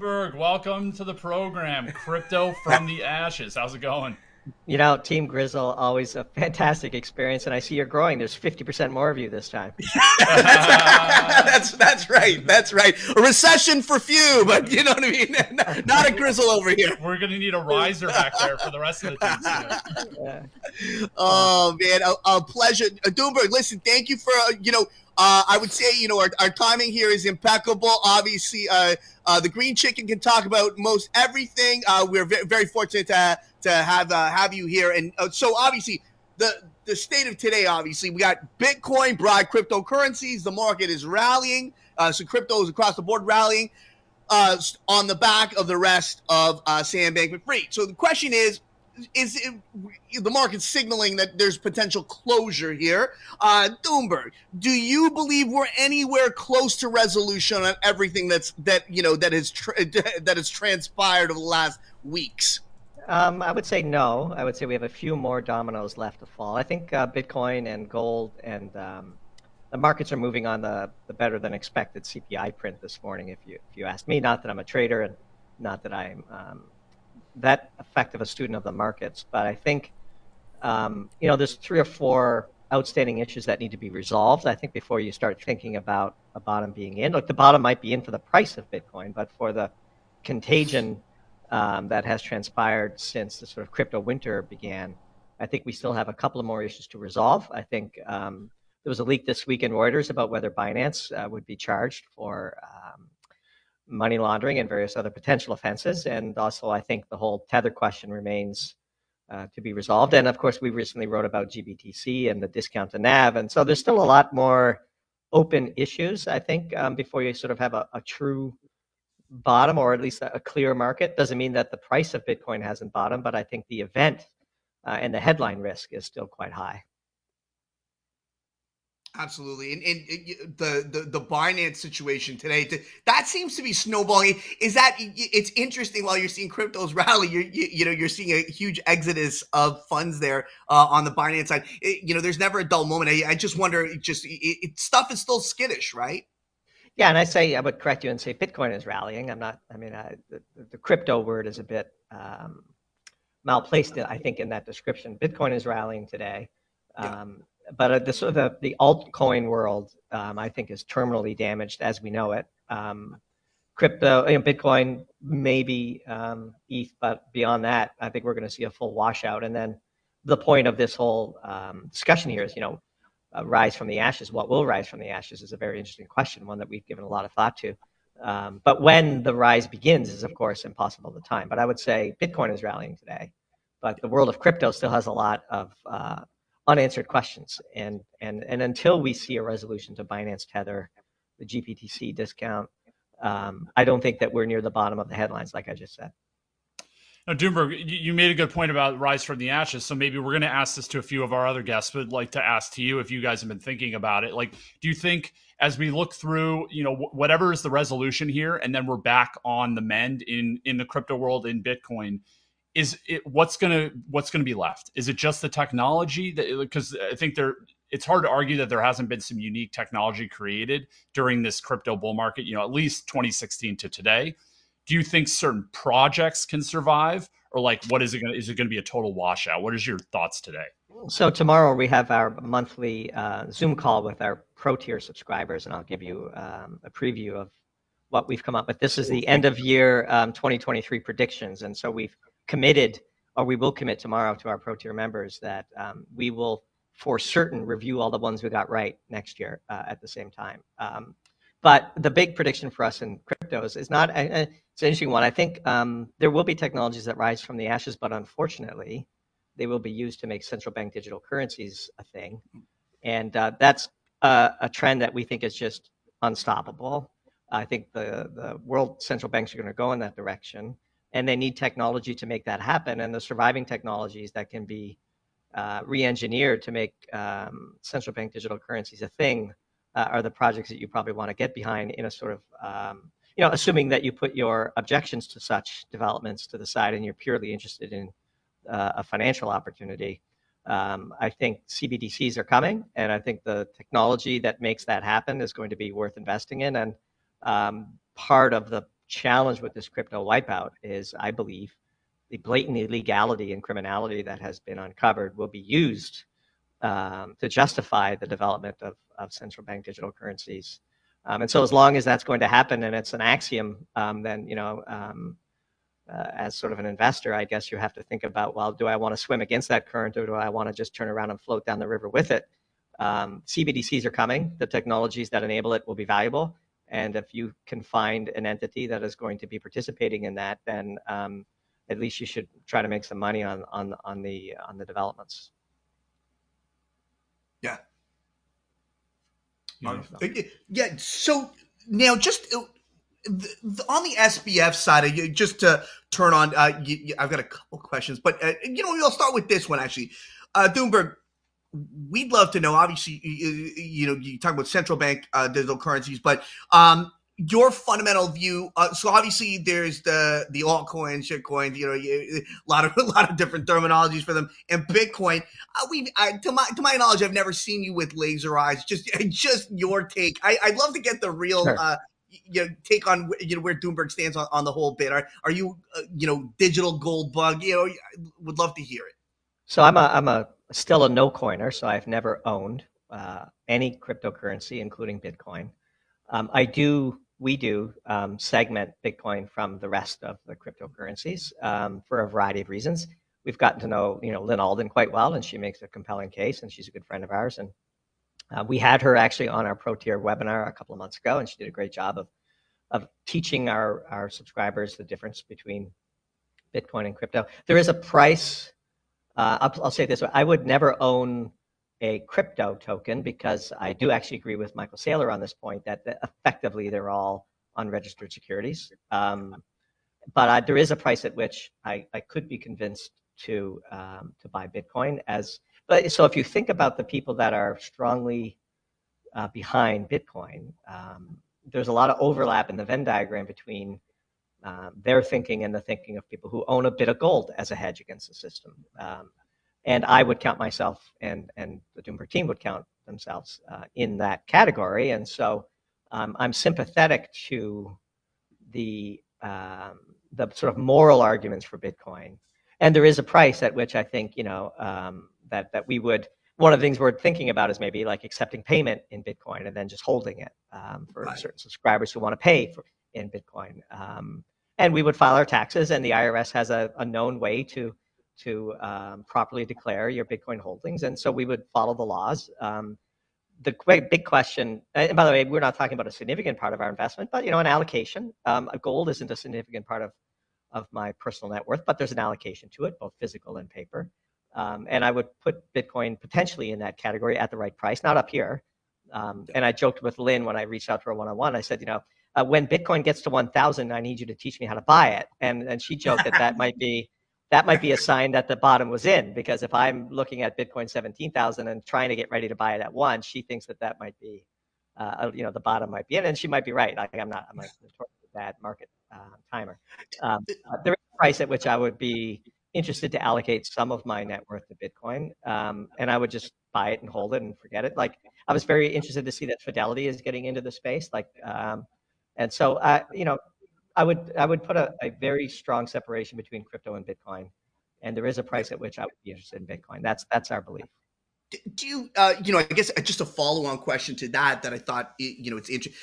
Doomberg, welcome to the program. Crypto from the ashes. How's it going? You know, Team Grizzle, always a fantastic experience, and I see you're growing. There's 50% more of you this time. that's that's right. That's right. A recession for few, but you know what I mean. Not a Grizzle over here. We're gonna need a riser back there for the rest of the team. Yeah. Oh man, a, a pleasure, uh, Doomberg. Listen, thank you for uh, you know. Uh, I would say, you know, our, our timing here is impeccable. Obviously, uh, uh, the Green Chicken can talk about most everything. Uh, we're very, very fortunate to to have uh, have you here. And so obviously the the state of today, obviously we got Bitcoin, broad cryptocurrencies. The market is rallying. So crypto is across the board rallying on the back of the rest of Sam Bankman-Fried. So the question is. Is it, the market signaling that there's potential closure here? Uh, Doomberg, do you believe we're anywhere close to resolution on everything that's that you know that has tra- that has transpired over the last weeks? Um, I would say no. I would say we have a few more dominoes left to fall. I think uh, Bitcoin and gold and um, the markets are moving on the, the better than expected CPI print this morning. If you if you ask me, not that I'm a trader and not that I'm um, that effective a student of the markets, but I think um, you know there's three or four outstanding issues that need to be resolved. I think before you start thinking about a bottom being in, look, the bottom might be in for the price of Bitcoin, but for the contagion um, that has transpired since the sort of crypto winter began. I think we still have a couple of more issues to resolve. I think um, there was a leak this week in Reuters about whether Binance uh, would be charged for um, money laundering and various other potential offenses. And also, I think the whole tether question remains uh, to be resolved. And of course, we recently wrote about GBTC and the discount to NAV. And so there's still a lot more open issues, I think, um, before you sort of have a, a true bottom or at least a, clear market. Doesn't mean that the price of Bitcoin hasn't bottomed, but I think the event uh, and the headline risk is still quite high. Absolutely, and, and, the, the the Binance situation today that seems to be snowballing. Is that it's interesting while you're seeing cryptos rally, you're, you you know you're seeing a huge exodus of funds there uh, on the Binance side. It, you know, there's never a dull moment. I, I just wonder, just it, stuff is still skittish, right? Yeah, and I say I would correct you and say Bitcoin is rallying. I'm not. I mean, I, the, the, crypto word is a bit um, malplaced. I think in that description, Bitcoin is rallying today. Um, but uh, the sort of the, the altcoin world, um, I think, is terminally damaged as we know it. Um, crypto, you know, Bitcoin, maybe um, ETH, but beyond that, I think we're going to see a full washout. And then the point of this whole um, discussion here is, you know, uh, rise from the ashes. What will rise from the ashes is a very interesting question, one that we've given a lot of thought to. Um, but when the rise begins is, of course, impossible to time. But I would say Bitcoin is rallying today, but the world of crypto still has a lot of uh, unanswered questions. And, and, and until we see a resolution to Binance Tether, the GBTC discount, um, I don't think that we're near the bottom of the headlines, like I just said. Now, Doomberg, you made a good point about rise from the ashes. So maybe we're going to ask this to a few of our other guests, but like to ask to you if you guys have been thinking about it. Like, do you think as we look through, you know, whatever is the resolution here, and then we're back on the mend in in the crypto world in Bitcoin, is it what's gonna what's gonna be left? Is it just the technology that because I think there it's hard to argue that there hasn't been some unique technology created during this crypto bull market, you know, at least 2016 to today. Do you think certain projects can survive? Or like what is it to is it to be a total washout? What is your thoughts today? So tomorrow we have our monthly uh, zoom call with our pro tier subscribers and i'll give you um, a preview of what we've come up with. This is the end of year um, 2023 predictions and so we've committed or we will commit tomorrow to our pro tier members that um, we will for certain review all the ones we got right next year uh, at the same time um, but the big prediction for us in cryptos is not, uh, it's an interesting one. I think um, there will be technologies that rise from the ashes, but unfortunately, they will be used to make central bank digital currencies a thing. And uh, that's a, a, trend that we think is just unstoppable. I think the, the world central banks are going to go in that direction, and they need technology to make that happen. And the surviving technologies that can be uh, re engineered to make um, central bank digital currencies a thing uh, are the projects that you probably want to get behind in a sort of um, you know assuming that you put your objections to such developments to the side and you're purely interested in uh, a financial opportunity um, i think cbdc's are coming and i think the technology that makes that happen is going to be worth investing in and um, part of the challenge with this crypto wipeout is, I believe, the blatant illegality and criminality that has been uncovered will be used um, to justify the development of, of central bank digital currencies. Um, and so, as long as that's going to happen and it's an axiom, um, then you know, um, uh, as sort of an investor, I guess you have to think about, well, do I want to swim against that current, or do I want to just turn around and float down the river with it? Um, CBDCs are coming. The technologies that enable it will be valuable, and if you can find an entity that is going to be participating in that, then um, at least you should try to make some money on on on the on the developments. Yeah. Yeah. So now, just uh, on the SBF side, you, just to turn on, uh, I've got a couple questions, but uh, you know, I'll start with this one actually. Uh, Doomberg, we'd love to know. Obviously, you, you know, you talk about central bank uh, digital currencies, but um, your fundamental view. Uh, so obviously, there's the the altcoins, shitcoins. You know, you, a lot of a lot of different terminologies for them, and Bitcoin. Uh, we, I, to my to my knowledge, I've never seen you with laser eyes. Just just your take. I, would love to get the real. Sure. Uh, you know, take on you know where Doomberg stands on, on the whole bit. Are are you uh, you know digital gold bug? You know, would love to hear it. So I'm a I'm a still a no coiner. So I've never owned uh, any cryptocurrency, including Bitcoin. Um, I do we do um, segment Bitcoin from the rest of the cryptocurrencies um, for a variety of reasons. We've gotten to know, you know, Lyn Alden quite well, and she makes a compelling case, and she's a good friend of ours. And uh, we had her actually on our Pro Tier webinar a couple of months ago, and she did a great job of of teaching our our subscribers the difference between Bitcoin and crypto. There is a price. Uh, I'll, I'll say this: way. I would never own a crypto token because I do actually agree with Michael Saylor on this point that, effectively they're all unregistered securities. Um, but I, there is a price at which I, I could be convinced to um, to buy Bitcoin as. But so if you think about the people that are strongly uh, behind Bitcoin, um, there's a lot of overlap in the Venn diagram between uh, their thinking and the thinking of people who own a bit of gold as a hedge against the system. Um, and I would count myself, and and the Doomberg team would count themselves uh, in that category. And so um, I'm sympathetic to the um, the sort of moral arguments for Bitcoin, and there is a price at which I think you know um, that that we would. One of the things we're thinking about is maybe like accepting payment in Bitcoin and then just holding it um, for right. certain subscribers who want to pay for in Bitcoin. Um, and we would file our taxes, and the IRS has a, a known way to to um, properly declare your Bitcoin holdings. And so we would follow the laws. Um, the big question, and by the way, we're not talking about a significant part of our investment, but you know, an allocation. Um, gold isn't a significant part of of my personal net worth, but there's an allocation to it, both physical and paper. Um, and I would put Bitcoin potentially in that category at the right price, not up here. Um, and I joked with Lyn when I reached out to her one on one. I said, you know, uh, when Bitcoin gets to 1,000, I need you to teach me how to buy it. And and she joked that that might be that might be a sign that the bottom was in because if I'm looking at Bitcoin 17,000 and trying to get ready to buy it at once, she thinks that that might be, uh, you know, the bottom might be in, and she might be right. Like I'm not, I'm like a bad market uh, timer. Um, uh, there is a price at which I would be interested to allocate some of my net worth to Bitcoin, um, and I would just buy it and hold it and forget it. Like I was very interested to see that Fidelity is getting into the space, like, um, and so uh, you know, I would I would put a, a very strong separation between crypto and Bitcoin, and there is a price at which I would be interested in Bitcoin. That's that's our belief do you uh, you know i guess uh, just a follow-on question to that that i thought you know it's interesting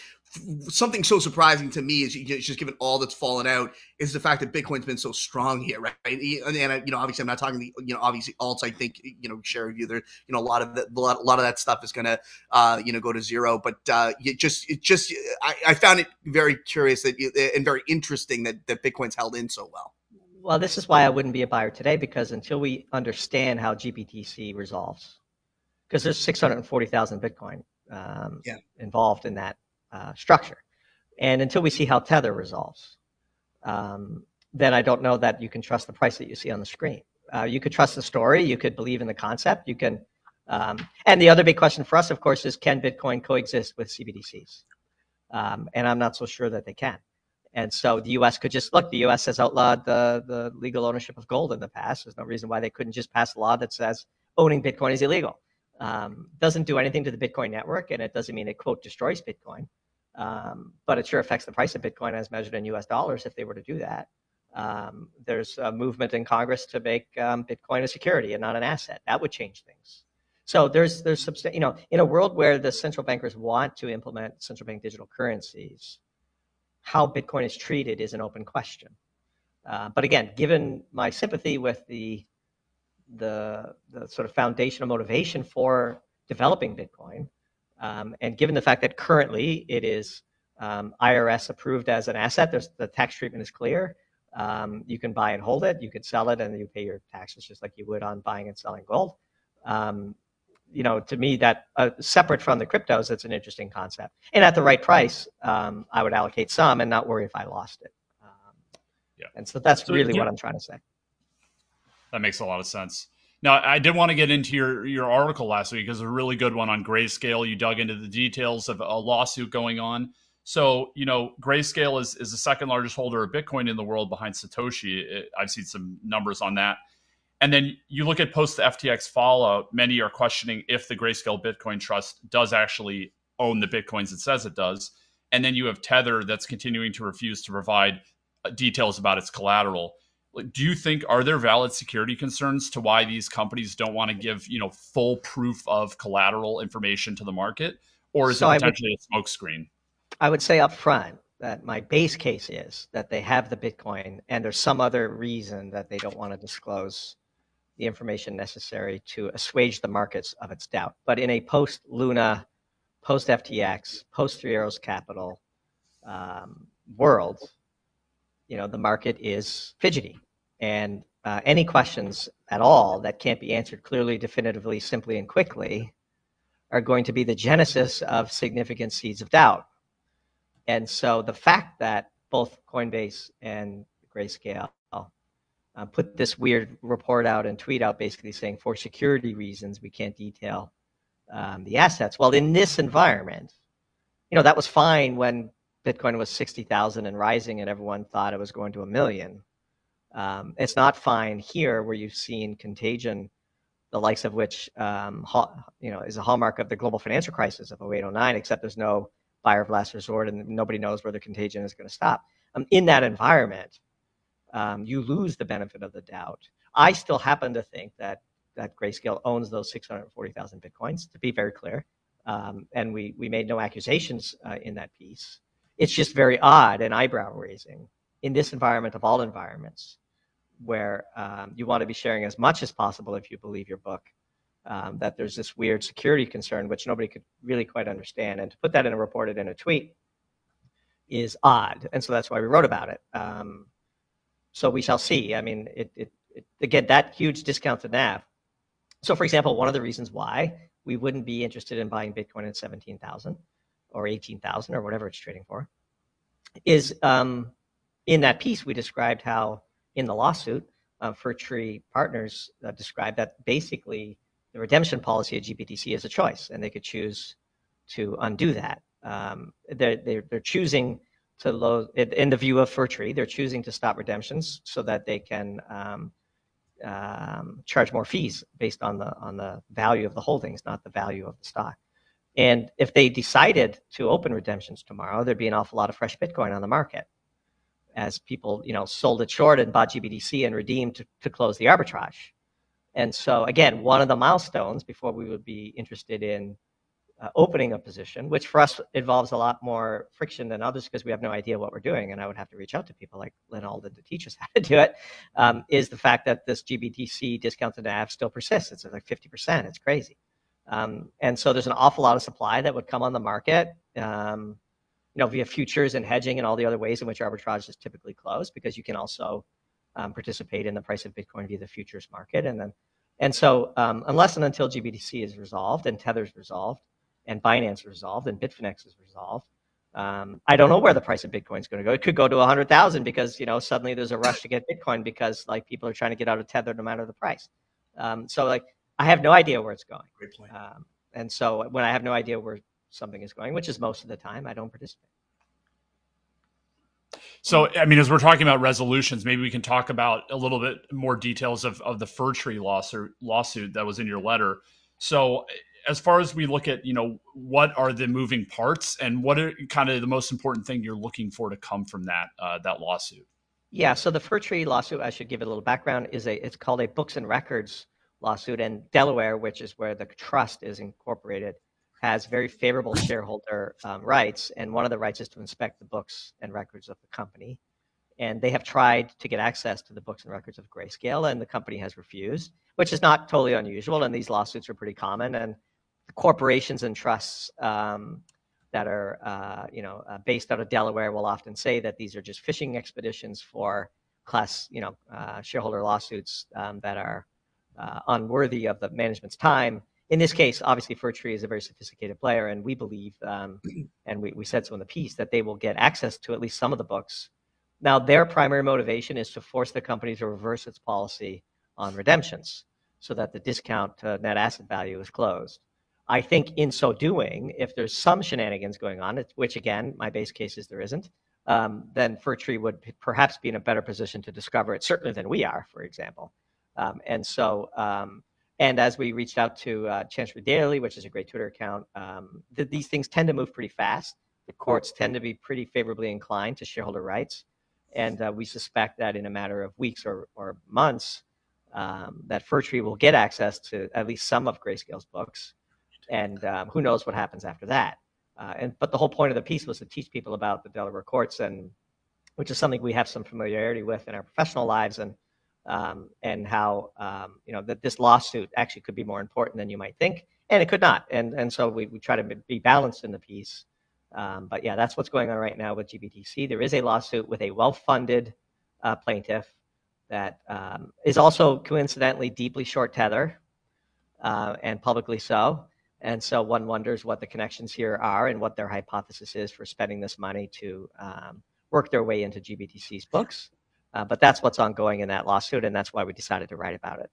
something so surprising to me is just given all that's fallen out is the fact that bitcoin's been so strong here right? And, and you know obviously i'm not talking the you know obviously alts i think you know share of you there you know a lot of that a lot, a lot of that stuff is gonna uh you know go to zero. But uh it just it just i, I found it very curious that and very interesting that that bitcoin's held in so well. Well this is why i wouldn't be a buyer today because until we understand how gbtc resolves because there's 640,000 Bitcoin um, yeah. involved in that uh, structure. And until we see how Tether resolves, um, then I don't know that you can trust the price that you see on the screen. Uh, you could trust the story, you could believe in the concept, you can. Um, and the other big question for us, of course, is can Bitcoin coexist with CBDCs? Um, and I'm not so sure that they can. And so the U.S. could just look. The U.S. has outlawed the the legal ownership of gold in the past. There's no reason why they couldn't just pass a law that says owning Bitcoin is illegal um, doesn't do anything to the Bitcoin network, and it doesn't mean it quote destroys Bitcoin. Um, but it sure affects the price of Bitcoin as measured in US dollars if they were to do that. Um, there's a movement in Congress to make um, Bitcoin a security and not an asset. That would change things. So there's there's substan- you know in a world where the central bankers want to implement central bank digital currencies, how Bitcoin is treated is an open question. Uh, but again, given my sympathy with the the the sort of foundational motivation for developing Bitcoin, um, and given the fact that currently it is um, IRS approved as an asset, there's, the tax treatment is clear. Um, you can buy and hold it, you could sell it, and you pay your taxes just like you would on buying and selling gold. Um, you know, to me, that uh, separate from the cryptos, it's an interesting concept. And at the right price, um, I would allocate some and not worry if I lost it. Um, yeah. And so that's really yeah. what I'm trying to say. That makes a lot of sense. Now, I did want to get into your your article last week because it's a really good one on grayscale. You dug into the details of a lawsuit going on. So, you know, Grayscale is, is the second largest holder of Bitcoin in the world behind Satoshi. It, I've seen some numbers on that. And then you look at post the FTX fallout, many are questioning if the Grayscale Bitcoin Trust does actually own the Bitcoins it says it does. And then you have Tether that's continuing to refuse to provide uh, details about its collateral. Do you think are there valid security concerns to why these companies don't want to give, you know, full proof of collateral information to the market? Or is so it potentially would, a smokescreen? I would say up front that my base case is that they have the Bitcoin and there's some other reason that they don't want to disclose the information necessary to assuage the markets of its doubt. But in a post Luna, post FTX, post Three Arrows Capital um, world, you know, the market is fidgety. And uh, any questions at all that can't be answered clearly, definitively, simply, and quickly are going to be the genesis of significant seeds of doubt and so the fact that both Coinbase and Grayscale uh, put this weird report out and tweet out basically saying for security reasons we can't detail um, the assets. Well, in this environment, you know that was fine when Bitcoin was sixty thousand and rising, and everyone thought it was going to a million. Um, it's not fine here where you've seen contagion, the likes of which um, you know is a hallmark of the global financial crisis of 0809, except there's no buyer of last resort, and nobody knows where the contagion is going to stop. Um, in that environment, um, you lose the benefit of the doubt. I still happen to think that that Grayscale owns those 640,000 bitcoins. To be very clear, um, and we we made no accusations uh, in that piece. It's just very odd and eyebrow raising in this environment of all environments, where um, you want to be sharing as much as possible if you believe your book um, that there's this weird security concern, which nobody could really quite understand. And to put that in a report it in a tweet is odd. And so that's why we wrote about it. Um, so we shall see. I mean, it, it, it, again, that huge discount to NAV. So, for example, one of the reasons why we wouldn't be interested in buying Bitcoin at 17,000 or 18,000 or whatever it's trading for is um, in that piece we described how in the lawsuit, uh, Fir Tree Partners uh, described that basically the redemption policy at GBTC is a choice, and they could choose to undo that. Um, they're, they're, they're choosing to in the view of Fir Tree, they're choosing to stop redemptions so that they can um, um, charge more fees based on the on the value of the holdings, not the value of the stock. And if they decided to open redemptions tomorrow, there'd be an awful lot of fresh Bitcoin on the market, as people you know sold it short and bought GBTC and redeemed to, to close the arbitrage. And so, again, one of the milestones before we would be interested in uh, opening a position, which for us involves a lot more friction than others because we have no idea what we're doing, and I would have to reach out to people like Lyn Alden to teach us how to do it. Um, is the fact that this GBTC discount to NAV still persists? It's like 50%. It's crazy. Um, and so there's an awful lot of supply that would come on the market, um, you know, via futures and hedging and all the other ways in which arbitrage is typically closed, because you can also um, participate in the price of Bitcoin via the futures market, and then and so, um, unless and until GBTC is resolved and Tether's resolved and Binance is resolved and Bitfinex is resolved, um, I don't know where the price of Bitcoin is going to go. It could go to 100,000 because, you know, suddenly there's a rush to get Bitcoin because like people are trying to get out of Tether no matter the price. Um, so like, I have no idea where it's going. Great point. Um, and so when I have no idea where something is going, which is most of the time, I don't participate. So, I mean, as we're talking about resolutions, maybe we can talk about a little bit more details of, of the Fir Tree lawsuit, lawsuit that was in your letter. So, as far as we look at, you know, what are the moving parts and what are kind of the most important thing you're looking for to come from that uh, that lawsuit? Yeah, so the Fir Tree lawsuit, I should give it a little background, is a it's called a books and records lawsuit, and Delaware, which is where the trust is incorporated, has very favorable shareholder um, rights, and one of the rights is to inspect the books and records of the company. And they have tried to get access to the books and records of Grayscale, and the company has refused, which is not totally unusual. And these lawsuits are pretty common. And corporations and trusts um, that are, uh, you know, uh, based out of Delaware will often say that these are just fishing expeditions for class, you know, uh, shareholder lawsuits um, that are uh, unworthy of the management's time in this case, obviously, Fir Tree is a very sophisticated player, and we believe, um, and we, we said so in the piece, that they will get access to at least some of the books. Now, their primary motivation is to force the company to reverse its policy on redemptions so that the discount to net asset value is closed. I think in so doing, if there's some shenanigans going on, which again, my base case is there isn't, um, then Fir Tree would perhaps be in a better position to discover it, certainly than we are, for example. Um, and so um, and as we reached out to uh, Chancery Daily, which is a great Twitter account, um, th- these things tend to move pretty fast. The courts tend to be pretty favorably inclined to shareholder rights. And uh, we suspect that in a matter of weeks or, or months, um, that Fir Tree will get access to at least some of Grayscale's books. And um, who knows what happens after that. Uh, and But the whole point of the piece was to teach people about the Delaware courts, and which is something we have some familiarity with in our professional lives. And um, and how um, you know that this lawsuit actually could be more important than you might think, and it could not. And and so we, we try to be balanced in the piece. Um, but yeah, that's what's going on right now with GBTC. There is a lawsuit with a well-funded uh, plaintiff that um, is also coincidentally deeply short tether uh, and publicly so. And so one wonders what the connections here are and what their hypothesis is for spending this money to um, work their way into GBTC's books. Uh, but that's what's ongoing in that lawsuit, and that's why we decided to write about it.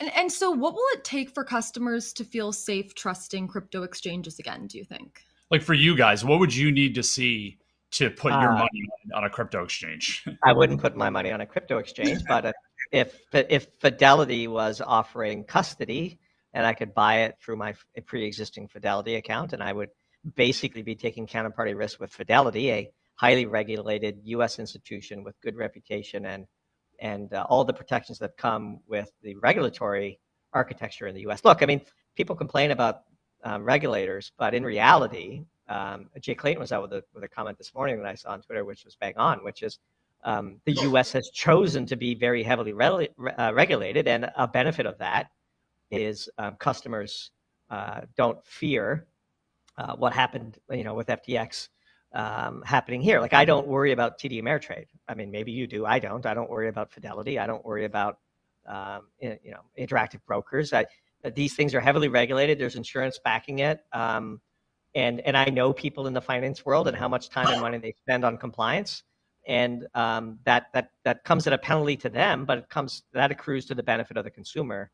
And, and so, what will it take for customers to feel safe trusting crypto exchanges again, do you think? Like for you guys, what would you need to see to put your uh, money on a crypto exchange? I wouldn't put my money on a crypto exchange, but if if Fidelity was offering custody and I could buy it through my pre-existing Fidelity account, and I would basically be taking counterparty risk with Fidelity, a highly regulated U.S. institution with good reputation and and uh, all the protections that come with the regulatory architecture in the U.S. Look, I mean, people complain about um, regulators, but in reality, um, Jay Clayton was out with a, with a comment this morning that I saw on Twitter, which was bang on, which is um, the U.S. has chosen to be very heavily re- uh, regulated, and a benefit of that is um, customers uh, don't fear uh, what happened, you know, with FTX um, happening here. Like I don't worry about TD Ameritrade. I mean, maybe you do. I don't. I don't worry about Fidelity. I don't worry about um, you know interactive brokers. I, these things are heavily regulated. There's insurance backing it, um, and and I know people in the finance world and how much time and money they spend on compliance, and um, that that that comes at a penalty to them, but it comes that accrues to the benefit of the consumer,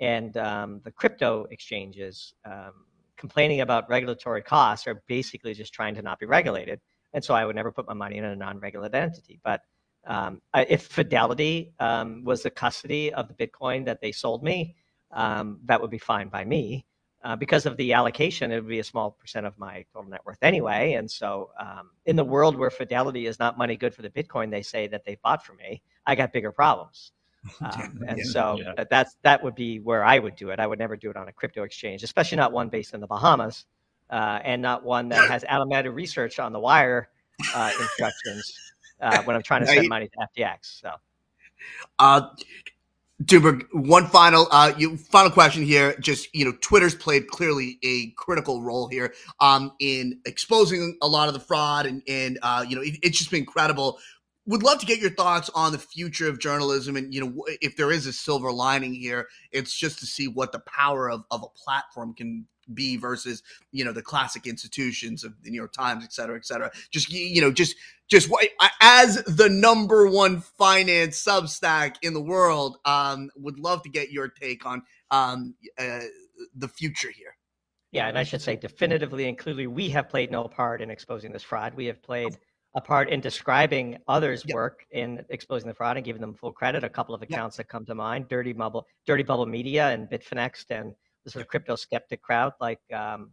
and um, the crypto exchanges um, complaining about regulatory costs are basically just trying to not be regulated. And so I would never put my money in a non-regulated entity. But um, if Fidelity um, was the custody of the Bitcoin that they sold me, um, that would be fine by me. Uh, because of the allocation, it would be a small percent of my total net worth anyway. And so, um, in the world where Fidelity is not money good for the Bitcoin they say that they bought for me, I got bigger problems. Um, and yeah, so yeah. that's that would be where I would do it. I would never do it on a crypto exchange, especially not one based in the Bahamas, uh, and not one that has automated research on the wire uh, instructions uh, when I'm trying to send money to FTX. So, uh, Doomberg, one final uh, you, final question here. Just you know, Twitter's played clearly a critical role here um, in exposing a lot of the fraud, and and uh, you know, it, it's just been incredible would love to get your thoughts on the future of journalism and you know if there is a silver lining here it's just to see what the power of, of a platform can be versus you know the classic institutions of the new york times et cetera et cetera. Just you know just just as the number one finance substack in the world um would love to get your take on um uh, the future here. Yeah and i should say definitively and clearly we have played no part in exposing this fraud. We have played a part in describing others' yep. work in exposing the fraud and giving them full credit. A couple of accounts yep. that come to mind: Dirty Bubble, Dirty Bubble Media, and Bitfinex, and the sort of crypto skeptic crowd, like um,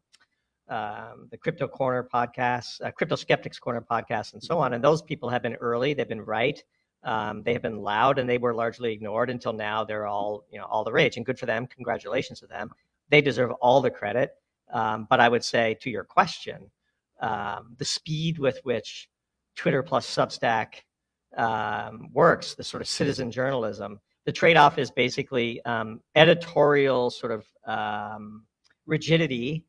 um, the Crypto Corner podcast, uh, Crypto Skeptics Corner podcast, and so on. And those people have been early; they've been right. Um, they have been loud, and they were largely ignored until now. They're all you know all the rage, and good for them. Congratulations to them. They deserve all the credit. Um, but I would say to your question, um, the speed with which Twitter plus Substack um, works, the sort of citizen journalism, the trade-off is basically um, editorial sort of um, rigidity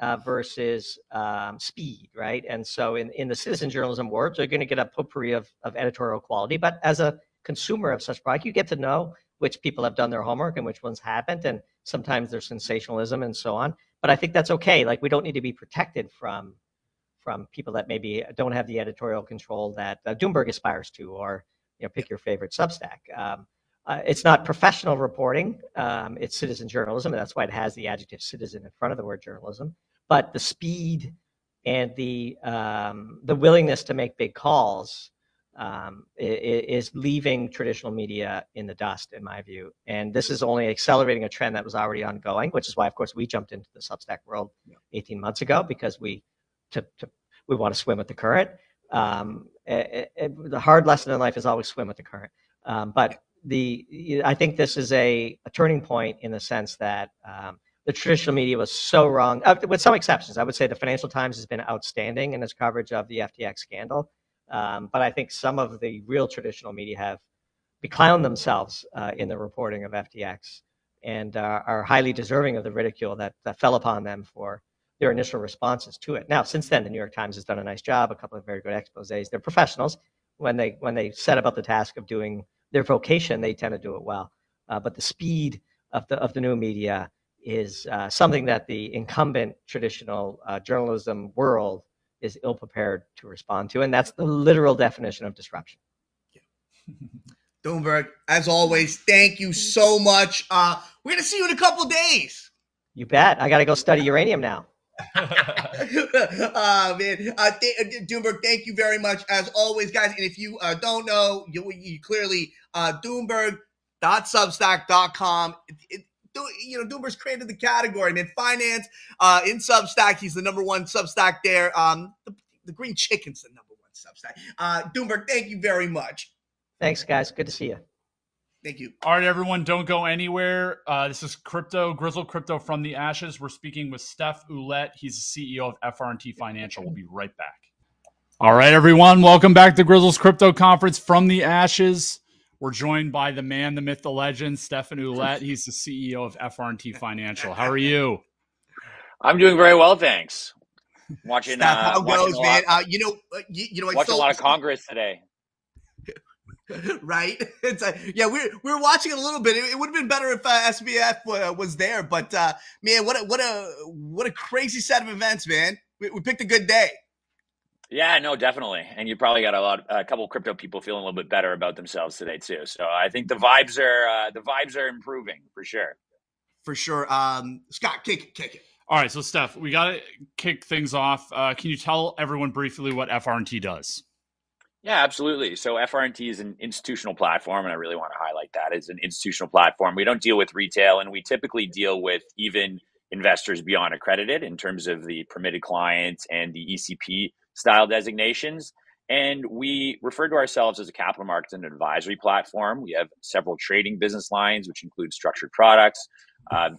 uh, versus um, speed, right? And so in, in the citizen journalism world, you're going to get a potpourri of, of editorial quality. But as a consumer of such product, you get to know which people have done their homework and which ones haven't. And sometimes there's sensationalism and so on. But I think that's okay. Like we don't need to be protected from from people that maybe don't have the editorial control that uh, Doomberg aspires to, or you know, pick your favorite Substack. Um, uh, it's not professional reporting; um, it's citizen journalism, and that's why it has the adjective "citizen" in front of the word journalism. But the speed and the um, the willingness to make big calls um, is leaving traditional media in the dust, in my view. And this is only accelerating a trend that was already ongoing, which is why, of course, we jumped into the Substack world 18 months ago because we to, to we want to swim with the current. Um, it, it, the hard lesson in life is always swim with the current. Um, but the I think this is a, a, turning point in the sense that um, the traditional media was so wrong, uh, with some exceptions. I would say the Financial Times has been outstanding in its coverage of the FTX scandal. Um, but I think some of the real traditional media have beclowned themselves uh, in the reporting of FTX and uh, are highly deserving of the ridicule that, that fell upon them for their initial responses to it. Now, since then, the New York Times has done a nice job, a couple of very good exposés. They're professionals. When they when they set about the task of doing their vocation, they tend to do it well. Uh, but the speed of the of the new media is uh, something that the incumbent traditional uh, journalism world is ill prepared to respond to, and that's the literal definition of disruption. Yeah. Doomberg, as always, thank you so much. Uh, we're gonna see you in a couple days. You bet. I got to go study uranium now. Uh, man, uh, th- uh, Doomberg, thank you very much as always, guys. And if you uh, don't know, you, you clearly uh, Doomberg.substack.com. It, it, you know, Doomberg's created the category, man. Finance uh, in Substack. He's the number one Substack there. Um, the, the Green Chicken's the number one Substack. Uh, Doomberg, thank you very much. Thanks, guys. Good to see you. Thank you. All right, everyone, don't go anywhere. Uh, this is Crypto, Grizzle Crypto from the Ashes. We're speaking with Steph Ouellette. He's the CEO of FRNT Financial. We'll be right back. All right, everyone, welcome back to Grizzle's Crypto Conference from the Ashes. We're joined by the man, the myth, the legend, Stefan Ouellette. He's the CEO of FRNT Financial. How are you? I'm doing very well, thanks. Watching, Steph, uh, how goes, man? Uh, you know, uh, you, you know, I watching a lot of Congress today. right? It's a, yeah, we're we're watching it a little bit. It, it would have been better if uh, SBF uh, was there, but uh, man, what a what a what a crazy set of events, man. We, we picked a good day. Yeah, no, definitely. And you probably got a lot, a couple crypto people feeling a little bit better about themselves today too. So I think the vibes are uh, the vibes are improving for sure. For sure. Um, Scott, kick it, kick it. All right, so Steph, we got to kick things off. Uh, can you tell everyone briefly what FRNT does? Yeah, absolutely. So FRNT is an institutional platform, and I really want to highlight that. It's an institutional platform. We don't deal with retail, and we typically deal with even investors beyond accredited in terms of the permitted clients and the ECP style designations. And we refer to ourselves as a capital markets and advisory platform. We have several trading business lines, which include structured products. Uh,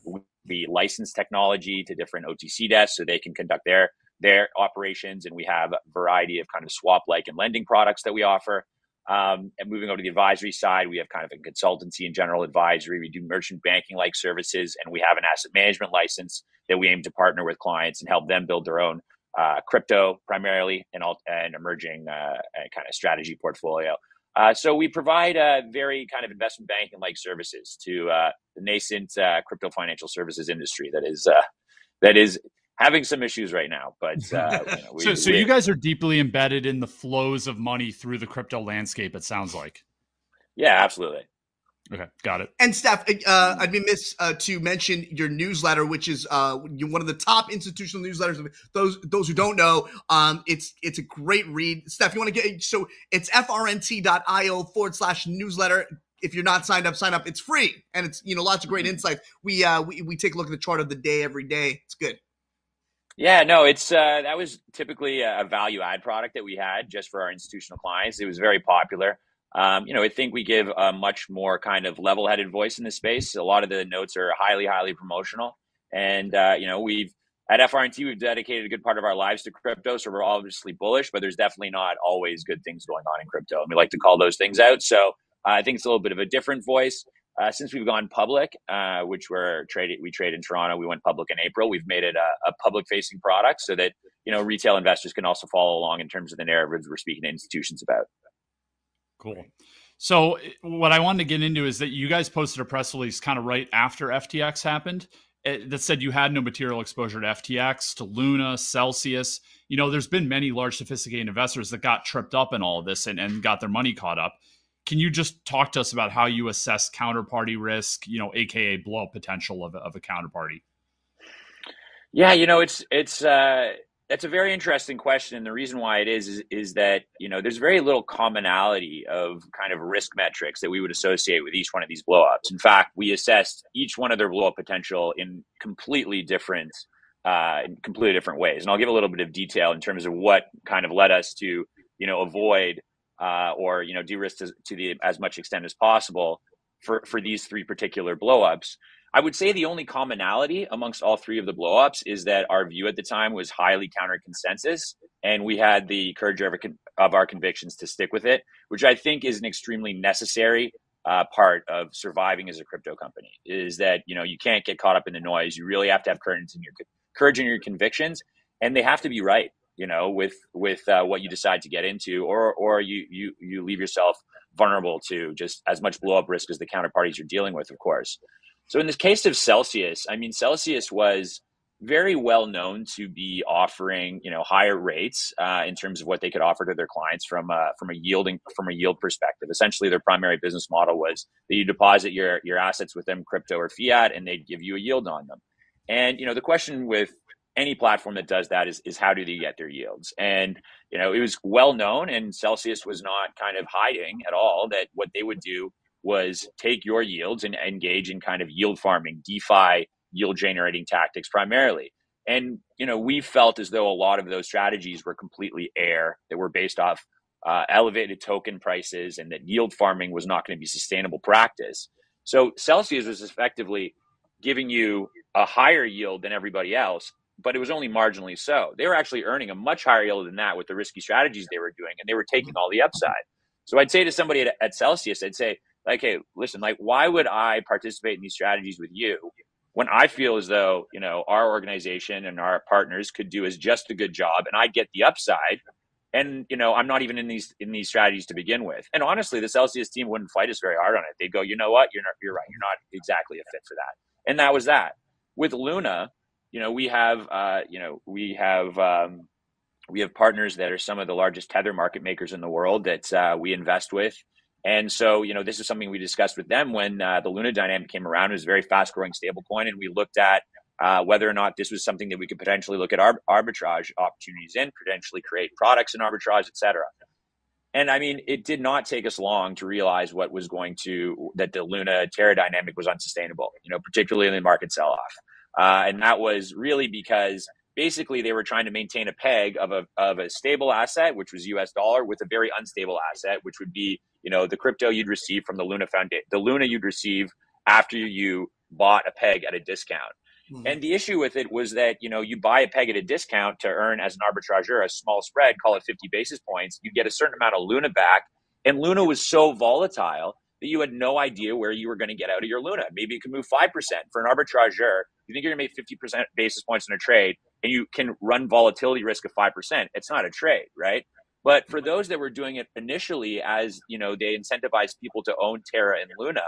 we license technology to different OTC desks so they can conduct their their operations, and we have a variety of kind of swap like and lending products that we offer. Um, and moving over to the advisory side, we have kind of a consultancy and general advisory. We do merchant banking like services, and we have an asset management license that we aim to partner with clients and help them build their own uh, crypto primarily and, all, and emerging uh, kind of strategy portfolio. Uh, so we provide a very kind of investment banking like services to uh, the nascent uh, crypto financial services industry that is uh, that is having some issues right now. But uh, you know, we, so, so you guys are deeply embedded in the flows of money through the crypto landscape. It sounds like. Yeah, absolutely. Okay, got it. And Steph, uh, I'd be miss uh, to mention your newsletter, which is uh, one of the top institutional newsletters. Those those who don't know, um, it's it's a great read. Steph, you want to get so it's frnt.io forward slash newsletter. if you're not signed up, sign up. It's free, and it's you know lots of great Mm-hmm. insights. We uh we, we take a look at the chart of the day every day. It's good. Yeah, no, it's uh, that was typically a value add product that we had just for our institutional clients. It was very popular. Um, you know, I think we give a much more kind of level-headed voice in the space. A lot of the notes are highly, highly promotional, and uh, you know, we've at FRNT we've dedicated a good part of our lives to crypto, so we're obviously bullish. But there's definitely not always good things going on in crypto, and we like to call those things out. So uh, I think it's a little bit of a different voice. Uh, since we've gone public, uh, which we're traded, we trade in Toronto. We went public in April. We've made it a, a public-facing product so that you know retail investors can also follow along in terms of the narratives we're speaking to institutions about. Cool. So what I wanted to get into is that you guys posted a press release kind of right after FTX happened eh, that said you had no material exposure to FTX, to Luna, Celsius. You know, there's been many large sophisticated investors that got tripped up in all of this and, and got their money caught up. Can you just talk to us about how you assess counterparty risk, you know, aka blow potential of, of a counterparty? Yeah, you know, it's it's uh that's a very interesting question, and the reason why it is, is is that you know there's very little commonality of kind of risk metrics that we would associate with each one of these blowups. In fact, we assessed each one of their blowup potential in completely different, uh, in completely different ways, and I'll give a little bit of detail in terms of what kind of led us to you know avoid uh, or you know de-risk to, to the as much extent as possible for for these three particular blowups. I would say the only commonality amongst all three of the blowups is that our view at the time was highly counter consensus, and we had the courage of our, of our convictions to stick with it, which I think is an extremely necessary uh, part of surviving as a crypto company. Is that you know you can't get caught up in the noise. You really have to have courage in your courage in your convictions, and they have to be right. You know, with with uh, what you decide to get into, or or you you you leave yourself vulnerable to just as much blow up risk as the counterparties you're dealing with, of course. So in this case of Celsius, I mean, Celsius was very well known to be offering, you know, higher rates uh, in terms of what they could offer to their clients from a, from a yielding from a yield perspective. Essentially, their primary business model was that you deposit your your assets with them, crypto or fiat, and they'd give you a yield on them. And you know, the question with any platform that does that is is how do they get their yields? And you know, it was well known, and Celsius was not kind of hiding at all that what they would do was take your yields and engage in kind of yield farming, DeFi yield generating tactics primarily. And you know, we felt as though a lot of those strategies were completely air that were based off uh, elevated token prices, and that yield farming was not going to be sustainable practice. So Celsius was effectively giving you a higher yield than everybody else, but it was only marginally so. They were actually earning a much higher yield than that with the risky strategies they were doing, and they were mm-hmm. taking all the upside. So I'd say to somebody at, at Celsius, I'd say, like, hey, listen, like, why would I participate in these strategies with you when I feel as though, you know, our organization and our partners could do as just a good job and I get the upside and you know i'm not even in these in these strategies to begin with? And honestly the celsius team wouldn't fight us very hard on it. They'd go you know what? You're not you're right. You're not exactly a fit for that. And that was that. With luna you know we have uh you know we have um we have partners that are some of the largest tether market makers in the world that uh, we invest with and so, you know, this is something we discussed with them when uh, the Luna dynamic came around. It was a very fast growing stablecoin. And we looked at uh, whether or not this was something that we could potentially look at arb- arbitrage opportunities in, potentially create products in arbitrage, et cetera. And I mean, it did not take us long to realize what was going to, that the Luna Terra dynamic was unsustainable, you know, particularly in the market sell off. Uh, and that was really because basically they were trying to maintain a peg of a, of a stable asset, which was US dollar, with a very unstable asset, which would be, you know, the crypto you'd receive from the Luna Foundation, the Luna you'd receive after you bought a peg at a discount. Mm-hmm. And the issue with it was that, you know, you buy a peg at a discount to earn as an arbitrageur a small spread, call it 50 basis points, you get a certain amount of Luna back. And Luna was so volatile that you had no idea where you were going to get out of your Luna. Maybe it could move 5% for an arbitrageur. You think you're going to make 50% basis points in a trade and you can run volatility risk of 5%. It's not a trade, right? But for those that were doing it initially as, you know, they incentivized people to own Terra and Luna,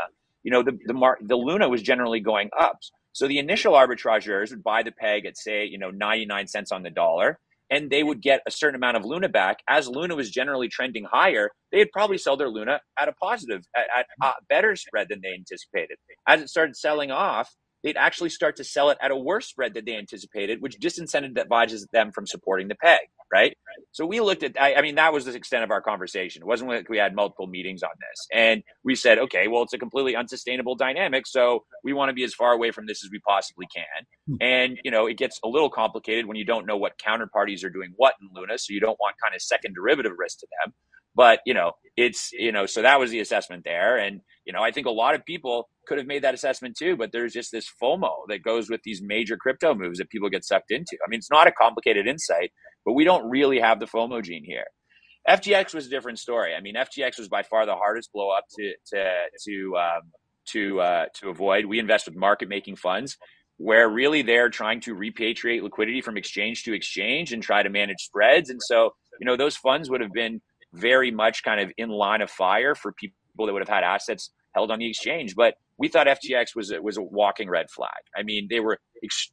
you know, the, the, the Luna was generally going up. So the initial arbitrageurs would buy the peg at say, you know, 99 cents on the dollar and they would get a certain amount of Luna back. As Luna was generally trending higher, they'd probably sell their Luna at a positive, at, at a better spread than they anticipated. As it started selling off, they'd actually start to sell it at a worse spread than they anticipated, which disincentivizes them from supporting the peg. right? So we looked at, I, I, mean, that was the extent of our conversation. It wasn't like we had multiple meetings on this. And we said, okay, well, it's a completely unsustainable dynamic. So we want to be as far away from this as we possibly can. Hmm. And, you know, it gets a little complicated when you don't know what counterparties are doing what in Luna. So you don't want kind of second derivative risk to them. But, you know, it's, you know, so that was the assessment there. And, you know, I think a lot of people could have made that assessment too, but there's just this FOMO that goes with these major crypto moves that people get sucked into. I mean, it's not a complicated insight, but we don't really have the FOMO gene here. FTX was a different story. I mean, FTX was by far the hardest blow up to to to um, to uh, to avoid. We invest with market making funds where really they're trying to repatriate liquidity from exchange to exchange and try to manage spreads. And so, you know, those funds would have been very much kind of in line of fire for people that would have had assets held on the exchange. But we thought FTX was a, was a walking red flag. I mean, they were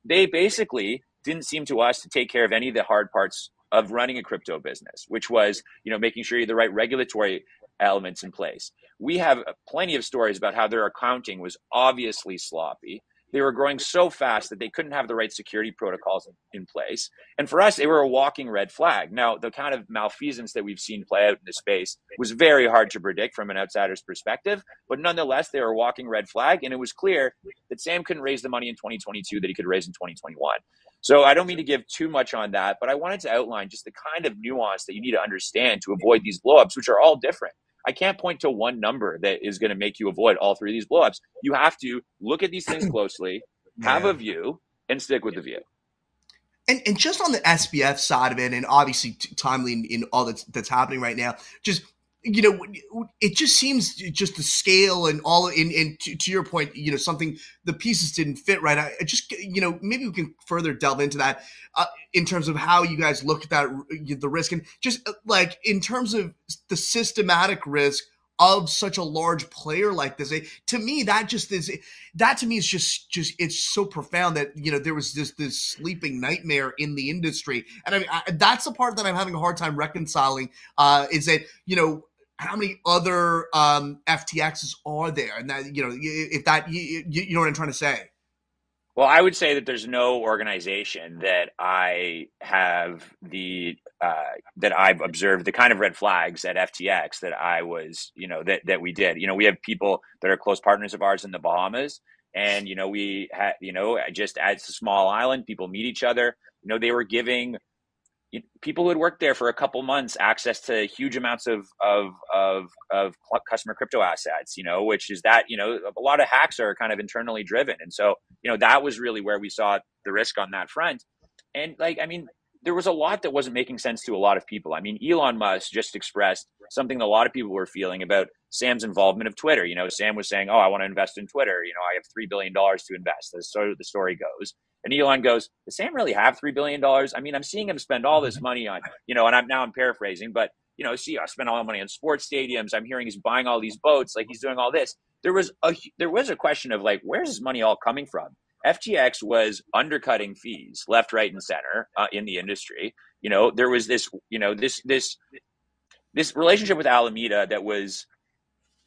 they basically didn't seem to us to take care of any of the hard parts of running a crypto business, which was you know making sure you have the right regulatory elements in place. We have plenty of stories about how their accounting was obviously sloppy they were growing so fast that they couldn't have the right security protocols in, place. And for us, they were a walking red flag. Now, the kind of malfeasance that we've seen play out in the space was very hard to predict from an outsider's perspective, but nonetheless, they were a walking red flag. And it was clear that Sam couldn't raise the money in 2022 that he could raise in 2021. So I don't mean to give too much on that, but I wanted to outline just the kind of nuance that you need to understand to avoid these blowups, which are all different. I can't point to one number that is going to make you avoid all three of these blowups. You have to look at these things closely, have yeah. a view, and stick with the view. And, and just on the SBF side of it, and obviously timely in, in all that's that's happening right now, just you know, it just seems just the scale and all in, in to, to, your point, you know, something the pieces didn't fit right. I, just, you know, maybe we can further delve into that uh, in terms of how you guys look at that, the risk and just uh, like in terms of the systematic risk of such a large player like this. It, to me, that just is that to me is just just it's so profound that you know there was this this sleeping nightmare in the industry, and I mean I, that's the part that I'm having a hard time reconciling. Uh, is that you know how many other um, FTXs are there? And that you know, if that you, you know what I'm trying to say. Well, I would say that there's no organization that I have the uh, that I've observed the kind of red flags at FTX that I was, you know, that that we did. You know, we have people that are close partners of ours in the Bahamas, and you know, we had, you know, just as a small island, people meet each other. You know, they were giving people who had worked there for a couple months access to huge amounts of, of of of customer crypto assets you know which is that you know a lot of hacks are kind of internally driven. And so you know that was really where we saw the risk on that front. And like i mean there was a lot that wasn't making sense to a lot of people. I mean elon musk just expressed something that a lot of people were feeling about sam's involvement of twitter. You know sam was saying oh i want to invest in twitter. You know i have $3 billion to invest. That's so the story goes and Elon goes, Does Sam really have $3 billion? I mean, I'm seeing him spend all this mm-hmm. money on, you know, and I'm now I'm paraphrasing, but, you know, see, I spent all the money on sports stadiums. I'm hearing he's buying all these boats, like he's doing all this. There was a there was a question of like, where's this money all coming from? FTX was undercutting fees left, right, and center uh, in the industry. You know, there was this, you know, this this this relationship with Alameda that was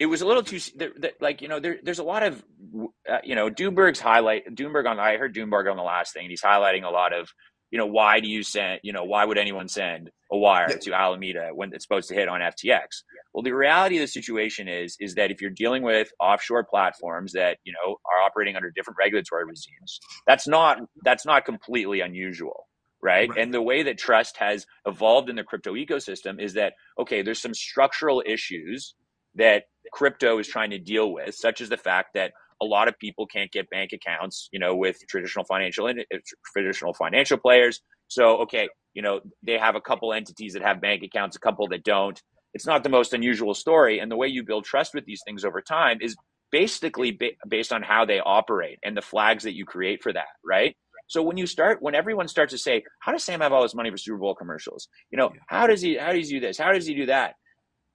it was a little too like you know there, there's a lot of uh, you know Doomberg's highlight Doomberg on I heard Doomberg on the last thing and he's highlighting a lot of you know why do you send you know why would anyone send a wire to Alameda when it's supposed to hit on FTX well the reality of the situation is is that if you're dealing with offshore platforms that you know are operating under different regulatory regimes that's not that's not completely unusual Right? right? And the way that trust has evolved in the crypto ecosystem is that, okay, there's some structural issues that crypto is trying to deal with, such as the fact that a lot of people can't get bank accounts, you know, with traditional financial uh, traditional financial players. So, okay, you know, they have a couple entities that have bank accounts, a couple that don't. It's not the most unusual story, and the way you build trust with these things over time is basically ba- based on how they operate and the flags that you create for that, right? So when you start, when everyone starts to say, "How does Sam have all this money for Super Bowl commercials?" You know, how does he? How does he do this? How does he do that?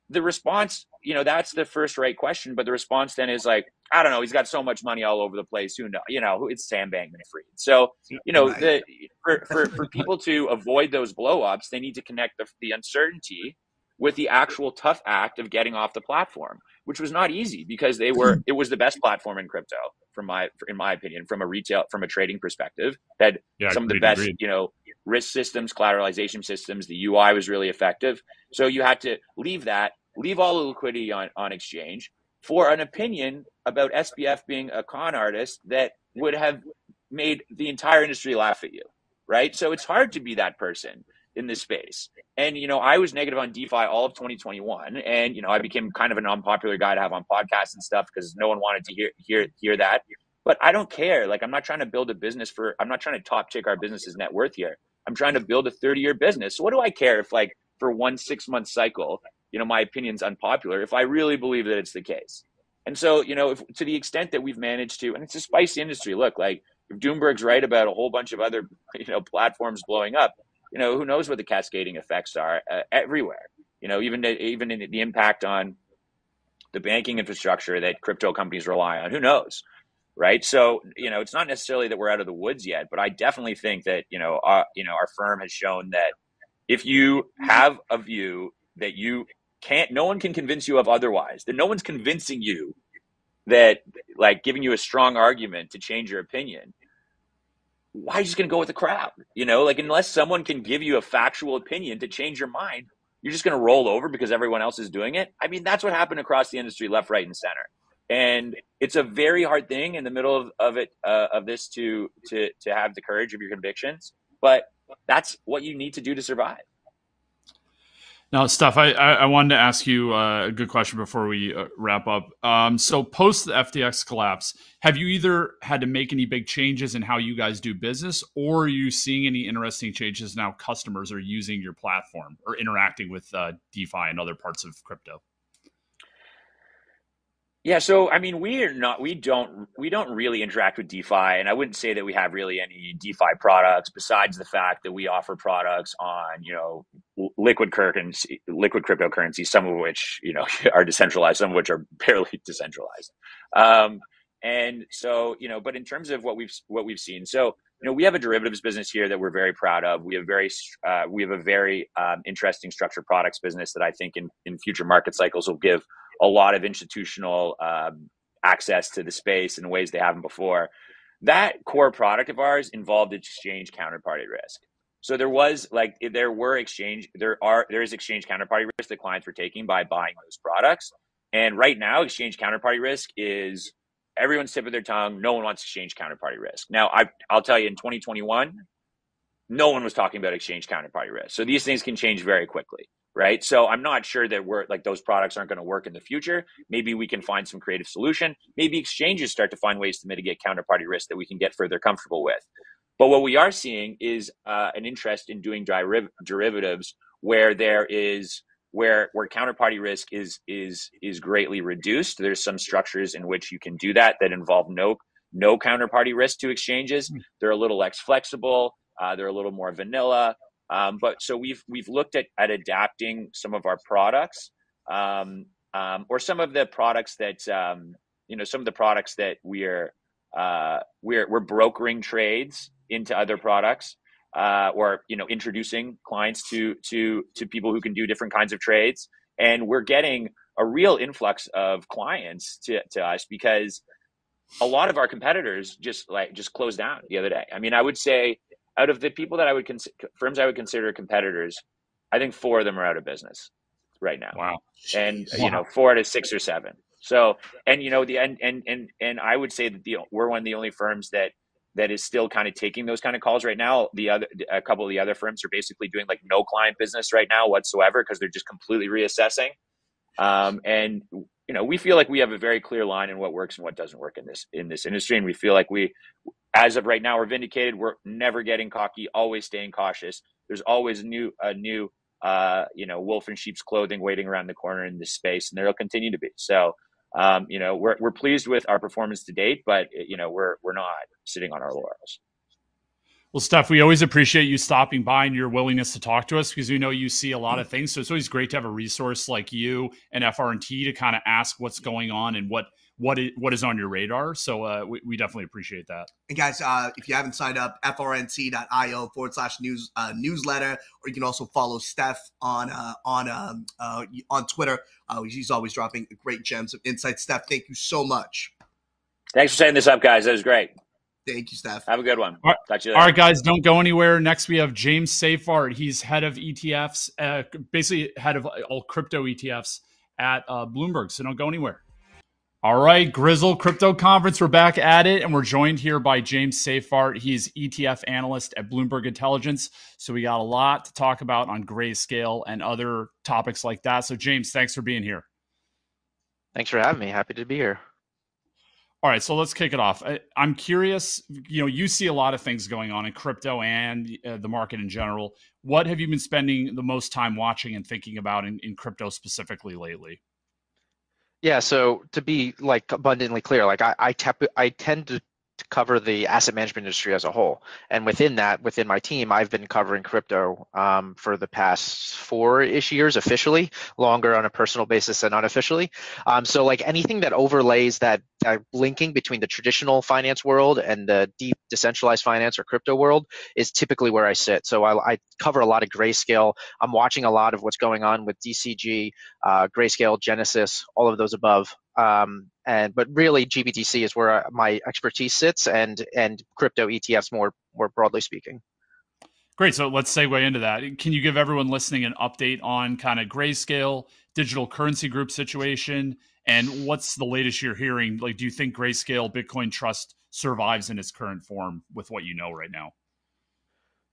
The response, you know, that's the first right question. But the response then is like, I don't know, he's got so much money all over the place. Who know? You know, it's Sam Bankman Fried. So, you know, the for, for, for people to avoid those blowups, they need to connect the, the uncertainty with the actual tough act of getting off the platform, which was not easy because they were it was the best platform in crypto from my in my opinion from a retail from a trading perspective had yeah, some of the best agreed. you know risk systems, collateralization systems. The UI was really effective. So you had to leave that, leave all the liquidity on, on exchange for an opinion about SBF being a con artist that would have made the entire industry laugh at you. Right. So it's hard to be that person in this space. And, you know, I was negative on DeFi all of 2021. And, you know, I became kind of an unpopular guy to have on podcasts and stuff because no one wanted to hear, hear, hear that. But I don't care. Like, I'm not trying to build a business for, I'm not trying to top tick our business's net worth here. I'm trying to build a 30 year business. So what do I care if like for one six month cycle, you know, my opinion's unpopular if I really believe that it's the case. And so, you know, if to the extent that we've managed to, and it's a spicy industry, look, like if Doomberg's right about a whole bunch of other, you know, platforms blowing up, you know, who knows what the cascading effects are uh, everywhere, you know, even, even in the impact on the banking infrastructure that crypto companies rely on, who knows? right? So you know, it's not necessarily that we're out of the woods yet, but I definitely think that you know, our, you know, our firm has shown that if you have a view that you can't, no one can convince you of otherwise, that no one's convincing you that like giving you a strong argument to change your opinion. Why are you just going to go with the crowd? You know, like unless someone can give you a factual opinion to change your mind, you're just going to roll over because everyone else is doing it. I mean, that's what happened across the industry, left, right, and center and it's a very hard thing in the middle of, of it uh, of this to to to have the courage of your convictions but that's what you need to do to survive now Steph i i wanted to ask you uh, a good question before we uh, wrap up. Um, so post the ftx collapse have you either had to make any big changes in how you guys do business or are you seeing any interesting changes now customers are using your platform or interacting with uh, defi and other parts of crypto yeah, so I mean, we are not, we don't, we don't really interact with DeFi, and I wouldn't say that we have really any DeFi products besides the fact that we offer products on, you know, liquid currency, liquid cryptocurrency, some of which you know are decentralized, some of which are barely decentralized. Um, and so, you know, but in terms of what we've what we've seen, so you know, we have a derivatives business here that we're very proud of. We have very uh, we have a very um, interesting structured products business that I think in in future market cycles will give a lot of institutional um, access to the space in ways they haven't before. That core product of ours involved exchange counterparty risk. So there was like there were exchange there are there is exchange counterparty risk that clients were taking by buying those products. And right now, exchange counterparty risk is everyone's tip of their tongue. No one wants exchange counterparty risk. Now, I, I'll tell you, in 2021, no one was talking about exchange counterparty risk. So these things can change very quickly right? So I'm not sure that we're like those products aren't going to work in the future. Maybe we can find some creative solution. Maybe exchanges start to find ways to mitigate counterparty risk that we can get further comfortable with. But what we are seeing is uh, an interest in doing deriv- derivatives where there is where where counterparty risk is is is greatly reduced. There's some structures in which you can do that that involve no no counterparty risk to exchanges. Hmm. They're a little less flexible. Uh, they're a little more vanilla. Um, but so we've we've looked at at adapting some of our products, um, um, or some of the products that um, you know some of the products that we're uh, we're we're brokering trades into other products, uh, or you know introducing clients to to to people who can do different kinds of trades, and we're getting a real influx of clients to to us because a lot of our competitors just like just closed down the other day. I mean, I would say out of the people that I would consider firms I would consider competitors, I think four of them are out of business right now. Wow. And wow. you know, four out of six or seven. So, and you know, the and and and and I would say that the we're one of the only firms that that is still kind of taking those kind of calls right now. The other a couple of the other firms are basically doing like no client business right now whatsoever because they're just completely reassessing. Um, and you know, we feel like we have a very clear line in what works and what doesn't work in this in this industry, and we feel like we as of right now, we're vindicated. We're never getting cocky, always staying cautious. There's always new, a new, uh, you know, wolf in sheep's clothing waiting around the corner in this space, and there'll continue to be. So, um, you know, we're we're pleased with our performance to date, but you know, we're we're not sitting on our laurels. Well, Steph, we always appreciate you stopping by and your willingness to talk to us because we know you see a lot of things. So it's always great to have a resource like you and FRNT to kind of ask what's going on and what what is, what is on your radar. So uh, we, we definitely appreciate that. And guys, uh, if you haven't signed up, frnt.io forward slash news uh, newsletter, or you can also follow Steph on uh, on um, uh, on Twitter. Uh, he's always dropping great gems of insight. Steph, thank you so much. Thanks for setting this up, guys. That was great. Thank you, Steph. Have a good one. All right. Talk to you All later. right, guys, don't go anywhere. Next, we have James Seyffart. He's head of ETFs, uh, basically head of all crypto ETFs at uh, Bloomberg. So don't go anywhere. All right, Grizzle Crypto Conference. We're back at it, and we're joined here by James Seyffart. He's ETF analyst at Bloomberg Intelligence. So we got a lot to talk about on grayscale and other topics like that. So, James, thanks for being here. Thanks for having me. Happy to be here. All right, so let's kick it off. I, am curious. You know, you see a lot of things going on in crypto and uh, the market in general. What have you been spending the most time watching and thinking about in, in crypto specifically lately? Yeah, so to be like abundantly clear, like I I, I tend to to cover the asset management industry as a whole. And within that, within my team, I've been covering crypto um, for the past four-ish years officially, longer on a personal basis than unofficially. Um, so like anything that overlays that, that linking between the traditional finance world and the deep decentralized finance or crypto world is typically where I sit. So I, I cover a lot of grayscale. I'm watching a lot of what's going on with DCG, uh, grayscale, Genesis, all of those above. Um, and but really GBTC is where my expertise sits, and and crypto ETFs more more broadly speaking. Great. So let's segue into that. Can you give everyone listening an update on kind of grayscale digital currency group situation and what's the latest you're hearing? Like, do you think grayscale Bitcoin Trust survives in its current form with what you know right now?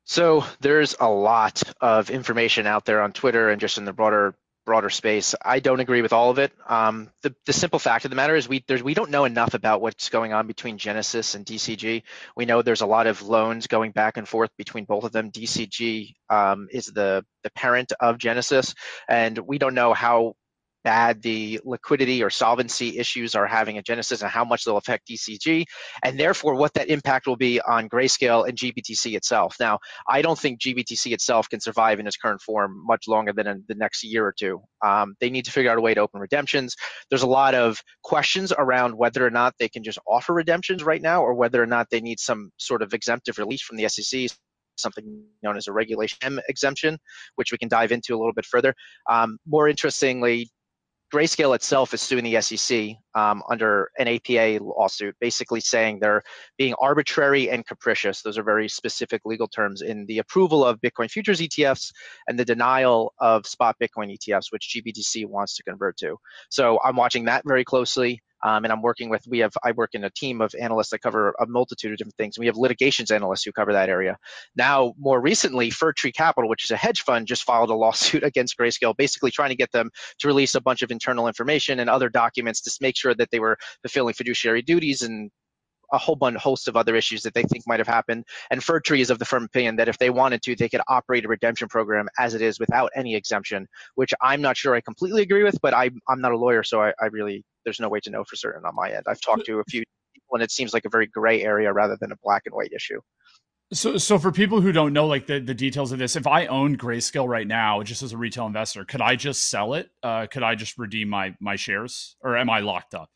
So there's a lot of information out there on Twitter and just in the broader broader space. I don't agree with all of it. Um, the, the simple fact of the matter is we we don't know enough about what's going on between Genesis and DCG. We know there's a lot of loans going back and forth between both of them. DCG um, is the the parent of Genesis, and we don't know how bad the liquidity or solvency issues are having at Genesis and how much they'll affect DCG, and therefore what that impact will be on Grayscale and GBTC itself. Now, I don't think GBTC itself can survive in its current form much longer than the next year or two. Um, they need to figure out a way to open redemptions. There's a lot of questions around whether or not they can just offer redemptions right now or whether or not they need some sort of exemptive release from the SEC something known as a regulation M exemption, which we can dive into a little bit further. Um, more interestingly, Grayscale itself is suing the SEC um, under an APA lawsuit, basically saying they're being arbitrary and capricious. Those are very specific legal terms in the approval of Bitcoin futures ETFs and the denial of spot Bitcoin ETFs, which GBTC wants to convert to. So I'm watching that very closely. Um, and I'm working with, we have, I work in a team of analysts that cover a multitude of different things. We have litigations analysts who cover that area. Now, more recently, Fir Tree Capital, which is a hedge fund, just filed a lawsuit against Grayscale, basically trying to get them to release a bunch of internal information and other documents to make sure that they were fulfilling fiduciary duties and a whole bunch host of other issues that they think might have happened. And Fir Tree is of the firm opinion that if they wanted to, they could operate a redemption program as it is without any exemption, which I'm not sure I completely agree with, but I, I'm not a lawyer, so I, I really there's no way to know for certain on my end. I've talked to a few people, and it seems like a very gray area rather than a black and white issue. So, so for people who don't know like the, the details of this, if I owned Grayscale right now, just as a retail investor, could I just sell it? Uh, could I just redeem my my shares, or am I locked up?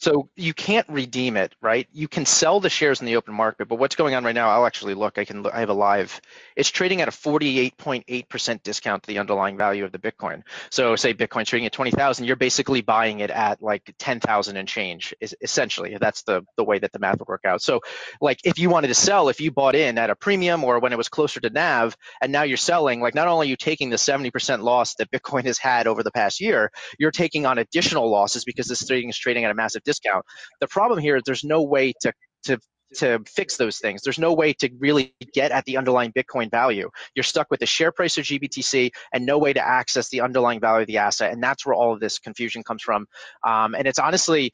So you can't redeem it, right? You can sell the shares in the open market, but what's going on right now? I'll actually look. I can. I have a live. It's trading at a 48.8% discount to the underlying value of the Bitcoin. So say Bitcoin trading at 20,000, you're basically buying it at like 10,000 and change. Is essentially that's the the way that the math would work out. So like if you wanted to sell, if you bought in at a premium or when it was closer to NAV, and now you're selling, like not only are you taking the 70% loss that Bitcoin has had over the past year, you're taking on additional losses because this trading is trading at a massive discount. The problem here is there's no way to to to fix those things. There's no way to really get at the underlying Bitcoin value. You're stuck with the share price of GBTC and no way to access the underlying value of the asset. And that's where all of this confusion comes from. Um, and it's honestly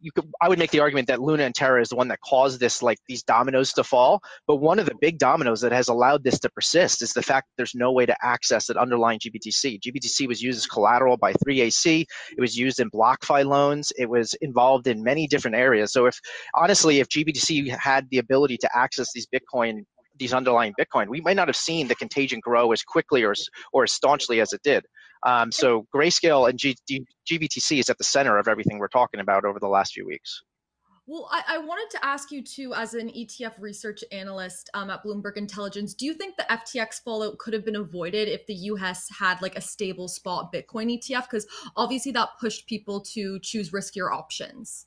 you could I would make the argument that Luna and Terra is the one that caused this like these dominoes to fall. But one of the big dominoes that has allowed this to persist is the fact that there's no way to access that underlying GBTC. GBTC was used as collateral by 3AC. It was used in BlockFi loans. It was involved in many different areas. So if honestly, if GBTC had the ability to access these Bitcoin these underlying Bitcoin, we might not have seen the contagion grow as quickly or or as staunchly as it did. Um, so Grayscale and G- G- GBTC is at the center of everything we're talking about over the last few weeks. Well, I, I, wanted to ask you too, as an ETF research analyst um, at Bloomberg Intelligence, do you think the FTX fallout could have been avoided if the US had like a stable spot Bitcoin ETF? Because obviously that pushed people to choose riskier options.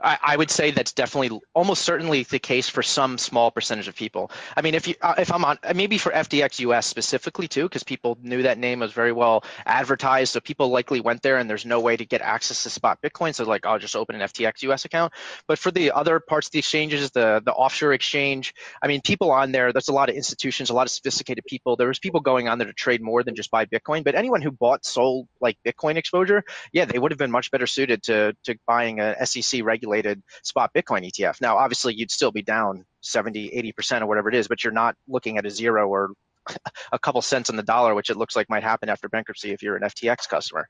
I, I, would say that's definitely almost certainly the case for some small percentage of people. I mean, if you uh, if I'm on maybe for FTX US specifically too, because people knew that name was very well advertised, so people likely went there and there's no way to get access to spot Bitcoin, so like I'll just open an FTX US account. But for the other parts of the exchanges, the the offshore exchange, I mean, people on there, there's a lot of institutions, a lot of sophisticated people. There was people going on there to trade more than just buy Bitcoin. But anyone who bought sold like Bitcoin exposure, yeah, they would have been much better suited to to buying a SEC regulated regulated spot Bitcoin ETF. Now, obviously, you'd still be down 70, 80% or whatever it is, but you're not looking at a zero or a couple cents on the dollar, which it looks like might happen after bankruptcy if you're an FTX customer.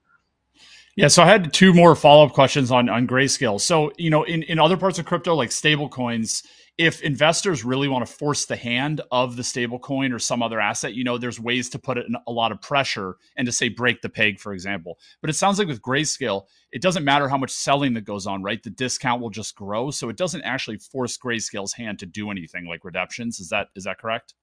Yeah, so I had two more follow up questions on on Grayscale. So you know, in in other parts of crypto like stablecoins, if investors really want to force the hand of the stablecoin or some other asset, you know, there's ways to put it in a lot of pressure and to say break the peg, for example. But it sounds like with Grayscale, it doesn't matter how much selling that goes on, right? The discount will just grow, so it doesn't actually force Grayscale's hand to do anything like redemptions. Is that is that correct?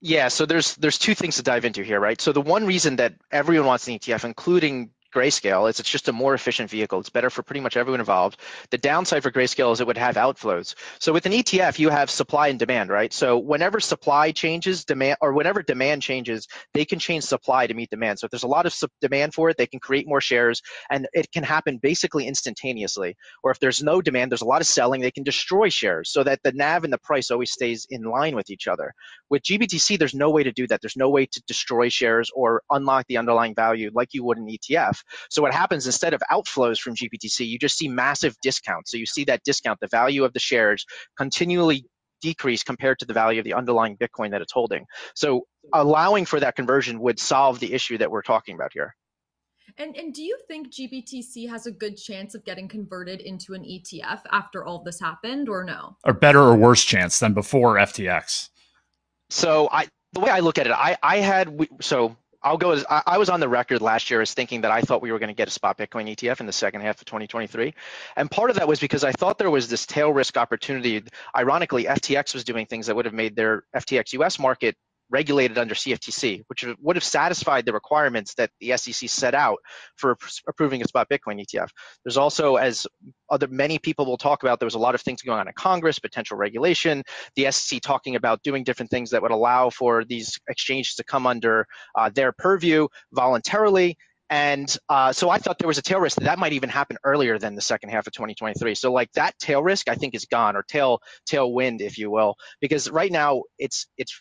Yeah, so there's there's two things to dive into here, right? So the one reason that everyone wants an ETF, including Grayscale is it's just a more efficient vehicle. It's better for pretty much everyone involved. The downside for Grayscale is it would have outflows. So with an ETF, you have supply and demand, right? So whenever supply changes, demand or whenever demand changes, they can change supply to meet demand. So if there's a lot of demand for it, they can create more shares, and it can happen basically instantaneously. Or if there's no demand, there's a lot of selling, they can destroy shares so that the NAV and the price always stays in line with each other. With GBTC, there's no way to do that. There's no way to destroy shares or unlock the underlying value like you would an ETF. So what happens instead of outflows from GBTC, you just see massive discounts. So you see that discount, the value of the shares continually decrease compared to the value of the underlying Bitcoin that it's holding. So allowing for that conversion would solve the issue that we're talking about here. And and do you think GBTC has a good chance of getting converted into an ETF after all this happened, or no? Or better or worse chance than before FTX? So I the way I look at it, I I had so I'll go as I, I, was on the record last year as thinking that I thought we were going to get a spot Bitcoin ETF in the second half of 2023. And part of that was because I thought there was this tail risk opportunity. Ironically, FTX was doing things that would have made their FTX US market regulated under CFTC, which would have satisfied the requirements that the SEC set out for approving a spot Bitcoin ETF. There's also, as other many people will talk about, there was a lot of things going on in Congress, potential regulation, the SEC talking about doing different things that would allow for these exchanges to come under uh, their purview voluntarily. And uh, so I thought there was a tail risk that, that might even happen earlier than the second half of 2023. So like that tail risk, I think is gone, or tail tailwind, if you will, because right now it's it's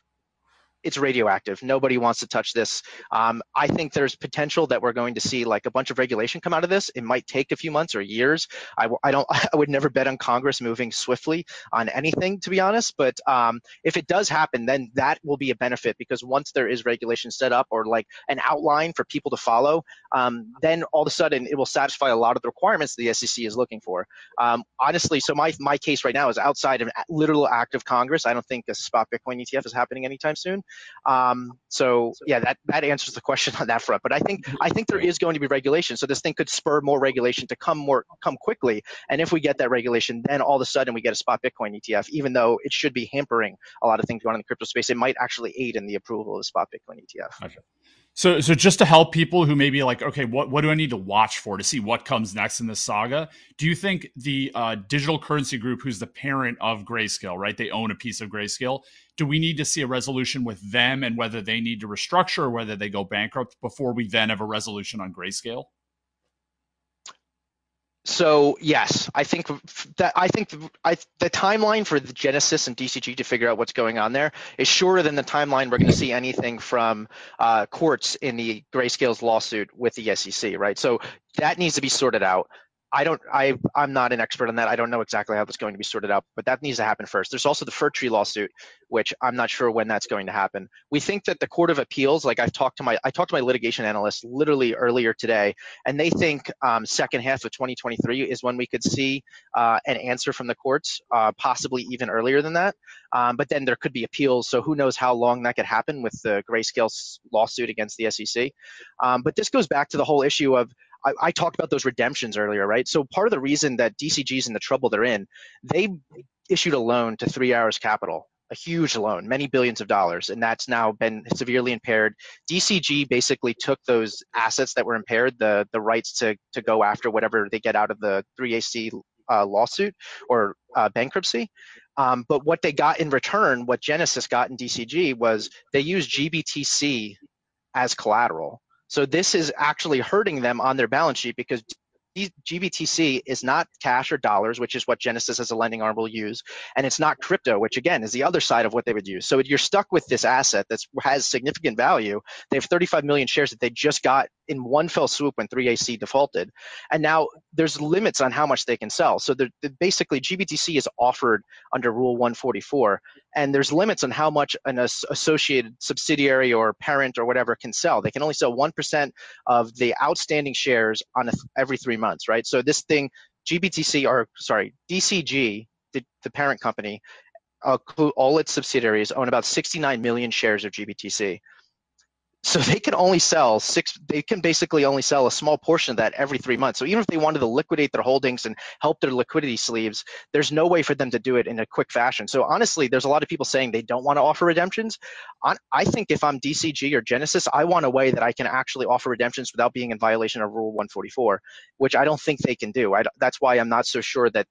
it's radioactive. Nobody wants to touch this. Um, I think there's potential that we're going to see like a bunch of regulation come out of this. It might take a few months or years. I, I don't. I would never bet on Congress moving swiftly on anything, to be honest. But um, if it does happen, then that will be a benefit because once there is regulation set up or like an outline for people to follow, um, then all of a sudden it will satisfy a lot of the requirements the SEC is looking for. Um, honestly, so my my case right now is outside of literal act of Congress. I don't think a spot Bitcoin ETF is happening anytime soon. Um, so yeah, that that answers the question on that front. But I think I think there is going to be regulation, so this thing could spur more regulation to come more come quickly. And if we get that regulation, then all of a sudden we get a spot Bitcoin ETF, even though it should be hampering a lot of things going on in the crypto space. It might actually aid in the approval of the spot Bitcoin ETF. Okay. So, so just to help people who may be like, okay, what, what do I need to watch for to see what comes next in this saga? Do you think the uh, digital currency group, who's the parent of Grayscale, right? They own a piece of Grayscale. Do we need to see a resolution with them and whether they need to restructure or whether they go bankrupt before we then have a resolution on Grayscale? So yes, I think that I think the, I, the timeline for the Genesis and DCG to figure out what's going on there is shorter than the timeline we're going to see anything from uh, courts in the Grayscale's lawsuit with the SEC, right? So that needs to be sorted out. I don't. I I'm not an expert on that. I don't know exactly how that's going to be sorted out, but that needs to happen first. There's also the Fir Tree lawsuit, which I'm not sure when that's going to happen. We think that the Court of Appeals, like I've talked to my I talked to my litigation analyst literally earlier today, and they think um, second half of 2023 is when we could see uh, an answer from the courts, uh, possibly even earlier than that. Um, but then there could be appeals, so who knows how long that could happen with the Grayscale lawsuit against the SEC. Um, but this goes back to the whole issue of I, I, talked about those redemptions earlier, right? So part of the reason that DCG's in the trouble they're in, they issued a loan to Three Arrows Capital, a huge loan, many billions of dollars, and that's now been severely impaired. DCG basically took those assets that were impaired, the the rights to to go after whatever they get out of the 3AC uh, lawsuit or uh, bankruptcy. Um, but what they got in return, what Genesis got in DCG was they used GBTC as collateral. So this is actually hurting them on their balance sheet because GBTC is not cash or dollars, which is what Genesis as a lending arm will use, and it's not crypto, which again is the other side of what they would use. So you're stuck with this asset that has significant value. They have 35 million shares that they just got in one fell swoop when 3AC defaulted, and now there's limits on how much they can sell. So they're, they're basically GBTC is offered under Rule 144, and there's limits on how much an associated subsidiary or parent or whatever can sell. They can only sell one percent of the outstanding shares on a, every three months, right? So this thing, GBTC or sorry, DCG, the, the parent company, uh, all its subsidiaries own about 69 million shares of GBTC. So they can only sell six, they can basically only sell a small portion of that every three months. So even if they wanted to liquidate their holdings and help their liquidity sleeves, there's no way for them to do it in a quick fashion. So honestly, there's a lot of people saying they don't want to offer redemptions. I think if I'm DCG or Genesis, I want a way that I can actually offer redemptions without being in violation of Rule 144, which I don't think they can do. I, that's why I'm not so sure that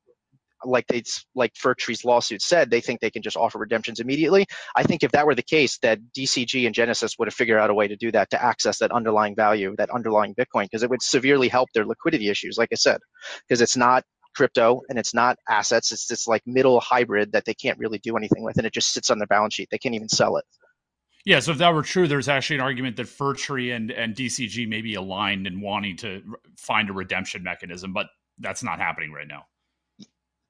like they like Tree's lawsuit said, they think they can just offer redemptions immediately. I think if that were the case, that DCG and Genesis would have figured out a way to do that to access that underlying value, that underlying Bitcoin, because it would severely help their liquidity issues, like I said, because it's not crypto and it's not assets. It's this like middle hybrid that they can't really do anything with, and it just sits on their balance sheet. They can't even sell it. Yeah, so if that were true, there's actually an argument that Tree and, and DCG may be aligned in wanting to find a redemption mechanism, but that's not happening right now.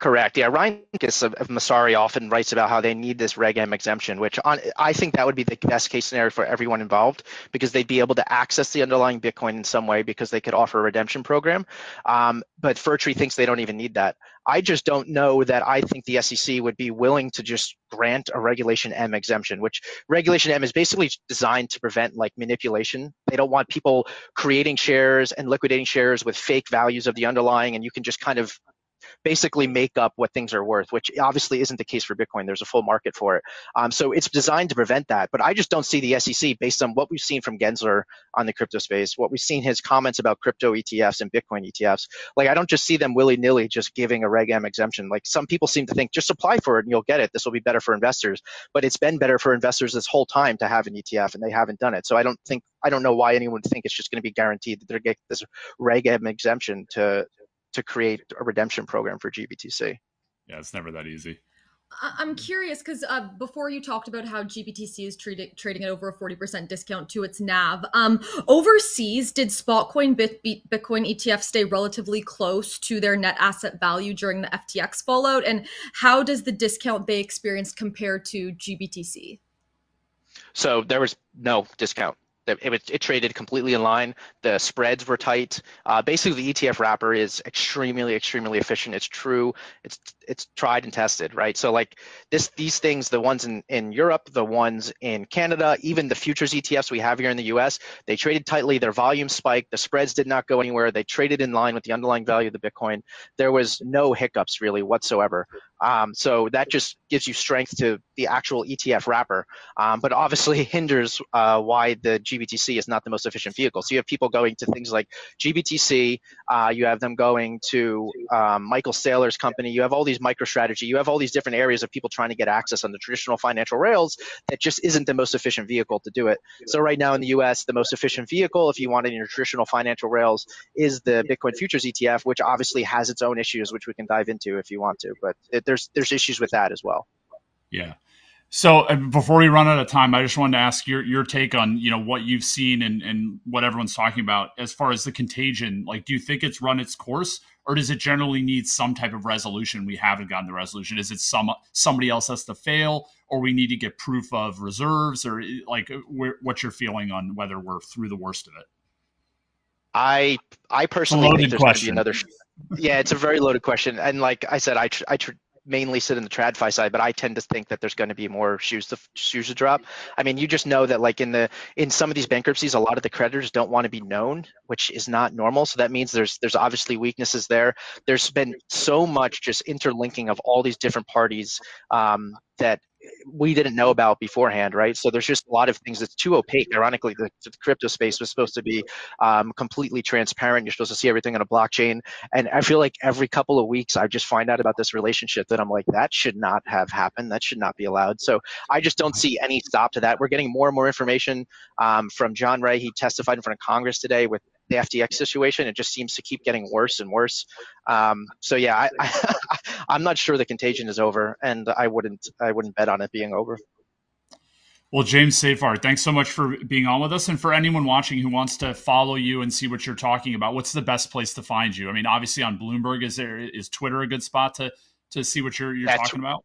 Correct. Yeah, Ryan Pincus of, of Messari often writes about how they need this Reg M exemption, which on, I think that would be the best case scenario for everyone involved because they'd be able to access the underlying Bitcoin in some way because they could offer a redemption program. Um, but Tree thinks they don't even need that. I just don't know that I think the SEC would be willing to just grant a Regulation M exemption, which Regulation M is basically designed to prevent like manipulation. They don't want people creating shares and liquidating shares with fake values of the underlying, and you can just kind of basically make up what things are worth, which obviously isn't the case for Bitcoin. There's a full market for it. Um, so it's designed to prevent that. But I just don't see the SEC, based on what we've seen from Gensler on the crypto space, what we've seen his comments about crypto ETFs and Bitcoin ETFs. Like, I don't just see them willy nilly just giving a Reg M exemption. Like, some people seem to think just apply for it and you'll get it. This will be better for investors. But it's been better for investors this whole time to have an ETF and they haven't done it. So I don't think, I don't know why anyone would think it's just going to be guaranteed that they're getting this Reg M exemption to to create a redemption program for GBTC. Yeah, it's never that easy. I'm curious because uh, before you talked about how GBTC is trading trading at over a 40% discount to its NAV. Um, overseas, did Spotcoin Bit- Bitcoin ETF stay relatively close to their net asset value during the FTX fallout? And how does the discount they experienced compare to GBTC? So there was no discount it, it, it, traded completely in line. The spreads were tight. Uh, basically, the ETF wrapper is extremely, extremely efficient. It's true. It's it's tried and tested, right? So like this, these things, the ones in in Europe, the ones in Canada, even the futures ETFs we have here in the U.S., they traded tightly. Their volume spiked. The spreads did not go anywhere. They traded in line with the underlying value of the Bitcoin. There was no hiccups really whatsoever. Um, so that just gives you strength to the actual ETF wrapper, um, but obviously hinders uh, why the GBTC is not the most efficient vehicle. So you have people going to things like GBTC, uh, you have them going to um, Michael Saylor's company, you have all these MicroStrategy, you have all these different areas of people trying to get access on the traditional financial rails that just isn't the most efficient vehicle to do it. So right now in the US, the most efficient vehicle, if you want it in your traditional financial rails, is the Bitcoin futures ETF, which obviously has its own issues, which we can dive into if you want to, but it, there's there's issues with that as well. Yeah. So before we run out of time, I just wanted to ask your your take on you know what you've seen and and what everyone's talking about as far as the contagion. Like, do you think it's run its course, or does it generally need some type of resolution? We haven't gotten the resolution. Is it some somebody else has to fail, or we need to get proof of reserves, or like what's your feeling on whether we're through the worst of it? I I personally think there's going to be another. yeah, it's a very loaded question, and like I said, I tr- I tr- mainly sit in the tradfi side, but I tend to think that there's going to be more shoes to shoes to drop. I mean, you just know that like in the in some of these bankruptcies, a lot of the creditors don't want to be known, which is not normal. So that means there's there's obviously weaknesses there. There's been so much just interlinking of all these different parties um, that we didn't know about beforehand, right? So there's just a lot of things that's too opaque. Ironically, the, the crypto space was supposed to be um, completely transparent. You're supposed to see everything on a blockchain, and I feel like every couple of weeks I just find out about this relationship that I'm like, that should not have happened. That should not be allowed. So I just don't see any stop to that. We're getting more and more information um, from John Ray. He testified in front of Congress today with the FTX situation. It just seems to keep getting worse and worse. Um, so yeah, I, I, I'm not sure the contagion is over, and I wouldn't I wouldn't bet on it being over. Well, James Seyffart, thanks so much for being on with us. And for anyone watching who wants to follow you and see what you're talking about, what's the best place to find you? I mean, obviously on Bloomberg, is there is Twitter a good spot to to see what you're you're That's, talking about?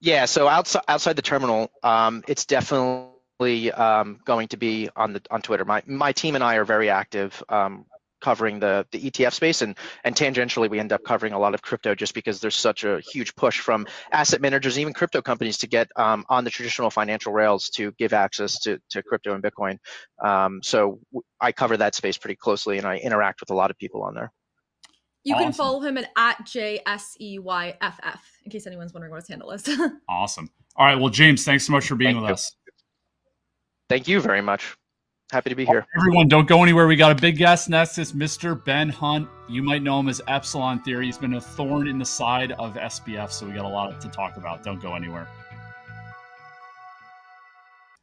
Yeah, so outside outside the terminal, um, it's definitely um, going to be on the on Twitter. My my team and I are very active um, covering the the ETF space, and and tangentially we end up covering a lot of crypto just because there's such a huge push from asset managers, even crypto companies, to get um, on the traditional financial rails to give access to to crypto and Bitcoin. Um, so I cover that space pretty closely, and I interact with a lot of people on there. You awesome. can follow him at, at JSEYFF in case anyone's wondering what his handle is. awesome. All right. Well, James, thanks so much for being Thank with you. us. Thank you very much. Happy to be here. Everyone, don't go anywhere. We got a big guest next. It's Mr. Ben Hunt. You might know him as Epsilon Theory. He's been a thorn in the side of SBF, so we got a lot to talk about. Don't go anywhere.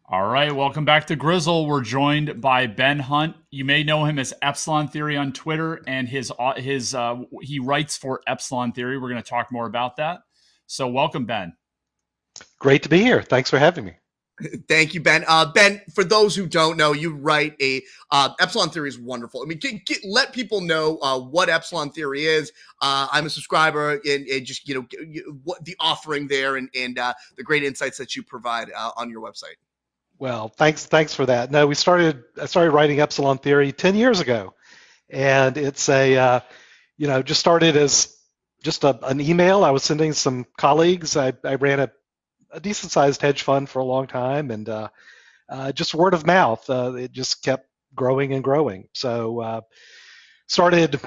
All right, welcome back to Grizzle. We're joined by Ben Hunt. You may know him as Epsilon Theory on Twitter, and his uh, his uh, he writes for Epsilon Theory. We're going to talk more about that. So, welcome, Ben. Great to be here. Thanks for having me. Thank you, Ben. Uh, ben, for those who don't know, you write a uh, Epsilon Theory is wonderful. I mean, get, get, let people know uh, what Epsilon Theory is. Uh, I'm a subscriber, and, and, just you know what the offering there, and and uh, the great insights that you provide uh, on your website. Well, thanks thanks for that. No, we started I started writing Epsilon Theory ten years ago, and it's a you know just started as just a, an email I was sending some colleagues. I, I ran a a decent sized hedge fund for a long time, and uh, uh, just word of mouth, uh, it just kept growing and growing. So uh, started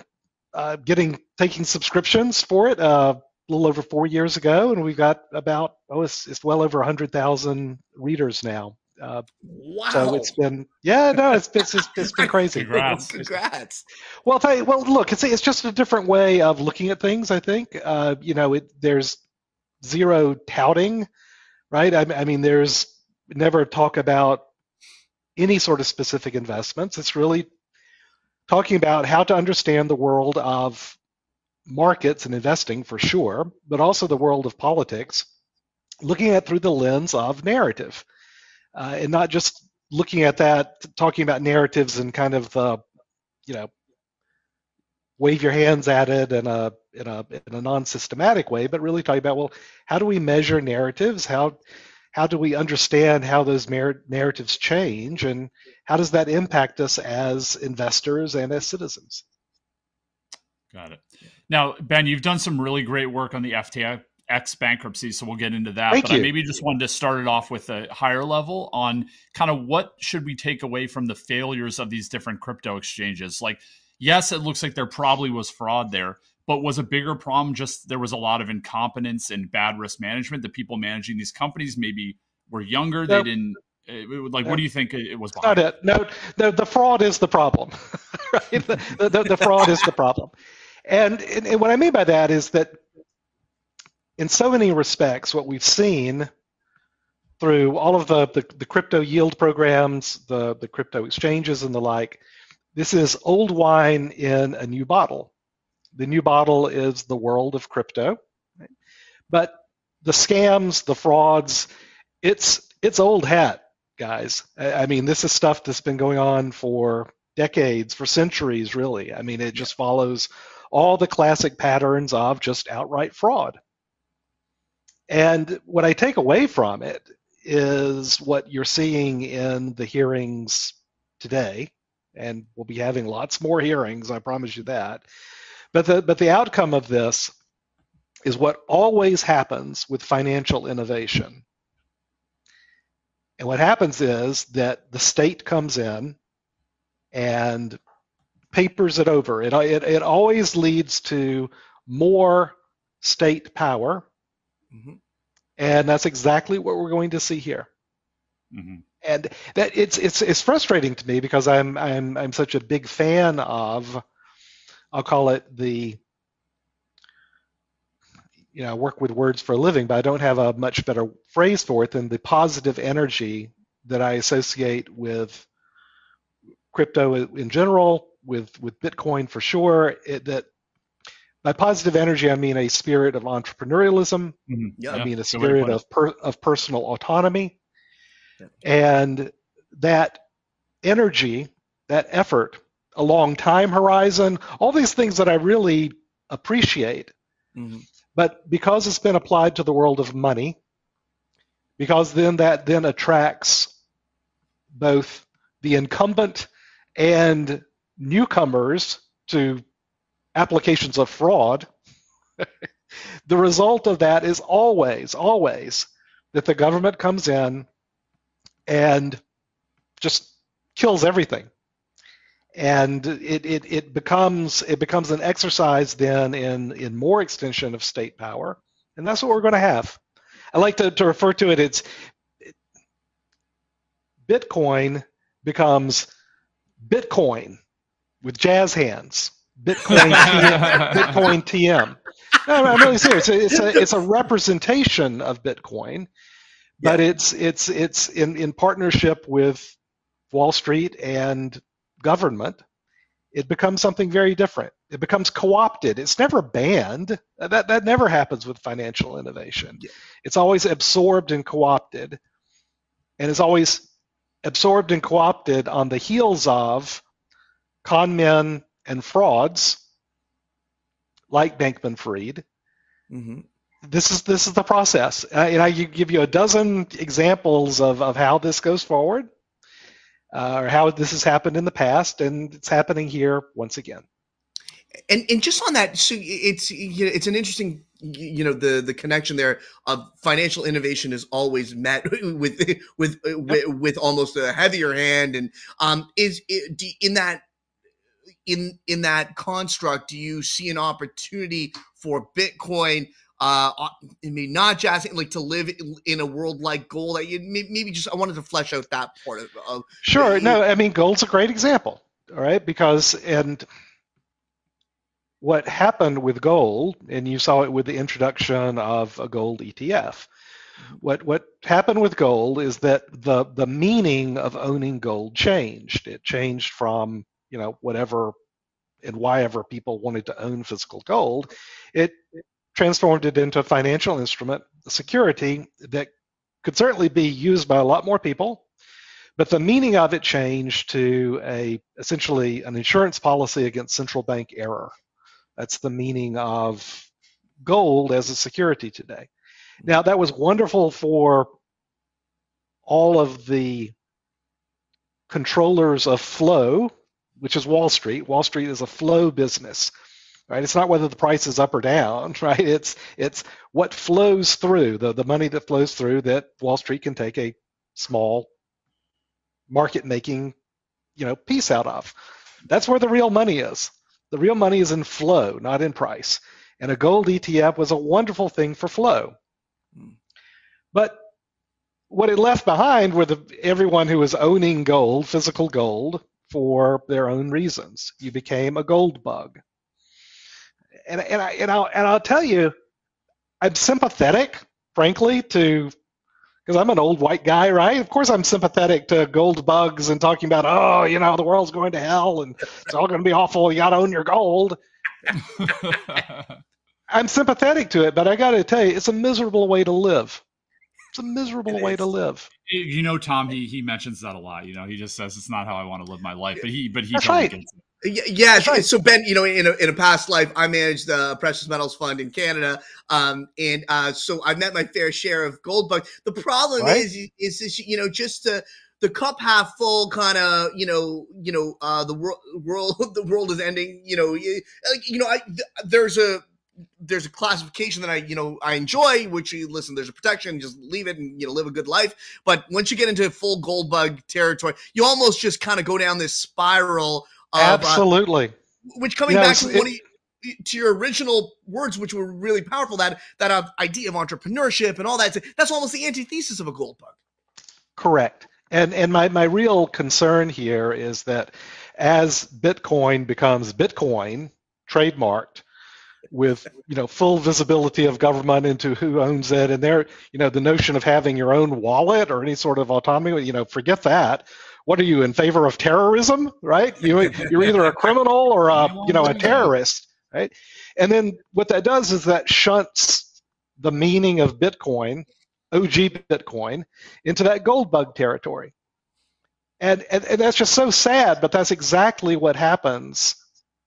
uh, getting taking subscriptions for it a little over four years ago, and we've got about oh, it's, it's well over hundred thousand readers now. Uh, wow! So it's been yeah, no, it's it's, it's, it's been crazy. Congrats! Congrats! Well, you, well, look, it's it's just a different way of looking at things. I think uh, you know, it, there's zero touting right? I, I mean, there's never talk about any sort of specific investments. It's really talking about how to understand the world of markets and investing for sure, but also the world of politics, looking at through the lens of narrative, uh, and not just looking at that, talking about narratives and kind of the, you know, wave your hands at it in a in a in a non-systematic way, but really talking about well, how do we measure narratives? How how do we understand how those narratives change, and how does that impact us as investors and as citizens? Got it. Now, Ben, you've done some really great work on the FTX bankruptcy, so we'll get into that. Thank but you. I maybe just wanted to start it off with a higher level on kind of what should we take away from the failures of these different crypto exchanges. Like, yes, it looks like there probably was fraud there, but was a bigger problem just there was a lot of incompetence and bad risk management. The people managing these companies maybe were younger. Nope. They didn't eh, like. What do you think it was? Not it. No, the, the fraud is the problem. right? The, the, the, fraud is the problem. And, and what I mean by that is that in so many respects, what we've seen through all of the, the, the, crypto yield programs, the, the crypto exchanges and the like, this is old wine in a new bottle. The new bottle is the world of crypto. Right? But the scams, the frauds, it's it's old hat, guys. I mean, this is stuff that's been going on for decades, for centuries, really. I mean, it just follows all the classic patterns of just outright fraud. And what I take away from it is what you're seeing in the hearings today and we'll be having lots more hearings, I promise you that. But the, but the outcome of this is what always happens with financial innovation. And what happens is that the state comes in and papers it over. It, it, it always leads to more state power, mm-hmm. And that's exactly what we're going to see here. Mm-hmm. And that it's it's it's frustrating to me because I'm I'm I'm such a big fan of I'll call it the you know, I work with words for a living, but I don't have a much better phrase for it than the positive energy that I associate with crypto in general, with with Bitcoin for sure. It, that by positive energy, I mean a spirit of entrepreneurialism. Mm-hmm. Yeah, I mean a spirit of per, of personal autonomy, yeah. and that energy, that effort, a long time horizon, all these things that I really appreciate. Mm-hmm. But because it's been applied to the world of money, because then that then attracts both the incumbent and newcomers to applications of fraud, the result of that is always, always that the government comes in and just kills everything. And it, it, it becomes it becomes an exercise then in, in more extension of state power. And that's what we're going to have. I like to, to refer to it, it's Bitcoin becomes Bitcoin with jazz hands. Bitcoin, TM, Bitcoin TM. No, I'm really serious. It's a, it's a representation of Bitcoin, but it's it's it's in, in partnership with Wall Street and government. It becomes something very different. It becomes co-opted. It's never banned. That that never happens with financial innovation. Yeah. It's always absorbed and co-opted, and it's always absorbed and co-opted on the heels of con men and frauds like Bankman Fried. Mm-hmm. This is this is the process, uh, and I give you a dozen examples of, of how this goes forward, uh, or how this has happened in the past, and it's happening here once again. And and just on that, so it's you know, it's an interesting you know the the connection there of financial innovation is always met with with with, with almost a heavier hand, and um is in that in in that construct do you see an opportunity for bitcoin uh i mean not just like to live in a world like gold maybe just i wanted to flesh out that part of, of sure no i mean gold's a great example all right? Because and what happened with gold and you saw it with the introduction of a gold etf what what happened with gold is that the the meaning of owning gold changed. It changed from you know whatever and why ever people wanted to own physical gold, it transformed it into a financial instrument, a security that could certainly be used by a lot more people, but the meaning of it changed to a essentially an insurance policy against central bank error. That's the meaning of gold as a security today. Now that was wonderful for all of the controllers of flow which is Wall Street. Wall Street is a flow business, right? It's not whether the price is up or down, right? It's it's what flows through the the money that flows through that Wall Street can take a small market making, you know, piece out of. That's where the real money is. The real money is in flow, not in price. And a gold ETF was a wonderful thing for flow. But what it left behind were the everyone who was owning gold, physical gold, for their own reasons. You became a gold bug. And, and, I, and, I'll, and I'll tell you, I'm sympathetic, frankly, to because I'm an old white guy, right? Of course, I'm sympathetic to gold bugs and talking about, oh, you know, the world's going to hell and it's all going to be awful. You got to own your gold. I'm sympathetic to it, but I got to tell you, it's a miserable way to live. It's a miserable way to live. You know, Tom, he he mentions that a lot. You know, he just says it's not how I want to live my life, but he but he That's right. Yeah, right. so Ben, you know, in a, in a past life, I managed the precious metals fund in Canada, um, and uh, so I've met my fair share of gold bugs. The problem right. is, is this, you know, just to the cup half full kind of you know you know uh the world world the world is ending you know you, you know I, th- there's a there's a classification that I, you know, I enjoy, which you listen, there's a protection, just leave it and, you know, live a good life. But once you get into full gold bug territory, you almost just kind of go down this spiral. Of, Absolutely. Uh, which coming back to to your original words, which were really powerful, that that uh, idea of entrepreneurship and all that, that's almost the antithesis of a gold bug. Correct. And and my, my real concern here is that as Bitcoin becomes Bitcoin, trademarked, with you know full visibility of government into who owns it and there you know the notion of having your own wallet or any sort of autonomy you know forget that what are you in favor of terrorism right you you're either a criminal or a you know a terrorist right and then what that does is that shunts the meaning of bitcoin og bitcoin into that gold bug territory and, and, and that's just so sad but that's exactly what happens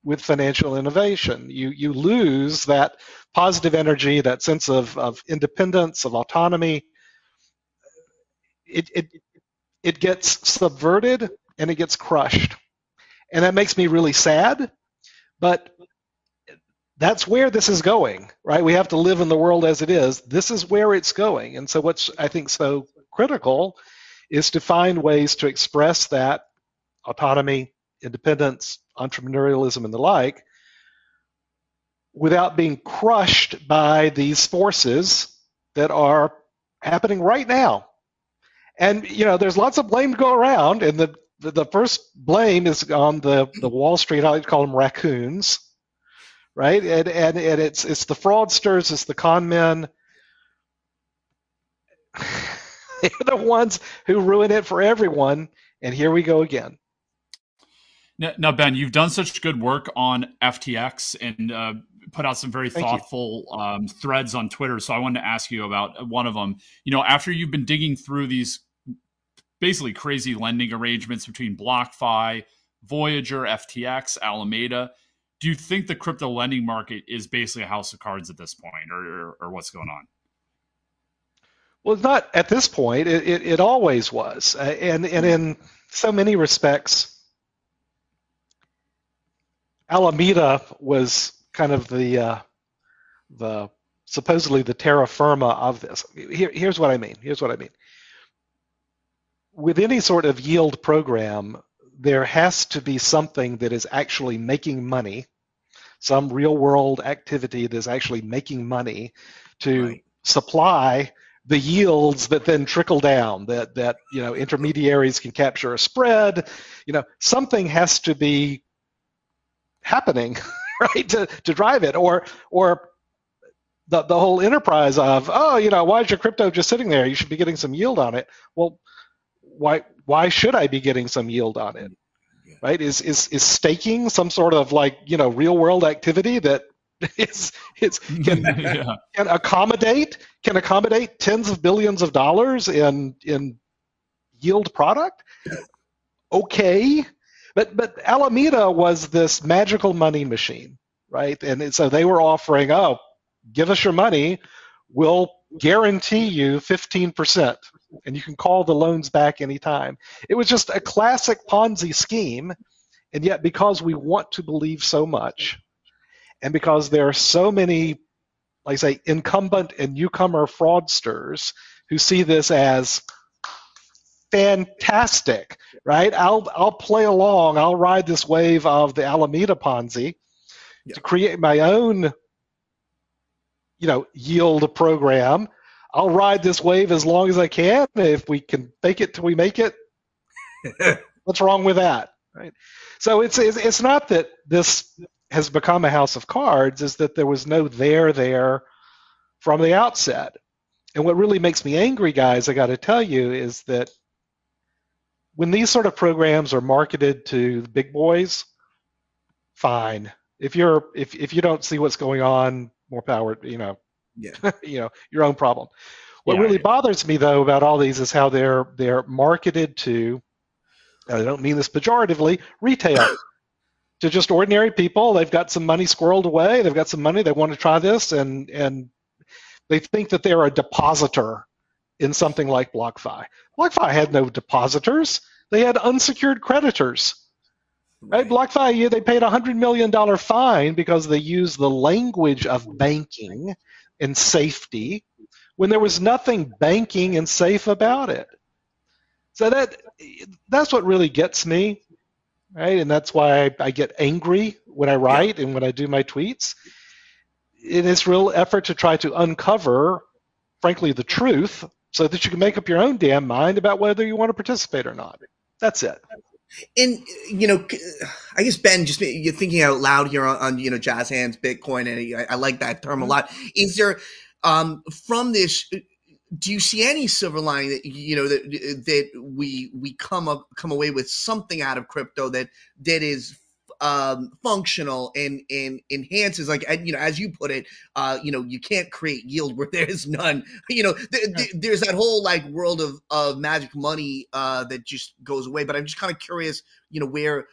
with financial innovation. You you lose that positive energy, that sense of, of independence, of autonomy. It, it it gets subverted and it gets crushed. And that makes me really sad, but that's where this is going, right? We have to live in the world as it is. This is where it's going. And so what's I think so critical is to find ways to express that autonomy, independence, entrepreneurialism, and the like, without being crushed by these forces that are happening right now. And you know, there's lots of blame to go around, and the the, the first blame is on the, the Wall Street. I like to call them raccoons, right? And, and and it's it's the fraudsters, it's the con men. They're the ones who ruin it for everyone. And here we go again. Now, Ben, you've done such good work on FTX and uh, put out some very Thank thoughtful um, threads on Twitter. So I wanted to ask you about one of them. You know, after you've been digging through these basically crazy lending arrangements between BlockFi, Voyager, FTX, Alameda, do you think the crypto lending market is basically a house of cards at this point, or, or, or what's going on? Well, it's not at this point. It, it, it always was, uh, and and in so many respects Alameda was kind of the uh, the supposedly the terra firma of this. Here, here's what I mean. Here's what I mean. With any sort of yield program, there has to be something that is actually making money, some real world activity that's actually making money to right. supply the yields that then trickle down that that you know intermediaries can capture a spread you know something has to be happening, right, to, to drive it, or or the the whole enterprise of oh, you know, why is your crypto just sitting there? You should be getting some yield on it. Well, why why should I be getting some yield on it? Right? Is is is staking some sort of like you know real world activity that is it's can, yeah. can accommodate can accommodate tens of billions of dollars in in yield product? Okay, but but Alameda was this magical money machine, right? And so they were offering, oh, give us your money, we'll guarantee you 15%, and you can call the loans back anytime. It was just a classic Ponzi scheme, and yet because we want to believe so much, and because there are so many, like I say, incumbent and newcomer fraudsters who see this as fantastic, right? I'll I'll play along. I'll ride this wave of the Alameda Ponzi yeah. to create my own, you know, yield program. I'll ride this wave as long as I can. If we can fake it till we make it, what's wrong with that, right? So it's, it's it's not that this has become a house of cards. Is that there was no there there from the outset. And what really makes me angry, guys, I got to tell you, is that when these sort of programs are marketed to the big boys, fine. If you're if if you don't see what's going on, more power. You know, yeah, you know, your own problem. What yeah, really bothers me though about all these is how they're they're marketed to. I don't mean this pejoratively. Retail. to just ordinary people, they've got some money squirreled away. They've got some money. They want to try this, and and they think that they're a depositor in something like BlockFi. BlockFi had no depositors; they had unsecured creditors. Right? BlockFi, they paid a hundred million dollar fine because they used the language of banking and safety when there was nothing banking and safe about it. So that that's what really gets me, right? And that's why I, I get angry when I write yeah. and when I do my tweets in this real effort to try to uncover, frankly, the truth so that you can make up your own damn mind about whether you want to participate or not. That's it. And you know, I guess Ben, just you're thinking out loud here on, on you know jazz hands, Bitcoin, and I, I like that term a mm-hmm. lot. Is there um, from this? Do you see any silver lining that you know that that we we come up come away with something out of crypto that that is um, functional and and enhances like you know as you put it uh, you know you can't create yield where there is none. You know th- th- there's that whole like world of of magic money uh, that just goes away but i'm just kind of curious you know where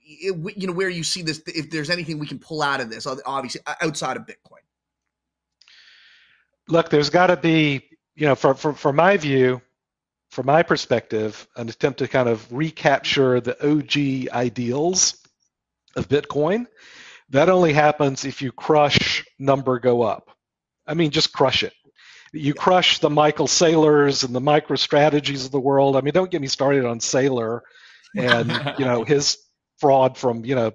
it, you know where you see this if there's anything we can pull out of this obviously outside of bitcoin. Look there's got to be you know for, for for my view from my perspective an attempt to kind of recapture the og ideals of Bitcoin. That only happens if you crush number go up. I mean, just crush it. You crush the Michael Saylors and the MicroStrategies of the world. I mean, don't get me started on Saylor and you know his fraud from you know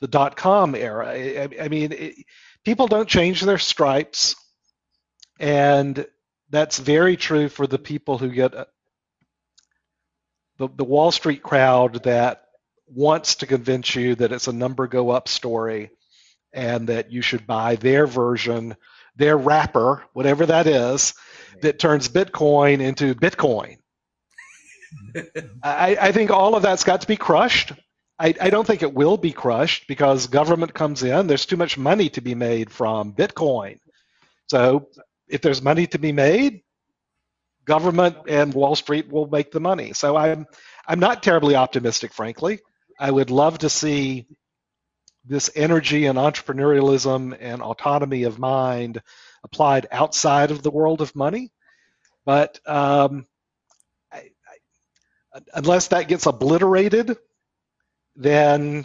the dot com era. I, I mean, it, people don't change their stripes, and that's very true for the people who get uh, the the Wall Street crowd that wants to convince you that it's a number go up story and that you should buy their version, their wrapper, whatever that is, that turns Bitcoin into Bitcoin. I, I, think all of that's got to be crushed. I, I, don't think it will be crushed because government comes in. There's too much money to be made from Bitcoin. So if there's money to be made, government and Wall Street will make the money. So I'm I'm not terribly optimistic, frankly. I would love to see this energy and entrepreneurialism and autonomy of mind applied outside of the world of money. But um, I, I, unless that gets obliterated, then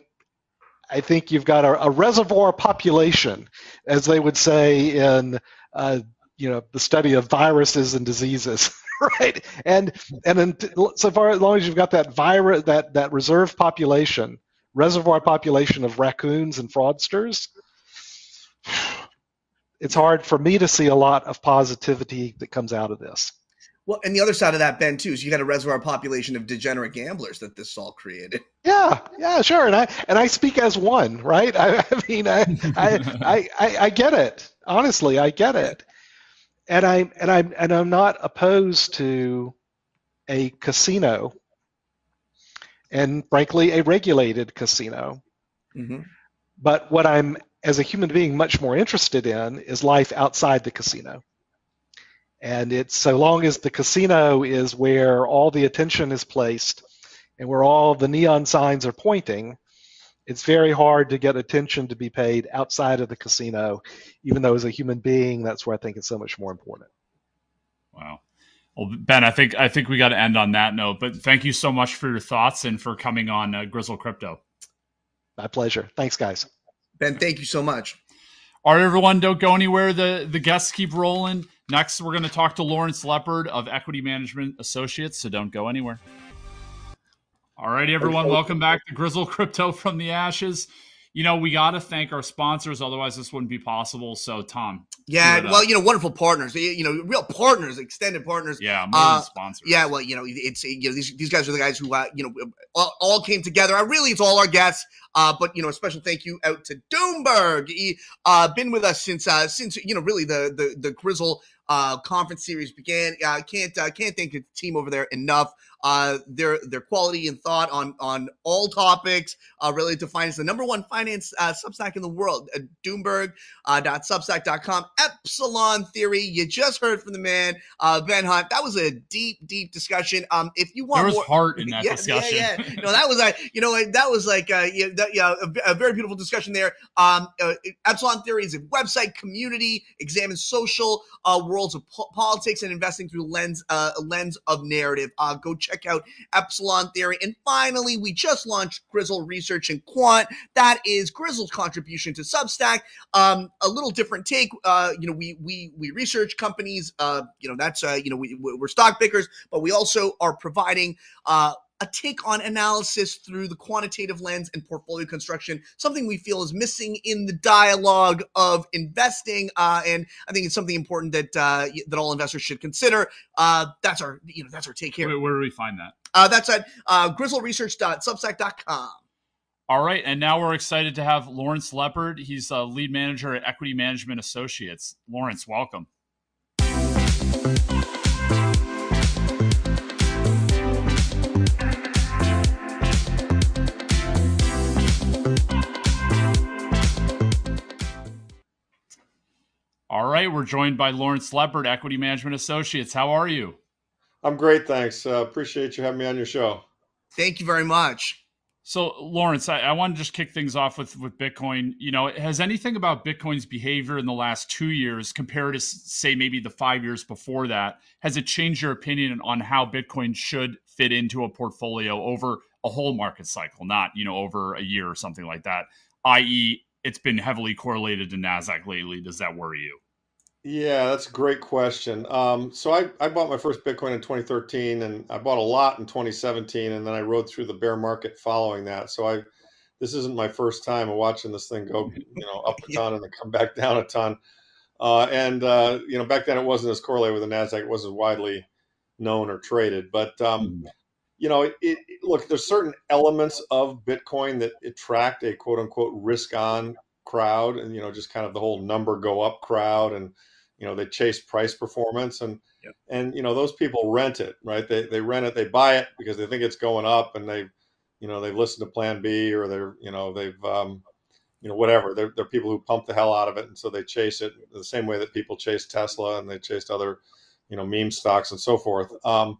I think you've got a, a reservoir population, as they would say in uh, you know the study of viruses and diseases. right? And and then so far as long as you've got that virus, that that reserve population, reservoir population of raccoons and fraudsters, it's hard for me to see a lot of positivity that comes out of this. Well, and the other side of that, Ben, too, is you got a reservoir population of degenerate gamblers that this all created. Yeah, yeah, sure, and I and I speak as one, right? I, I mean, I, I, I I get it. Honestly, I get it and I and I'm and I'm not opposed to a casino, and frankly, a regulated casino. Mm-hmm. But what I'm, as a human being, much more interested in is life outside the casino. And it's so long as the casino is where all the attention is placed and where all the neon signs are pointing, it's very hard to get attention to be paid outside of the casino, even though as a human being, that's where I think it's so much more important. Wow. Well, Ben, I think I think we got to end on that note. But thank you so much for your thoughts and for coming on uh, Grizzle Crypto. My pleasure. Thanks, guys. Ben, thank you so much. All right, everyone, don't go anywhere. The the guests keep rolling. Next, we're going to talk to Lawrence Lepard of Equity Management Associates. So don't go anywhere. All right, everyone, welcome back to Grizzle Crypto from the Ashes. You know, we got to thank our sponsors, otherwise, this wouldn't be possible. So, Tom. Yeah, well, you know, wonderful partners, you know, real partners, extended partners. Yeah, more uh, sponsors. Yeah, well, you know, it's, you know, these, these guys are the guys who, uh, you know, all, all came together. I really, it's all our guests. Uh, but you know, a special thank you out to Doomberg. He uh, been with us since uh, since you know really the the the Grizzle uh, conference series began. I uh, can't uh, can't thank the team over there enough. Uh, their their quality and thought on on all topics uh, related to finance. The number one finance uh, Substack in the world, uh, Doomberg.substack.com. Uh, Epsilon Theory. You just heard from the man uh, Ben Hunt. That was a deep deep discussion. Um, if you want there was more, heart in that yeah, discussion. Yeah, yeah. No, that was a you know that was like uh, yeah, that, yeah a, a, very beautiful discussion there. Um, uh, Epsilon Theory is a website community examines social uh, worlds of po- politics and investing through lens uh, lens of narrative. Uh, go check check out Epsilon Theory. And finally, we just launched Grizzle Research and Quant. That is Grizzle's contribution to Substack. Um, a little different take. Uh, you know, we we we research companies. Uh, you know, that's uh, you know we we're stock pickers, but we also are providing uh a take on analysis through the quantitative lens and portfolio construction, something we feel is missing in the dialogue of investing. Uh, and I think it's something important that uh, that all investors should consider. Uh, that's our you know that's our take here. Where, where do we find that? Uh, that's at uh, grizzleresearch.substack.com. All right, and now we're excited to have Lawrence Lepard. He's a lead manager at Equity Management Associates. Lawrence, welcome. All right, we're joined by Lawrence Lepard, Equity Management Associates. How are you? I'm great, thanks. Uh, appreciate you having me on your show. Thank you very much. So, Lawrence, I, I want to just kick things off with with Bitcoin. You know, has anything about Bitcoin's behavior in the last two years, compared to say maybe the five years before that, has it changed your opinion on how Bitcoin should fit into a portfolio over a whole market cycle, not you know over a year or something like that? I.e., it's been heavily correlated to Nasdaq lately. Does that worry you? Yeah, that's a great question. Um, so I, I bought my first Bitcoin in 2013 and I bought a lot in 2017 and then I rode through the bear market following that. So I this isn't my first time watching this thing go, you know, up a ton and then come back down a ton. Uh, and uh, you know, back then it wasn't as correlated with the Nasdaq; it wasn't widely known or traded. But um, you know, it, it, look, there's certain elements of Bitcoin that attract a quote unquote risk on crowd, and you know, just kind of the whole number go up crowd, and you know, they chase price performance, and and you know, those people rent it, right? They they rent it, they buy it because they think it's going up, and they, you know, they've listened to Plan B, or they're, you know, they've um, you know, whatever. They're, they're people who pump the hell out of it, and so they chase it the same way that people chase Tesla and they chased other, you know, meme stocks and so forth. Um,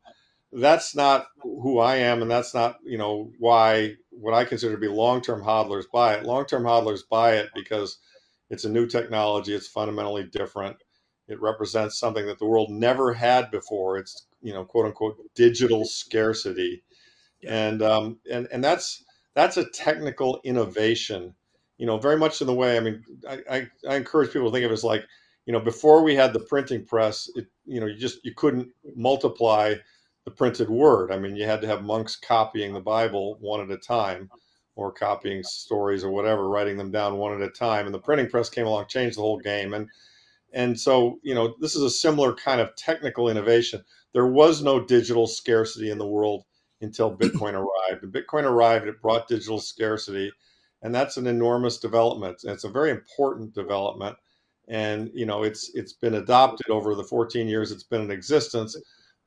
that's not who I am, and that's not you know why what I consider to be long-term hodlers buy it. Long-term hodlers buy it because it's a new technology. It's fundamentally different. It represents something that the world never had before. It's you know quote unquote digital scarcity, and um, and and that's that's a technical innovation. You know, very much in the way. I mean, I, I, I encourage people to think of it as like you know before we had the printing press, it, you know, you just you couldn't multiply the printed word. I mean, you had to have monks copying the Bible one at a time, or copying stories or whatever, writing them down one at a time. And the printing press came along, changed the whole game. And and so, you know, this is a similar kind of technical innovation. There was no digital scarcity in the world until Bitcoin arrived. And Bitcoin arrived, it brought digital scarcity, and that's an enormous development. And it's a very important development. And you know, it's it's been adopted over the 14 years it's been in existence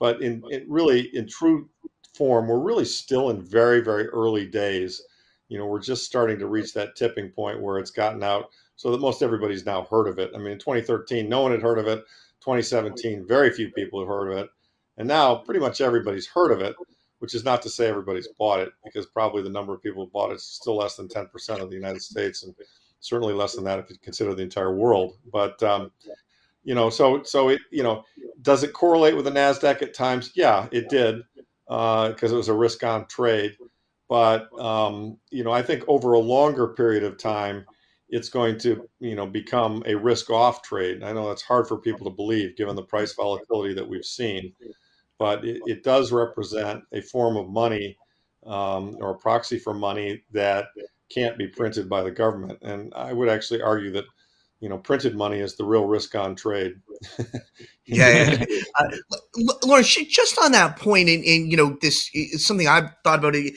but in, in really in true form we're really still in very very early days. You know we're just starting to reach that tipping point where it's gotten out so that most everybody's now heard of it. I mean in 2013 no one had heard of it. 2017 very few people have heard of it. And now pretty much everybody's heard of it which is not to say everybody's bought it because probably the number of people who bought it is still less than 10% of the united states and certainly less than that if you consider the entire world. But um, you know so so it you know does it correlate with the nasdaq at times? Yeah it did because uh, it was a risk on trade. But um, you know i think over a longer period of time it's going to you know become a risk off trade. And i know that's hard for people to believe given the price volatility that we've seen. But it, it does represent a form of money um, or a proxy for money that can't be printed by the government. And i would actually argue that you know, printed money is the real risk on trade. yeah, yeah. Uh, Lawrence, just on that point, and, and you know, this is something I've thought about. It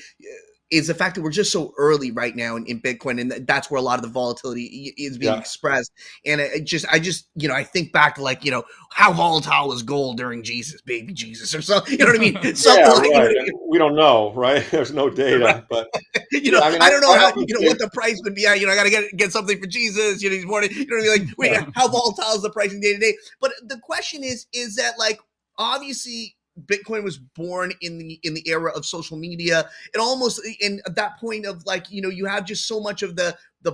is the fact that we're just so early right now in, in Bitcoin, and that's where a lot of the volatility is being yeah. expressed. And it just, I just, you know, I think back to like, you know, how volatile was gold during Jesus, baby Jesus, or so. You know what I mean? Something yeah, like, right. you know, we don't know, right? There's no data, but you know, I, mean, I don't know I, how, you know, what the price would be. I, You know, I got to get get something for Jesus. You know, he's morning. You know what I mean? Like, wait, how volatile is the pricing day to day? But the question is, is that like obviously Bitcoin was born in the in the era of social media. It almost in at that point of like you know you have just so much of the the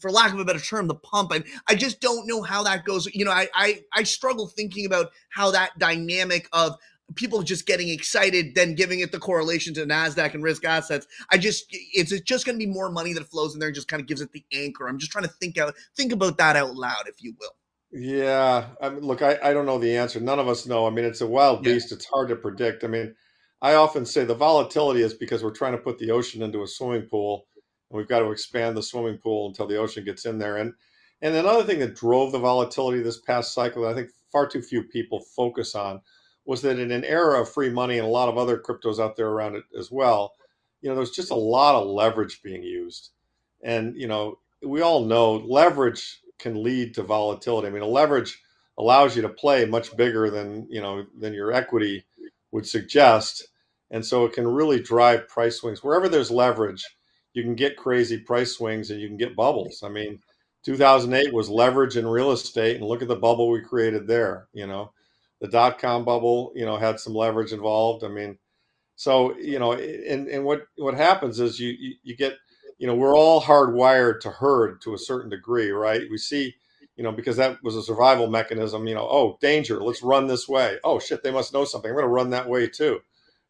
for lack of a better term the pump and I just don't know how that goes. You know I I, I struggle thinking about how that dynamic of people just getting excited then giving it the correlation to nasdaq and risk assets i just it's just going to be more money that flows in there and just kind of gives it the anchor i'm just trying to think out think about that out loud if you will yeah, I mean, look, I, I don't know the answer. None of us know. I mean, it's a wild beast. It's hard to predict. I mean, I often say the volatility is because we're trying to put the ocean into a swimming pool, and we've got to expand the swimming pool until the ocean gets in there. And and another thing that drove the volatility this past cycle, that I think far too few people focus on, was that in an era of free money and a lot of other cryptos out there around it as well, you know, there's just a lot of leverage being used. And, you know, we all know leverage can lead to volatility. I mean, a leverage allows you to play much bigger than, you know, than your equity would suggest. And so it can really drive price swings. Wherever there's leverage, you can get crazy price swings and you can get bubbles. I mean, 2008 was leverage in real estate, and look at the bubble we created there. You know, the dot com bubble, you know, had some leverage involved. I mean, so you know, and and what what happens is you you, you get, you know, we're all hardwired to herd to a certain degree, right? We see you know, because that was a survival mechanism, you know, oh, danger, let's run this way. Oh shit, they must know something. I'm gonna run that way too.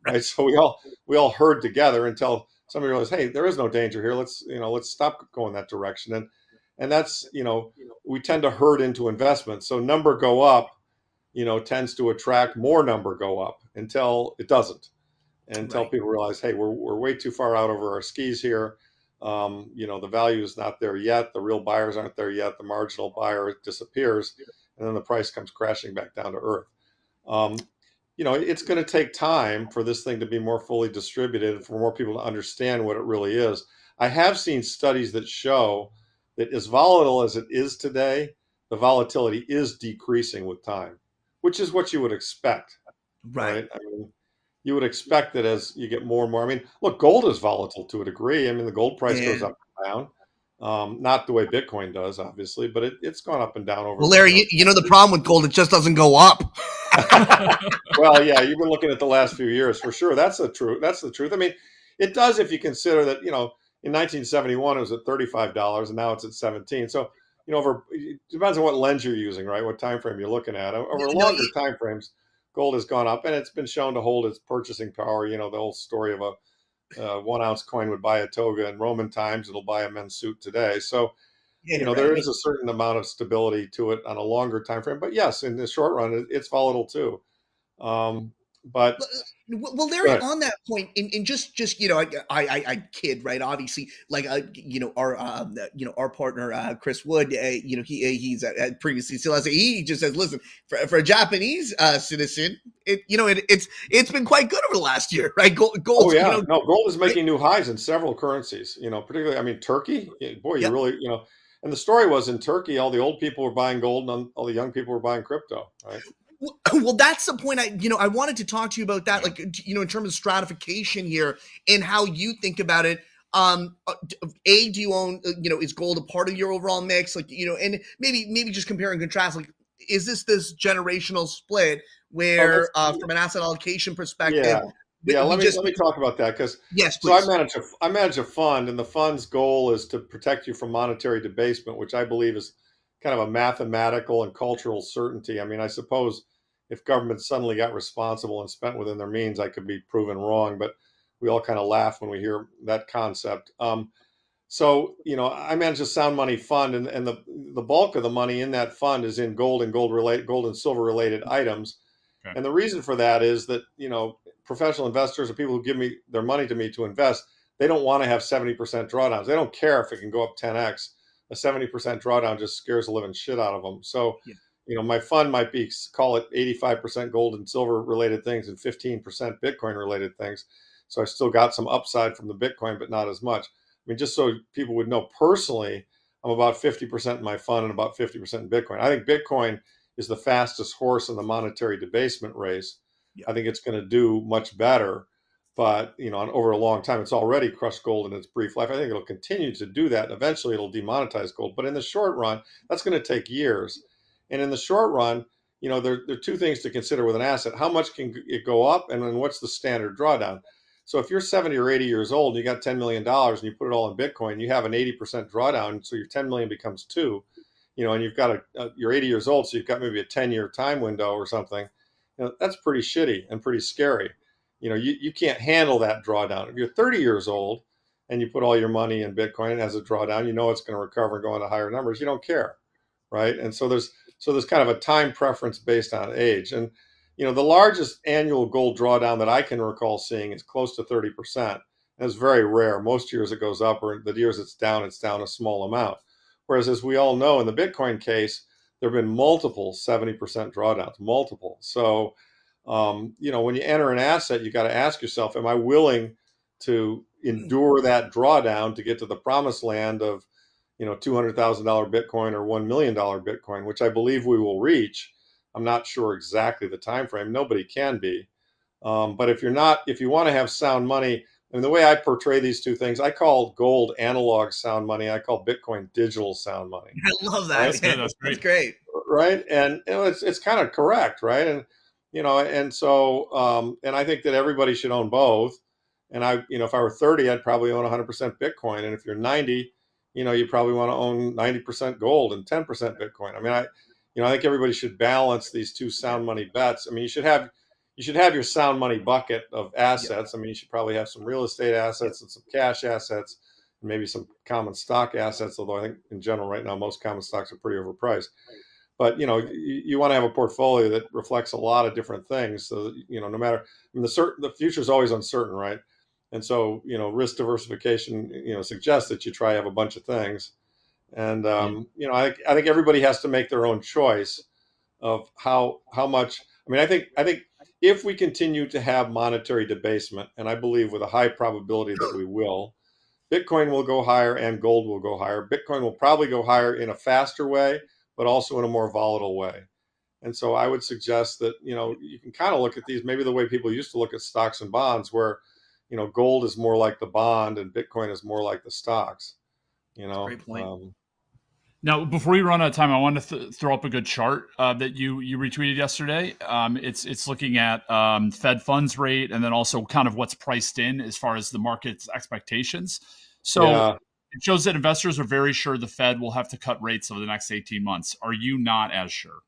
Right. So we all we all herd together until somebody realized, hey, there is no danger here. Let's, you know, let's stop going that direction. And and that's, you know, we tend to herd into investments. So number go up, you know, tends to attract more number go up until it doesn't. Until right. people realize, hey, we're we're way too far out over our skis here um, you know the value is not there yet the real buyers aren't there yet the marginal buyer disappears and then the price comes crashing back down to earth. Um, you know it's going to take time for this thing to be more fully distributed and for more people to understand what it really is. I have seen studies that show that as volatile as it is today the volatility is decreasing with time which is what you would expect right, right? I mean, you would expect that as you get more and more. I mean, look, gold is volatile to a degree. I mean, the gold price yeah. goes up and down. Um, not the way Bitcoin does, obviously, but it, it's gone up and down over. Well, Larry, you, you, know the problem with gold; it just doesn't go up. well, yeah, you've been looking at the last few years for sure. That's the truth. That's the truth. I mean, it does if you consider that you know in 1971 it was at 35 dollars and now it's at 17. So you know, over it depends on what lens you're using, right? What time frame you're looking at. Over longer time frames, gold has gone up and it's been shown to hold its purchasing power. You know, the old story of a uh, one ounce coin would buy a toga in Roman times, it'll buy a men's suit today. So, yeah, you know, right. there is a certain amount of stability to it on a longer time frame. But yes, in the short run, it's volatile too. Um, but well, Larry, on that point, and, and just just you know, I, I I kid, right? Obviously, like uh, you know, our um, you know, our partner uh, Chris Wood, uh, you know, he uh, he's uh, previously still has he just says, listen, for, for a Japanese uh, citizen, it you know, it, it's it's been quite good over the last year, right? Gold, gold oh yeah, you know, no, gold is making new highs in several currencies. You know, particularly, I mean, Turkey. Boy, you yep. really, you know. And the story was in Turkey, all the old people were buying gold, and all the young people were buying crypto. Right? Well, that's the point. I, you know, I wanted to talk to you about that, like, you know, in terms of stratification here and how you think about it. Um, uh, a, do you own, uh, you know, is gold a part of your overall mix? Like, you know, and maybe, maybe just compare and contrast. Like, is this this generational split where, oh, uh, from an asset allocation perspective? Yeah. Yeah, let me just, let me talk about that because yes, please. so I manage a I manage a fund, and the fund's goal is to protect you from monetary debasement, which I believe is kind of a mathematical and cultural certainty. I mean, I suppose if government suddenly got responsible and spent within their means, I could be proven wrong. But we all kind of laugh when we hear that concept. Um, so you know, I manage a sound money fund, and, and the the bulk of the money in that fund is in gold and gold related, gold and silver related items. Okay. And the reason for that is that you know, professional investors or people who give me their money to me to invest, they don't want to have seventy percent drawdowns. They don't care if it can go up ten x. A seventy percent drawdown just scares the living shit out of them. So. Yeah you know, my fund might be call it 85% gold and silver related things and 15% Bitcoin related things. So I still got some upside from the Bitcoin, but not as much. I mean, just so people would know personally, I'm about 50% in my fund and about 50% in Bitcoin. I think Bitcoin is the fastest horse in the monetary debasement race. Yeah. I think it's going to do much better, but you know, over a long time, it's already crushed gold in its brief life. I think it'll continue to do that. Eventually, it'll demonetize gold, but in the short run, that's going to take years. And in the short run, you know, there, there are two things to consider with an asset. How much can it go up? And then what's the standard drawdown? So if you're 70 or 80 years old and you got $10 million and you put it all in Bitcoin, you have an 80% drawdown. So your 10 million becomes two, you know, and you've got a, a you're 80 years old. So you've got maybe a 10 year time window or something. You know, that's pretty shitty and pretty scary. You know, you, you can't handle that drawdown. If you're 30 years old and you put all your money in Bitcoin as a drawdown, you know it's going to recover and go into higher numbers. You don't care. Right. And so there's, so there's kind of a time preference based on age. And, you know, the largest annual gold drawdown that I can recall seeing is close to 30%. and it's very rare. Most years it goes up, or the years it's down, it's down a small amount. Whereas, as we all know, in the Bitcoin case, there have been multiple 70% drawdowns, multiple. So, um, you know, when you enter an asset, you got to ask yourself, am I willing to endure that drawdown to get to the promised land of, you know, $200,000 Bitcoin or $1 million Bitcoin, which I believe we will reach. I'm not sure exactly the time frame. Nobody can be. Um, but if you're not, if you want to have sound money, and the way I portray these two things, I call gold analog sound money. I call Bitcoin digital sound money. I love that. That's good. That's great. That's great. Right. And you know, it's it's kind of correct, right? And you know, and so um, and I think that everybody should own both. And I, you know, if I were 30, I'd probably own 100% Bitcoin. And if you're 90, you know, you probably want to own 90% gold and 10% Bitcoin. I mean, I, you know, I think everybody should balance these two sound money bets. I mean, you should have you should have your sound money bucket of assets. I mean, you should probably have some real estate assets and some cash assets, and maybe some common stock assets. Although I think in general, right now, most common stocks are pretty overpriced. But you know, you, you want to have a portfolio that reflects a lot of different things. So that, you know, no matter I mean, the certain the future is always uncertain, right? And so you know, risk diversification you know suggests that you try to have a bunch of things. And um, you know, I, I think everybody has to make their own choice of how how much. I mean, I think I think if we continue to have monetary debasement, and I believe with a high probability that we will, Bitcoin will go higher and gold will go higher. Bitcoin will probably go higher in a faster way, but also in a more volatile way. And so I would suggest that, you know, you can kind of look at these maybe the way people used to look at stocks and bonds, where, you know, gold is more like the bond and Bitcoin is more like the stocks. You know, great point. Um, Now, before we run out of time, I want to th- throw up a good chart uh, that you you retweeted yesterday. Um, it's it's looking at um, Fed funds rate and then also kind of what's priced in as far as the market's expectations. So Yeah. It shows that investors are very sure the Fed will have to cut rates over the next eighteen months. Are you not as sure?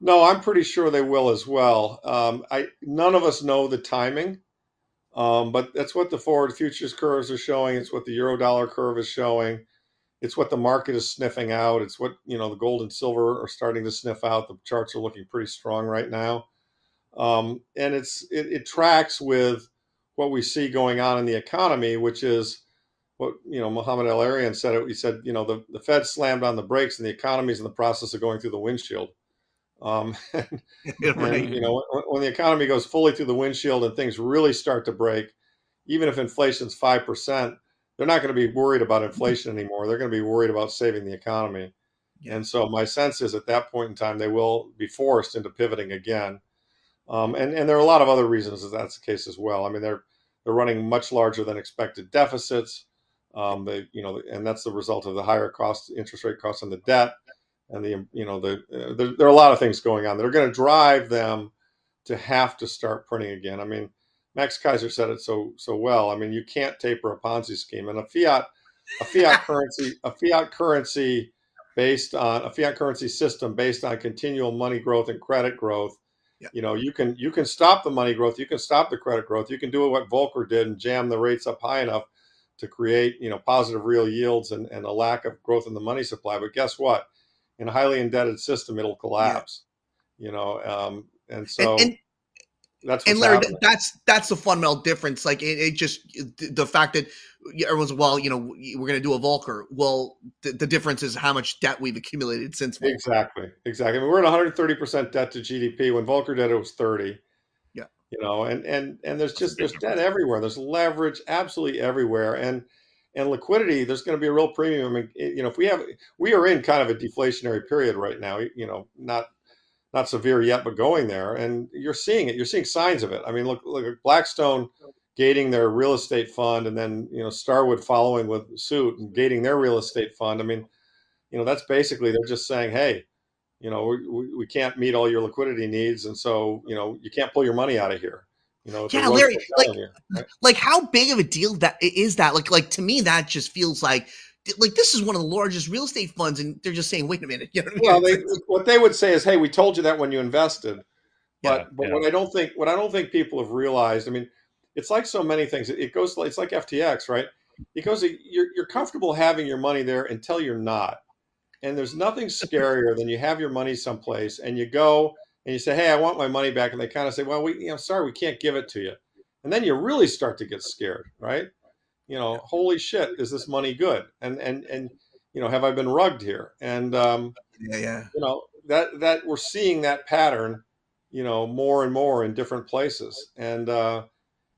No, I'm pretty sure they will as well. Um, I none of us know the timing, um, but that's what the forward futures curves are showing. It's what the euro dollar curve is showing. It's what the market is sniffing out. It's what you know the gold and silver are starting to sniff out. The charts are looking pretty strong right now, um, and it's it, it tracks with what we see going on in the economy, which is what you know Mohamed El Erian said. It, he said you know the the Fed slammed on the brakes and the economy is in the process of going through the windshield. Um, and, and you know, when, when the economy goes fully through the windshield and things really start to break, even if inflation's five percent, they're not going to be worried about inflation anymore. They're going to be worried about saving the economy. Yeah. And so my sense is at that point in time they will be forced into pivoting again. Um, and and there are a lot of other reasons that that's the case as well. I mean they're they're running much larger than expected deficits. Um, they you know and that's the result of the higher cost interest rate costs on the debt and the you know the uh, there, there are a lot of things going on that are going to drive them to have to start printing again. I mean, Max Keiser said it so so well. I mean, you can't taper a Ponzi scheme, and a fiat a fiat currency a fiat currency based on a fiat currency system based on continual money growth and credit growth. Yeah. You know, you can you can stop the money growth, you can stop the credit growth, you can do what Volcker did and jam the rates up high enough to create you know positive real yields and, and a lack of growth in the money supply. But guess what? In a highly indebted system, it'll collapse. You know, um, and so and, and, that's and Larry, happening. that's that's the fundamental difference. Like it, it just the fact that everyone's well, you know, we're going to do a Volcker. Well, the, the difference is how much debt we've accumulated since Volcker. Exactly, exactly. I mean, we're at 130 percent debt to GDP. When Volcker did it, it was 30. You know, and and and there's just there's debt everywhere. There's leverage absolutely everywhere, and and liquidity. There's going to be a real premium. I mean, eh, you know, if we have we are in kind of a deflationary period right now. You know, not not severe yet, but going there, and you're seeing it. You're seeing signs of it. I mean, look look at Blackstone gating their real estate fund, and then you know Starwood following with suit and gating their real estate fund. I mean, you know, that's basically they're just saying, hey, you know, we, we, we can't meet all your liquidity needs, and so you know you can't pull your money out of here. You know, Yeah, Larry, not telling you, right? Like how big of a deal that is that? Like like to me, that just feels like like this is one of the largest real estate funds, and they're just saying, wait a minute. You know what I mean? Well, they, what they would say is, "Hey, we told you that when you invested." But Yeah, but yeah. what I don't think what I don't think people have realized, I mean, it's like so many things. It goes it's like FTX, right? It goes you're you're comfortable having your money there until you're not. And there's nothing scarier than you have your money someplace and you go and you say, "Hey, I want my money back," and they kind of say, "Well, we, you know, sorry, we can't give it to you," and then you really start to get scared, right? You know, holy shit, is this money good? And and and you know, have I been rugged here? And um, Yeah, yeah. you know that that we're seeing that pattern, you know, more and more in different places, and uh,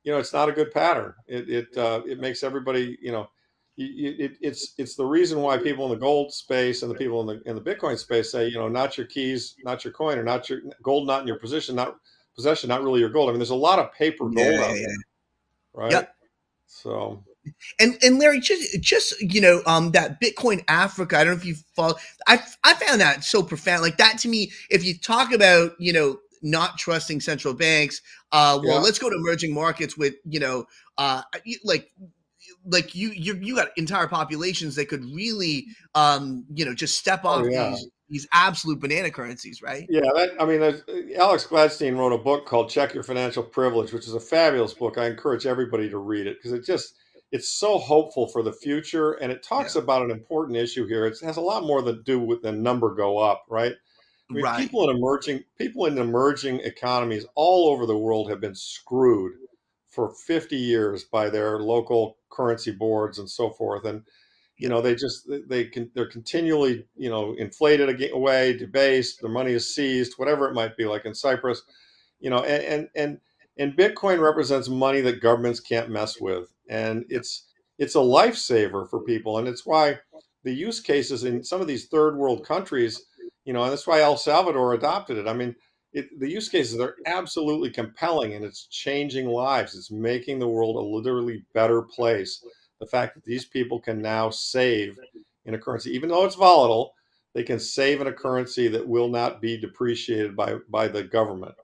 you know, it's not a good pattern. It it uh, it makes everybody, you know, it, it's it's the reason why people in the gold space and the people in the in the Bitcoin space say, you know, not your keys, not your coin, or not your gold, not in your position, not possession, not really your gold. I mean, there's a lot of paper gold Yeah, out yeah, there, right? Yep. So And and Larry, just just you know, um, that Bitcoin Africa. I don't know if you follow. I I found that so profound. Like that to me, if you talk about you know not trusting central banks, uh, well, Yeah. let's go to emerging markets with you know, uh, like like you you you got entire populations that could really um you know just step Oh, off yeah. these these absolute banana currencies, right? Yeah, that I mean, Alex Gladstein wrote a book called "Check Your Financial Privilege," which is a fabulous book. I encourage everybody to read it because it just it's so hopeful for the future, and it talks about an important issue here. It has a lot more to do with the number go up, right? I mean, Right. people in emerging people in emerging economies all over the world have been screwed for 50 years by their local currency boards and so forth, and you know they just they can they're continually you know inflated away debased their money is seized whatever it might be like in cyprus you know and and and, and bitcoin represents money that governments can't mess with and it's it's a lifesaver for people and it's why the use cases in some of these third world countries you know and that's why el salvador adopted it. I mean it, the use cases are absolutely compelling and it's changing lives it's making the world a literally better place the fact that these people can now save in a currency, even though it's volatile, they can save in a currency that will not be depreciated by by the government.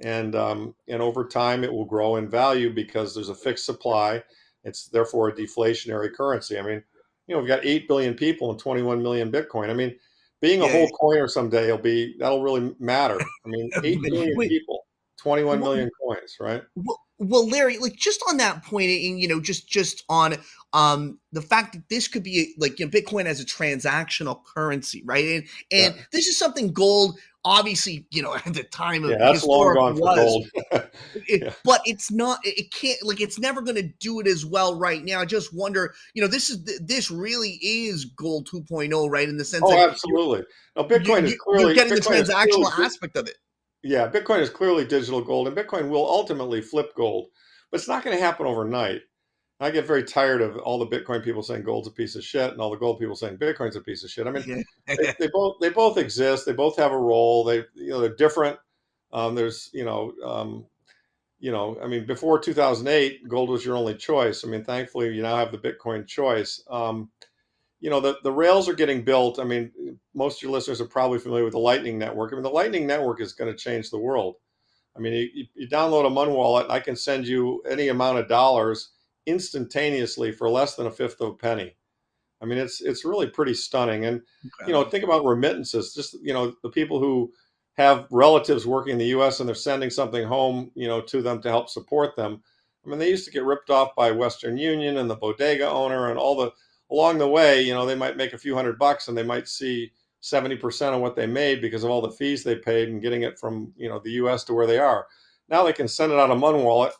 And um, and over time, it will grow in value because there's a fixed supply. It's therefore a deflationary currency. I mean, you know, we've got eight billion people and 21 million Bitcoin. I mean, being a Yeah. whole coiner someday will be that'll really matter. I mean, eight billion Wait. people, 21 Well- million coins, right? Well, well, Larry, like just on that point, and you know, just just on um the fact that this could be like you know, Bitcoin as a transactional currency, right? And and this is something gold, obviously, you know, at the time of Yeah, that's long gone for was, gold. it- Yeah. but it's not it can't like it's never going to do it as well right now i just wonder you know this is this really is gold 2.0 right in the sense Oh, that absolutely. No, you, Bitcoin is you, clearly you're getting the Bitcoin is transactional clearly- aspect of it Yeah, Bitcoin is clearly digital gold, and Bitcoin will ultimately flip gold, but it's not going to happen overnight. I get very tired of all the Bitcoin people saying gold's a piece of shit, and all the gold people saying Bitcoin's a piece of shit. I mean, they, they both they both exist. They both have a role. They you know they're different. Um, there's you know um, you know I mean before 2008, gold was your only choice. I mean, thankfully you now have the Bitcoin choice. Um, you know the the rails are getting built. I mean, most of your listeners are probably familiar with the Lightning Network. I mean, the Lightning Network is going to change the world. I mean, you, you download a Muun wallet, I can send you any amount of dollars instantaneously for less than a fifth of a penny. I mean, it's it's really pretty stunning. And you know, think about remittances. Just you know, the people who have relatives working in the U.S. and they're sending something home, you know, to them to help support them. I mean, they used to get ripped off by Western Union and the bodega owner and all the along the way. You know, they might make a few hundred bucks and they might see seventy percent of what they made because of all the fees they paid and getting it from you know the U.S. to where they are. Now they can send it out of Muun wallet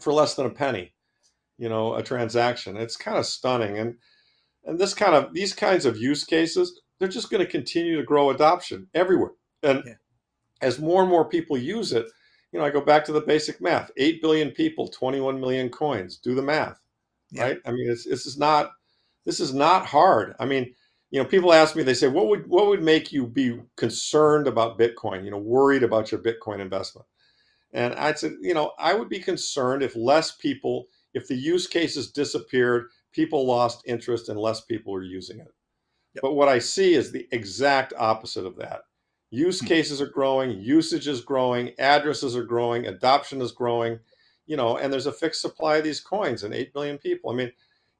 for less than a penny. You know, a transaction. It's kind of stunning and and this kind of these kinds of use cases they're just going to continue to grow adoption everywhere and Yeah. as more and more people use it you know i go back to the basic math 8 billion people 21 million coins do the math Yeah. right i mean it's this is not this is not hard i mean you know people ask me they say what would what would make you be concerned about bitcoin you know worried about your bitcoin investment and i said you know i would be concerned if less people if the use cases disappeared people lost interest and less people were using it. Yep. But what I see is the exact opposite of that. Use Hmm. cases are growing, usage is growing, addresses are growing, adoption is growing, you know, and there's a fixed supply of these coins and 8 million people. I mean,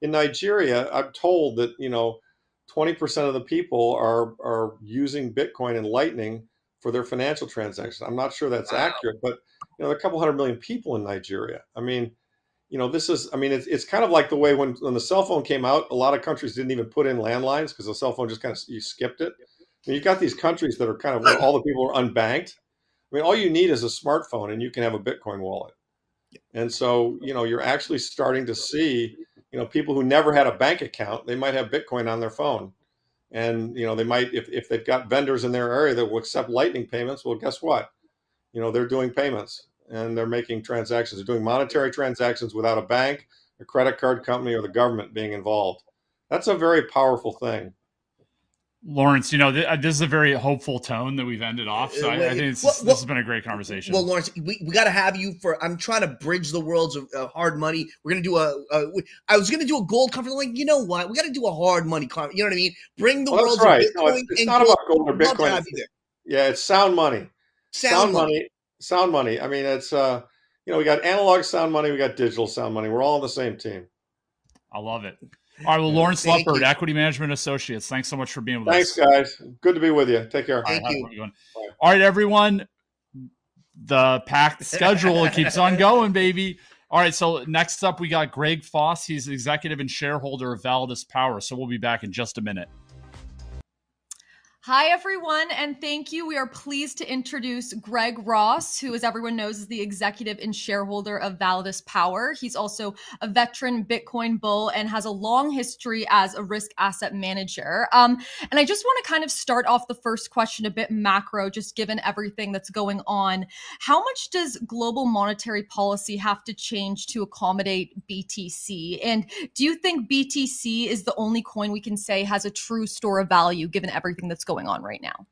in Nigeria, I'm told that, you know, 20% of the people are are using Bitcoin and Lightning for their financial transactions. I'm not sure that's Wow. accurate, but you know, there are a couple hundred million people in Nigeria. I mean, you know, this is, I mean, it's, it's kind of like the way when, when the cell phone came out, a lot of countries didn't even put in landlines because the cell phone just kind of, you skipped it. And you've got these countries that are kind of where all the people are unbanked. I mean, all you need is a smartphone, and you can have a Bitcoin wallet. And so, you know, you're actually starting to see, you know, people who never had a bank account, they might have Bitcoin on their phone. And, you know, they might, if, if they've got vendors in their area that will accept lightning payments, well, guess what? You know, they're doing payments and they're making transactions. They're doing monetary transactions without a bank, a credit card company, or the government being involved. That's a very powerful thing. Lawrence, you know, th- uh, this is a very hopeful tone that we've ended off. So I, I think well, this has been a great conversation. Well, Lawrence, we, we got to have you for. I'm trying to bridge the worlds of uh, hard money. We're gonna do a. a I was gonna do a gold conference. Like, you know what? We got to do a hard money conference. You know what I mean? Bring the well, worlds right. of Bitcoin no, it's, it's not gold. about gold or Bitcoin. Yeah, it's sound money. Sound, sound money. money. Sound money. I mean, it's uh, you know, we got analog sound money, we got digital sound money. We're all on the same team. I love it. All right, well, Lawrence Thank Lepard, you. Equity Management Associates. Thanks so much for being with Thanks, us. Thanks, guys. Good to be with you. Take care. Thank All right, you. All right, everyone. The packed schedule keeps on going, baby. All right, so next up we got Greg Foss. He's executive and shareholder of Validus Power. So we'll be back in just a minute. Hi, everyone, and thank you. We are pleased to introduce Greg Foss, who, as everyone knows, is the executive and shareholder of Validus Power. He's also a veteran Bitcoin bull and has a long history as a risk asset manager. Um, and I just want to kind of start off the first question a bit macro, just given everything that's going on. How much does global monetary policy have to change to accommodate BTC? And do you think BTC is the only coin we can say has a true store of value, given everything that's going going on right now?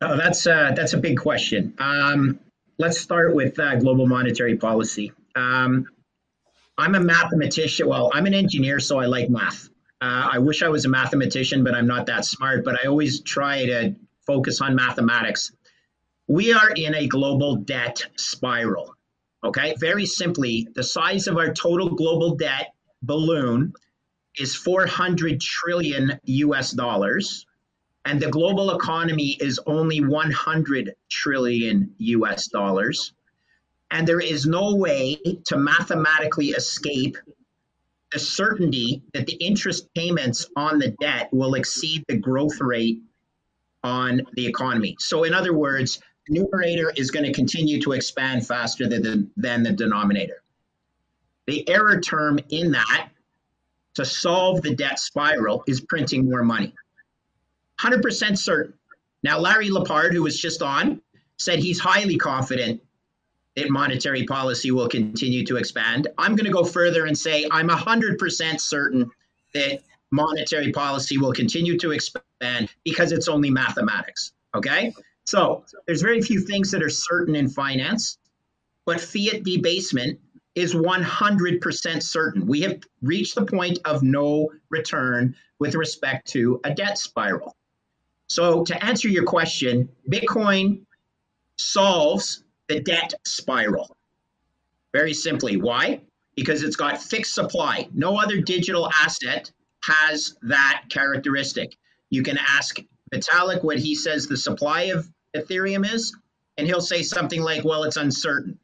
Oh, that's uh, that's a big question. Um, let's start with uh, global monetary policy. Um, I'm a mathematician. Well, I'm an engineer, so I like math. Uh, I wish I was a mathematician, but I'm not that smart. But I always try to focus on mathematics. We are in a global debt spiral. Okay, very simply, the size of our total global debt balloon is 400 trillion US dollars, and the global economy is only 100 trillion US dollars. And there is no way to mathematically escape the certainty that the interest payments on the debt will exceed the growth rate on the economy. So, in other words, the numerator is going to continue to expand faster than the, than the denominator. The error term in that to solve the debt spiral is printing more money. 100% certain. Now, Larry Lepard, who was just on, said he's highly confident that monetary policy will continue to expand. I'm going to go further and say I'm 100% certain that monetary policy will continue to expand because it's only mathematics. Okay? So there's very few things that are certain in finance, but fiat debasement is 100% certain. We have reached the point of no return with respect to a debt spiral. So, to answer your question, Bitcoin solves the debt spiral. Very simply. Why? Because it's got fixed supply. No other digital asset has that characteristic. You can ask Vitalik what he says the supply of Ethereum is, and he'll say something like, well, it's uncertain.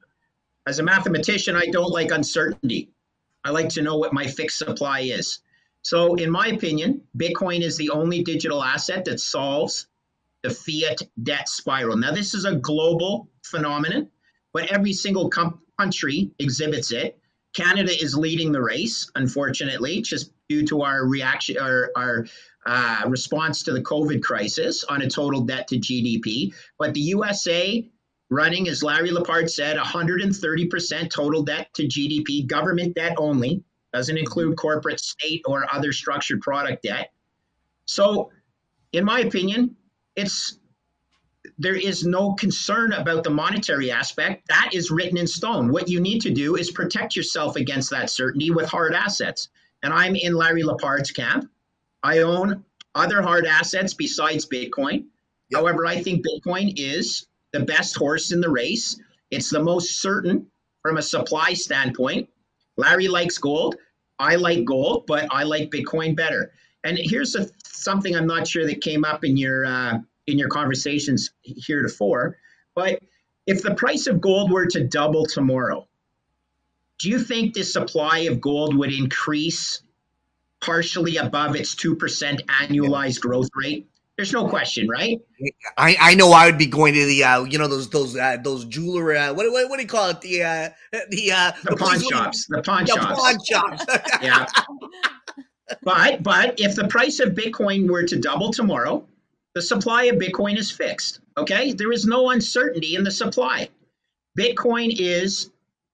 As a mathematician, I don't like uncertainty. I like to know what my fixed supply is. So, in my opinion, Bitcoin is the only digital asset that solves the fiat debt spiral. Now, this is a global phenomenon, but every single com- country exhibits it. Canada is leading the race, unfortunately, just due to our reaction, our, our uh, response to the COVID crisis on a total debt to GDP. But the USA running, as Larry Lepard said, 130% total debt to GDP, government debt only, doesn't include mm-hmm. corporate, state, or other structured product debt. So, in my opinion, it's there is no concern about the monetary aspect. That is written in stone. What you need to do is protect yourself against that certainty with hard assets. And I'm in Larry Lepard's camp. I own other hard assets besides Bitcoin. Yep. However, I think Bitcoin is the best horse in the race. It's the most certain from a supply standpoint. Larry likes gold. I like gold, but I like Bitcoin better. And here's a, something I'm not sure that came up in your uh, in your conversations heretofore, but if the price of gold were to double tomorrow, do you think the supply of gold would increase partially above its 2% annualized growth rate? There's no question, right? I, I know I would be going to the uh, you know those those uh, those jeweler uh, what, what what do you call it the uh, the uh, the, pawn shops the pawn the shops pawn shops yeah. But but if the price of Bitcoin were to double tomorrow, the supply of Bitcoin is fixed. Okay, there is no uncertainty in the supply. Bitcoin is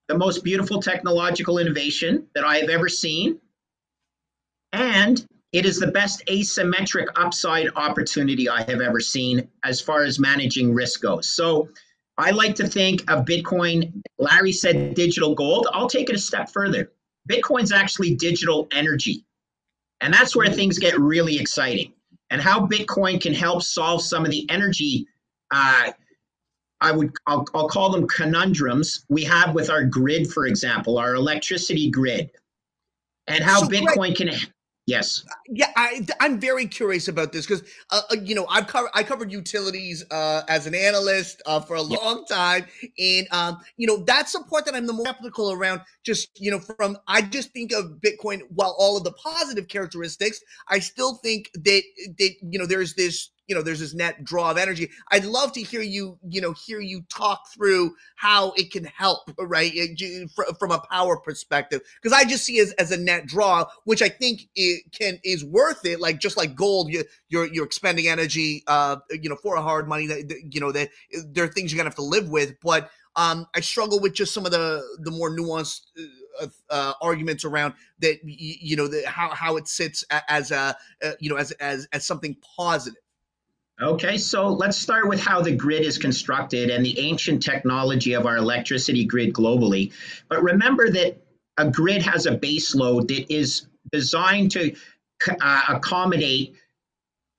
the most beautiful technological innovation that I have ever seen, and it is the best asymmetric upside opportunity I have ever seen as far as managing risk goes. So I like to think of Bitcoin. Larry said digital gold. I'll take it a step further. Bitcoin's actually digital energy. And that's where things get really exciting. And how Bitcoin can help solve some of the energy, uh, I would, I'll, I'll call them conundrums we have with our grid, for example, our electricity grid, and how So, Bitcoin can. Yes. Yeah, I, I'm very curious about this because, uh, uh, you know, I've covered I covered utilities uh, as an analyst uh, for a long time, and um, you know that's a part that I'm the more skeptical around. Just you know, from I just think of Bitcoin, while all of the positive characteristics, I still think that that you know there's this you know there's this net draw of energy. I'd love to hear you you know hear you talk through how it can help, right, it from a power perspective, because I just see as as a net draw, which I think it can is worth it. Like just like gold, you you're you're expending energy, uh, you know, for a hard money that you know that there are things you're gonna have to live with, but um, I struggle with just some of the the more nuanced uh, uh, arguments around that. You know, the, how how it sits as a uh, you know as as as something positive. Okay, so let's start with how the grid is constructed and the ancient technology of our electricity grid globally. But remember that a grid has a base load that is designed to uh, accommodate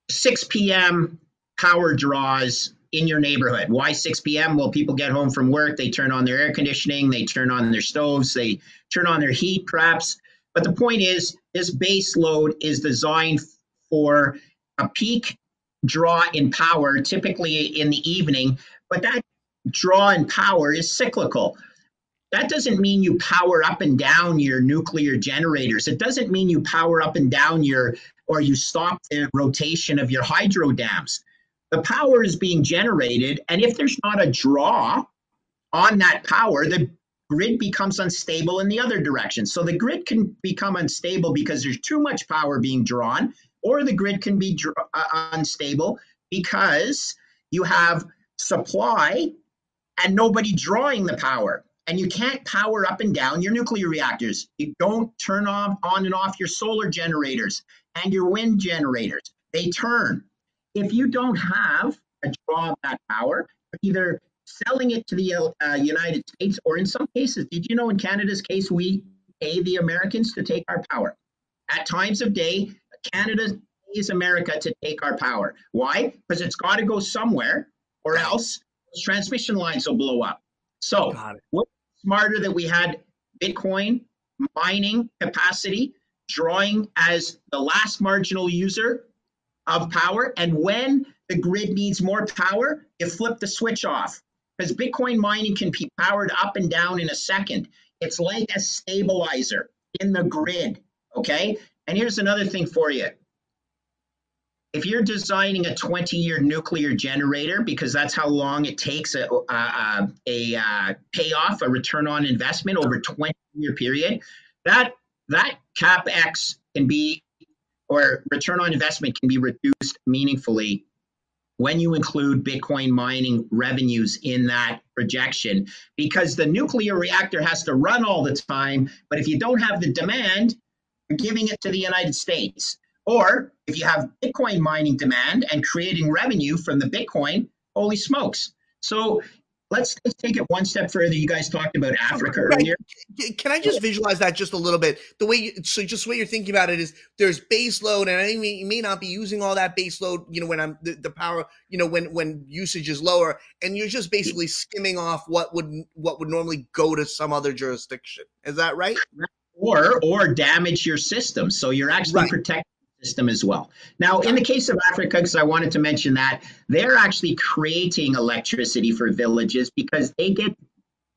6 p.m. power draws in your neighborhood. Why 6 p.m.? Well, people get home from work, they turn on their air conditioning, they turn on their stoves, they turn on their heat, perhaps. But the point is, this base load is designed for a peak draw in power, typically in the evening, but that draw in power is cyclical. That doesn't mean you power up and down your nuclear generators. It doesn't mean you power up and down your or you stop the rotation of your hydro dams. The power is being generated, and if there's not a draw on that power, the grid becomes unstable in the other direction. So the grid can become unstable because there's too much power being drawn, or the grid can be dr- uh, unstable because you have supply and nobody drawing the power. And you can't power up and down your nuclear reactors. You don't turn off on and off your solar generators and your wind generators. They turn. If you don't have a draw of that power, either selling it to the uh, United States or in some cases, did you know in Canada's case, we pay the Americans to take our power? At times of day, Canada pays America to take our power. Why? Because it's got to go somewhere or else those transmission lines will blow up. So, what smarter that we had Bitcoin mining capacity drawing as the last marginal user of power. And when the grid needs more power, you flip the switch off because Bitcoin mining can be powered up and down in a second. It's like a stabilizer in the grid. Okay. And here's another thing for you. If you're designing a 20 year nuclear generator, because that's how long it takes a, a, a, a uh, payoff, a return on investment over 20 year period, that, that CapEx can be, or return on investment can be reduced meaningfully when you include Bitcoin mining revenues in that projection, because the nuclear reactor has to run all the time. But if you don't have the demand, you're giving it to the United States. Or if you have Bitcoin mining demand and creating revenue from the Bitcoin, holy smokes. So let's, let's take it one step further. You guys talked about Africa Right. earlier. Can I just visualize that just a little bit? The way you, so just the way you're thinking about it is there's base load, and I mean you may not be using all that base load. You know when I'm the, the power, you know when when usage is lower, and you're just basically skimming off what would what would normally go to some other jurisdiction. Is that right? Or or damage your system. So you're actually Right. protecting the system as well. Now, in the case of Africa, because I wanted to mention that they're actually creating electricity for villages because they get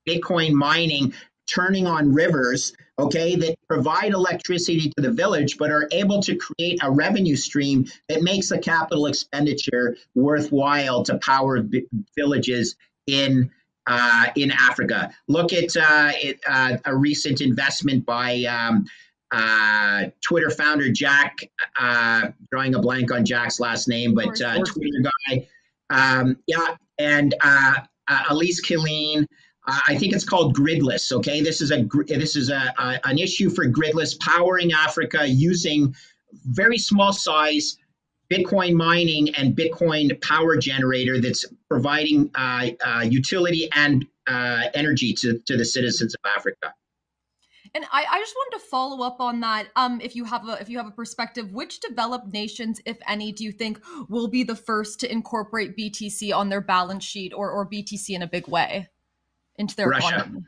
Bitcoin mining turning on rivers, okay, that provide electricity to the village, but are able to create a revenue stream that makes a capital expenditure worthwhile to power villages in uh, in Africa. Look at uh, it, uh, a recent investment by um, uh, Twitter founder Jack, uh, drawing a blank on Jack's last name, but uh, Twitter guy, um, yeah, and Elise Killeen. I think it's called gridless. Okay, this is a this is a, a, an issue for gridless powering Africa using very small size Bitcoin mining and Bitcoin power generator that's providing uh, uh, utility and uh, energy to, to the citizens of Africa. And I, I just wanted to follow up on that. Um, if you have a if you have a perspective, which developed nations, if any, do you think will be the first to incorporate BTC on their balance sheet or or BTC in a big way into their Russia. economy?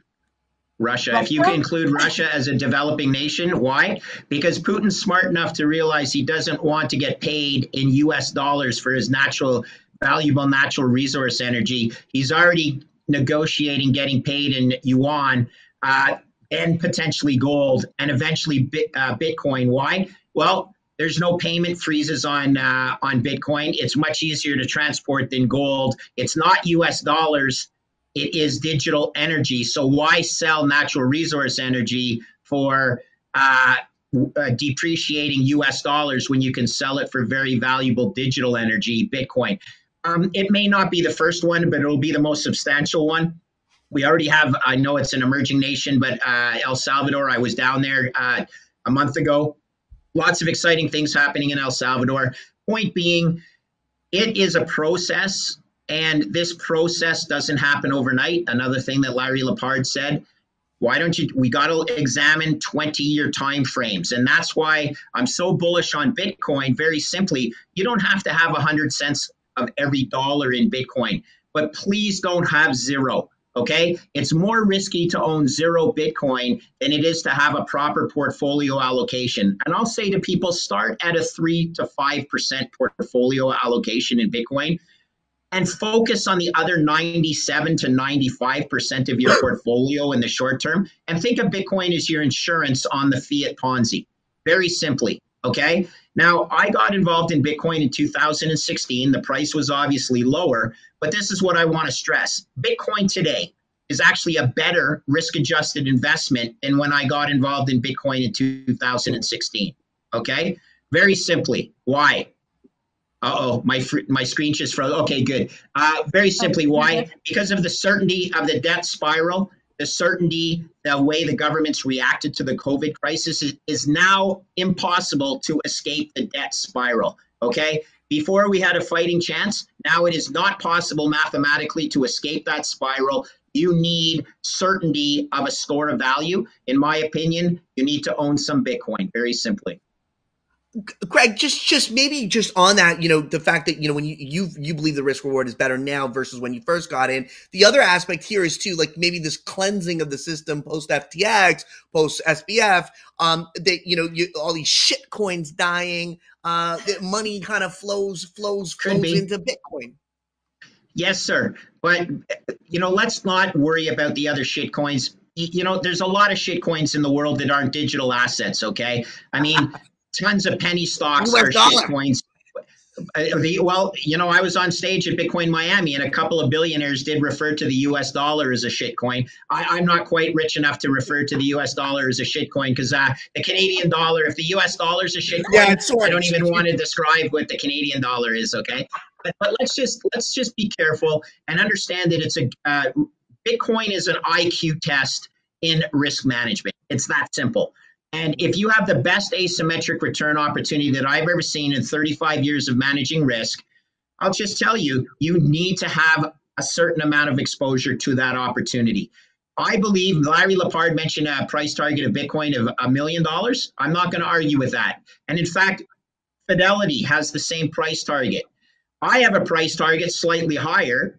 Russia. If you include Russia as a developing nation, why? Because Putin's smart enough to realize he doesn't want to get paid in US dollars for his natural, valuable natural resource energy. He's already negotiating getting paid in yuan uh, and potentially gold and eventually bit, uh, Bitcoin. Why? Well, there's no payment freezes on uh, on Bitcoin. It's much easier to transport than gold. It's not US dollars it is digital energy. So why sell natural resource energy for uh, uh, depreciating US dollars when you can sell it for very valuable digital energy, Bitcoin? Um, it may not be the first one, but it'll be the most substantial one. We already have, I know it's an emerging nation, but uh, El Salvador, I was down there uh, a month ago. Lots of exciting things happening in El Salvador. Point being, it is a process and this process doesn't happen overnight. Another thing that Larry Lepard said, why don't you we got to examine 20 year time frames and that's why i'm so bullish on bitcoin. Very simply you don't have to have 100 cents of every dollar in bitcoin but please don't have zero okay? It's more risky to own zero bitcoin than it is to have a proper portfolio allocation. And i'll say to people start at a 3 to 5% portfolio allocation in bitcoin and focus on the other 97 to 95% of your portfolio in the short term. And think of Bitcoin as your insurance on the fiat Ponzi. Very simply. Okay. Now, I got involved in Bitcoin in 2016. The price was obviously lower, but this is what I want to stress Bitcoin today is actually a better risk adjusted investment than when I got involved in Bitcoin in 2016. Okay. Very simply. Why? Oh, my my screen just froze. Okay, good. Uh, very simply, why? Because of the certainty of the debt spiral, the certainty, the way the governments reacted to the COVID crisis is, is now impossible to escape the debt spiral. Okay. Before we had a fighting chance, now it is not possible mathematically to escape that spiral. You need certainty of a store of value. In my opinion, you need to own some Bitcoin, very simply. Greg, just just maybe just on that, you know, the fact that you know when you you you believe the risk reward is better now versus when you first got in. The other aspect here is too, like maybe this cleansing of the system post FTX, post SBF. Um, that you know, you, all these shit coins dying. Uh, that money kind of flows flows flows into Bitcoin. Yes, sir. But you know, let's not worry about the other shit coins you know, there's a lot of shit coins in the world that aren't digital assets. Okay, I mean, tons of penny stocks US are shit coins. Uh, the, well, you know, I was on stage at Bitcoin Miami, and a couple of billionaires did refer to the U.S. dollar as a shitcoin. I, am not quite rich enough to refer to the U.S. dollar as a shitcoin because uh, the Canadian dollar, if the U.S. dollar is a shitcoin, yeah, I don't even want to describe what the Canadian dollar is. Okay, but, but let's just let's just be careful and understand that it's a uh, Bitcoin is an IQ test in risk management. It's that simple. And if you have the best asymmetric return opportunity that I've ever seen in 35 years of managing risk, I'll just tell you, you need to have a certain amount of exposure to that opportunity. I believe Larry Lepard mentioned a price target of Bitcoin of a million dollars. I'm not going to argue with that. And in fact, Fidelity has the same price target. I have a price target slightly higher.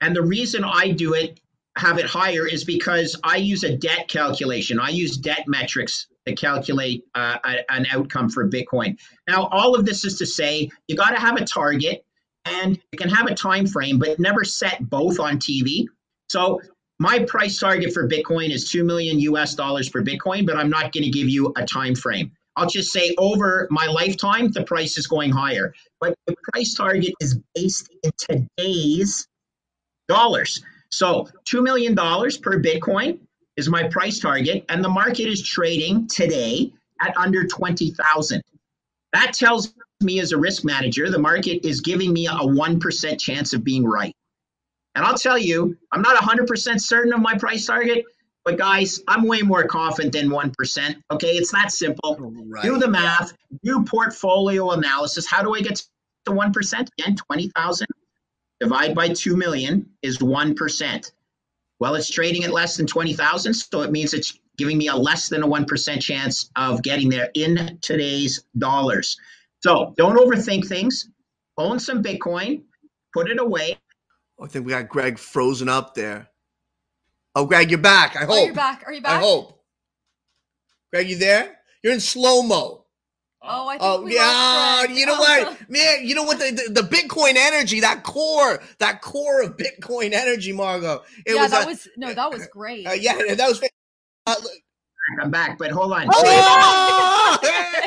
And the reason I do it have it higher is because I use a debt calculation. I use debt metrics to calculate uh, a, an outcome for Bitcoin. Now, all of this is to say you got to have a target and you can have a time frame, but never set both on TV. So my price target for Bitcoin is 2 million US dollars per Bitcoin, but I'm not going to give you a time frame. I'll just say over my lifetime, the price is going higher. But the price target is based in today's dollars. So $2 million per Bitcoin is my price target, and the market is trading today at under 20,000. That tells me as a risk manager, the market is giving me a 1% chance of being right. And I'll tell you, I'm not 100% certain of my price target, but guys, I'm way more confident than 1%. Okay, it's that simple. Right. Do the math, do portfolio analysis. How do I get to 1%? Again, 20,000 divide by 2 million is 1%. Well, it's trading at less than 20,000, so it means it's giving me a less than a 1% chance of getting there in today's dollars. So don't overthink things. Own some Bitcoin, put it away. Oh, I think we got Greg frozen up there. Oh, Greg, you're back. I hope. Oh, you're back. Are you back? I hope. Greg, you there? You're in slow mo. Oh, I think oh, yeah. You know what, man? You know what? The, the, the Bitcoin energy, that core, that core of Bitcoin energy, Margot. It yeah, was, that uh, was no, that was great. Uh, yeah, that was. Uh, I'm back, but hold on. Oh!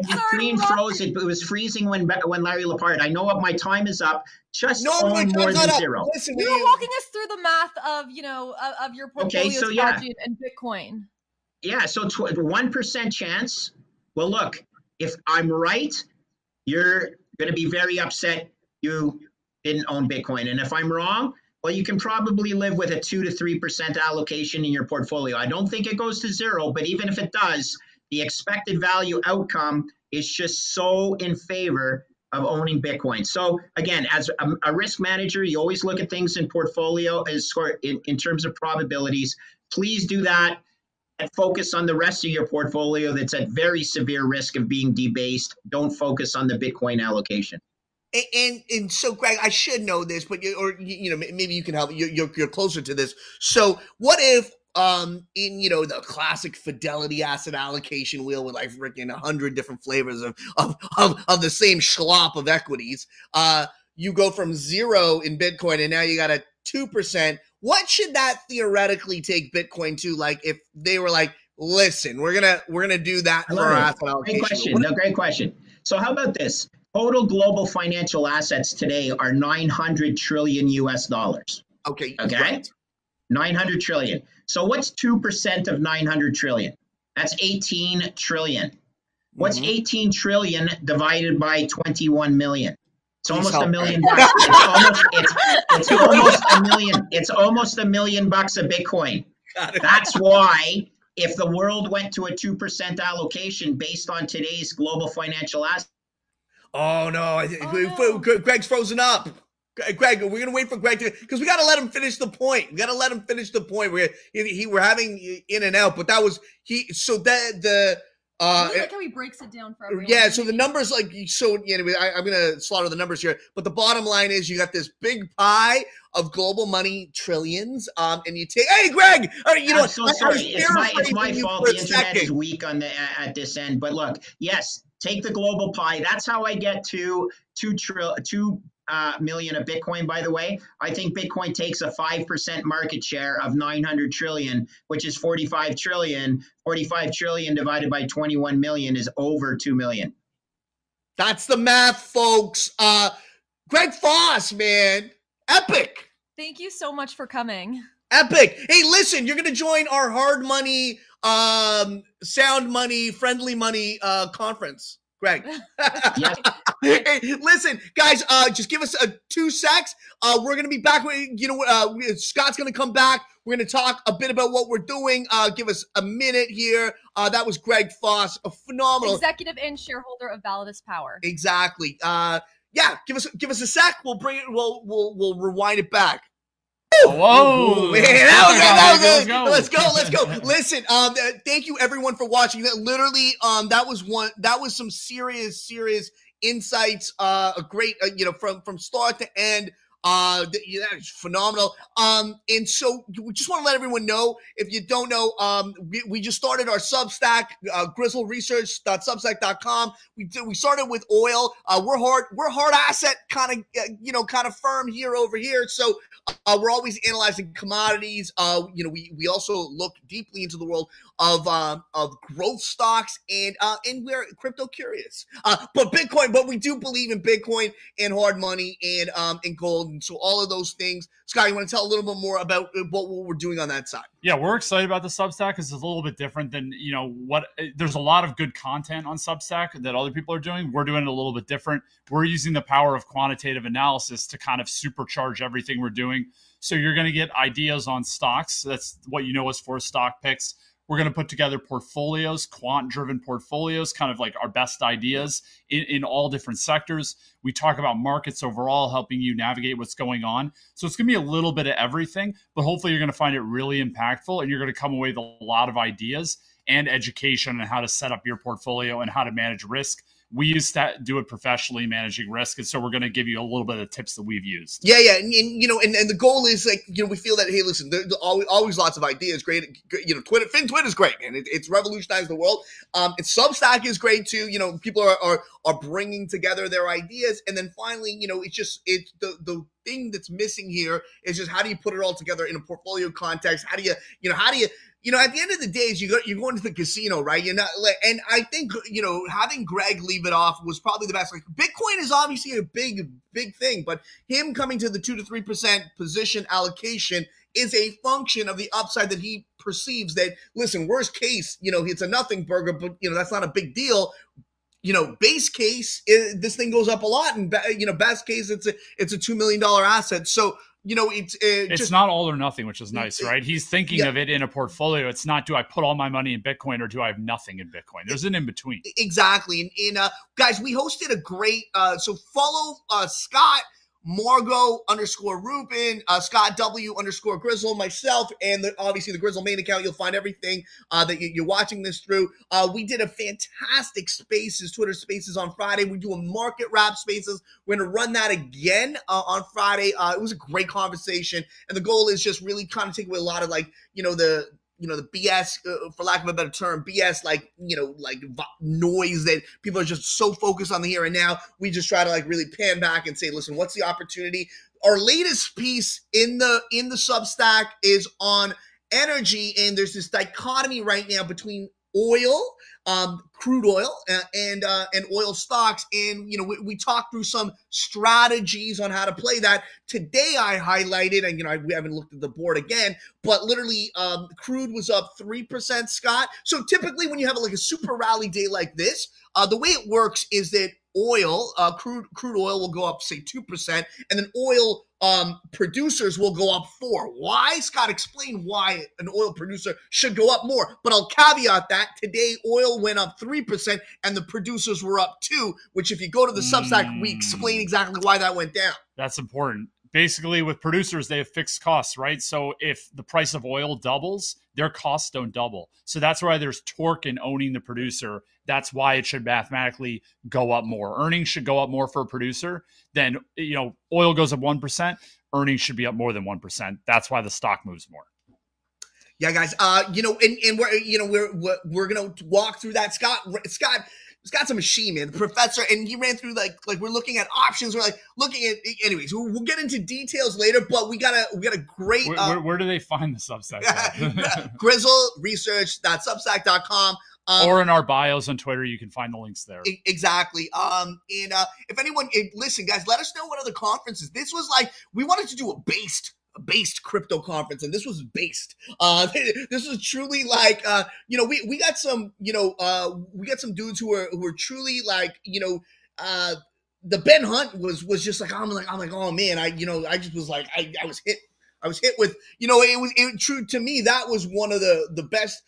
the screen froze. It, it was freezing when when Larry Lepard. I know what my time is up. Just no, more than zero. Listen, you were walking us through the math of you know of, of your portfolio okay, so yeah. and Bitcoin. Yeah, so one percent chance. Well, look, if I'm right, you're going to be very upset you didn't own Bitcoin, and if I'm wrong, well, you can probably live with a two to three percent allocation in your portfolio. I don't think it goes to zero, but even if it does, the expected value outcome is just so in favor of owning Bitcoin. So again, as a, a risk manager, you always look at things in portfolio as in, in terms of probabilities. Please do that and focus on the rest of your portfolio that's at very severe risk of being debased. Don't focus on the Bitcoin allocation. And, and, and so, Greg, I should know this, but you, or you know, maybe you can help. You're, you're, you're closer to this. So, what if, um, in you know the classic Fidelity asset allocation wheel with like freaking a hundred different flavors of, of of of the same schlop of equities, uh, you go from zero in Bitcoin and now you got a two percent. What should that theoretically take Bitcoin to? Like, if they were like, listen, we're gonna we're gonna do that for our asset allocation. Great question. no, great question. So, how about this? Total global financial assets today are 900 trillion US dollars. Okay. Okay. Right. 900 trillion. So what's 2% of 900 trillion? That's 18 trillion. What's mm-hmm. 18 trillion divided by 21 million? It's almost a million bucks. It's almost, it's, it's almost a million. It's almost a million bucks of Bitcoin. That's why if the world went to a 2% allocation based on today's global financial assets, Oh no! Oh, no. Greg's frozen up. Greg, we're gonna wait for Greg to because we gotta let him finish the point. We gotta let him finish the point. We're he, he we're having in and out, but that was he. So that the uh, I like how he breaks it down for everyone. Yeah, so the numbers like so. Anyway, I, I'm gonna slaughter the numbers here, but the bottom line is you got this big pie of global money trillions, um, and you take. Hey, Greg, uh, you know, I'm so sorry. It's my, it's my fault. The internet second. is weak on the at this end, but look, yes, take the global pie. That's how I get to two trill two uh, million of Bitcoin. By the way, I think Bitcoin takes a five percent market share of 900 trillion, which is 45 trillion. 45 trillion divided by 21 million is over two million. That's the math, folks. Uh, Greg Foss, man, epic. Thank you so much for coming. Epic. Hey, listen, you're going to join our hard money um, sound money, friendly money uh, conference. Greg. hey, listen, guys, uh, just give us a uh, two secs. Uh, we're gonna be back. With, You know, uh, Scott's gonna come back. We're gonna talk a bit about what we're doing. Uh, give us a minute here. Uh, that was Greg Foss, a phenomenal executive and shareholder of Validus Power. Exactly. Uh, yeah, give us give us a sec. We'll bring it. We'll we'll we'll rewind it back. Whoa, man, that was good. That was good. Let's go. Let's go. Listen, um, uh, thank you everyone for watching. That literally, um, that was one. That was some serious, serious insights. Uh, a great, uh, you know, from from start to end. Uh, that is phenomenal. Um, and so we just want to let everyone know if you don't know, um, we, we just started our Substack, uh, grizzleresearch.substack.com. We did, we started with oil. Uh, we're hard, we're hard asset kind of, uh, you know, kind of firm here over here. So uh, we're always analyzing commodities. Uh, you know, we we also look deeply into the world of um, of growth stocks and uh, and we're crypto curious. Uh, but Bitcoin, but we do believe in Bitcoin and hard money and um and gold, and so all of those things. Scott, you want to tell a little bit more about uh, what, what we're doing on that side? Yeah, we're excited about the Substack because it's a little bit different than you know what. Eh, there's a lot of good content on Substack that other people are doing. We're doing it a little bit different. We're using the power of quantitative analysis to kind of supercharge everything we're doing. So you're going to get ideas on stocks. That's what you know us for stock picks we're going to put together portfolios, quant driven portfolios, kind of like our best ideas in, in all different sectors. We talk about markets overall, helping you navigate what's going on. So it's going to be a little bit of everything, but hopefully you're going to find it really impactful and you're going to come away with a lot of ideas and education on how to set up your portfolio and how to manage risk we used to do it professionally managing risk and so we're going to give you a little bit of tips that we've used. Yeah yeah and, and you know and, and the goal is like you know we feel that hey listen there's always, always lots of ideas great you know twitter fin is great and it, it's revolutionized the world. Um and substack is great too you know people are, are are bringing together their ideas and then finally you know it's just it's the the thing that's missing here is just how do you put it all together in a portfolio context? How do you you know how do you you know, at the end of the day, is you go, you're going to the casino, right? You're not, and I think you know having Greg leave it off was probably the best. Like Bitcoin is obviously a big, big thing, but him coming to the two to three percent position allocation is a function of the upside that he perceives. That listen, worst case, you know, it's a nothing burger, but you know that's not a big deal you know, base case, it, this thing goes up a lot, and you know, best case, it's a it's a two million dollar asset. So you know, it's it it's just, not all or nothing, which is nice, right? He's thinking yeah. of it in a portfolio. It's not do I put all my money in Bitcoin or do I have nothing in Bitcoin? There's an in between. Exactly. And, and uh, guys, we hosted a great. Uh, so follow uh, Scott Margot underscore Rubin, uh, Scott W underscore Grizzle, myself, and the, obviously the Grizzle main account. You'll find everything uh, that you, are watching this through. Uh, we did a fantastic Spaces, Twitter Spaces on Friday. We do a market wrap Spaces. We're going to run that again uh, on Friday. Uh, it was a great conversation, and the goal is just really kind of take away a lot of like you know the you know the BS, uh, for lack of a better term, BS like you know like noise that people are just so focused on the here and now. We just try to like really pan back and say, listen, what's the opportunity? Our latest piece in the in the Substack is on energy, and there's this dichotomy right now between oil um, crude oil uh, and uh, and oil stocks. And you know, we, we talked through some strategies on how to play that. Today, I highlighted, and you know, I, we haven't looked at the board again, but literally, um, crude was up three percent. Scott. So typically, when you have like a super rally day like this, uh, the way it works is that oil, uh, crude crude oil will go up say two percent, and then oil um, producers will go up four. Why, Scott? Explain why an oil producer should go up more. But I'll caveat that today oil went up three percent, and the producers were up two. Which, if you go to the Substack, mm. we explain exactly why that went down. That's important basically with producers they have fixed costs right? So if the price of oil doubles their costs don't double. So that's why there's torque in owning the producer. That's why it should mathematically go up more. Earnings should go up more for a producer then you know oil goes up 1% earnings should be up more than 1% that's why the stock moves more. Yeah guys. Uh you know and, and we're you know we're we're, we're gonna walk through that scott. Scott Scott's a machine, man. The professor, and he ran through like like we're looking at options. We're like looking at anyways. We'll, we'll get into details later, but we got a we got a great. Where, uh, where, where do they find the Substack? grizzleresearch.substack.com. Um, or in our bios on Twitter, you can find the links there. Exactly. Um, and uh, if anyone, listen, guys, let us know what other conferences. This was like we wanted to do a based based crypto conference and this was based uh this was truly like uh you know we we got some you know uh we got some dudes who were who were truly like you know uh the ben hunt was was just like i'm like i'm like oh man i you know i just was like i i was hit i was hit with you know it was it true to me that was one of the the best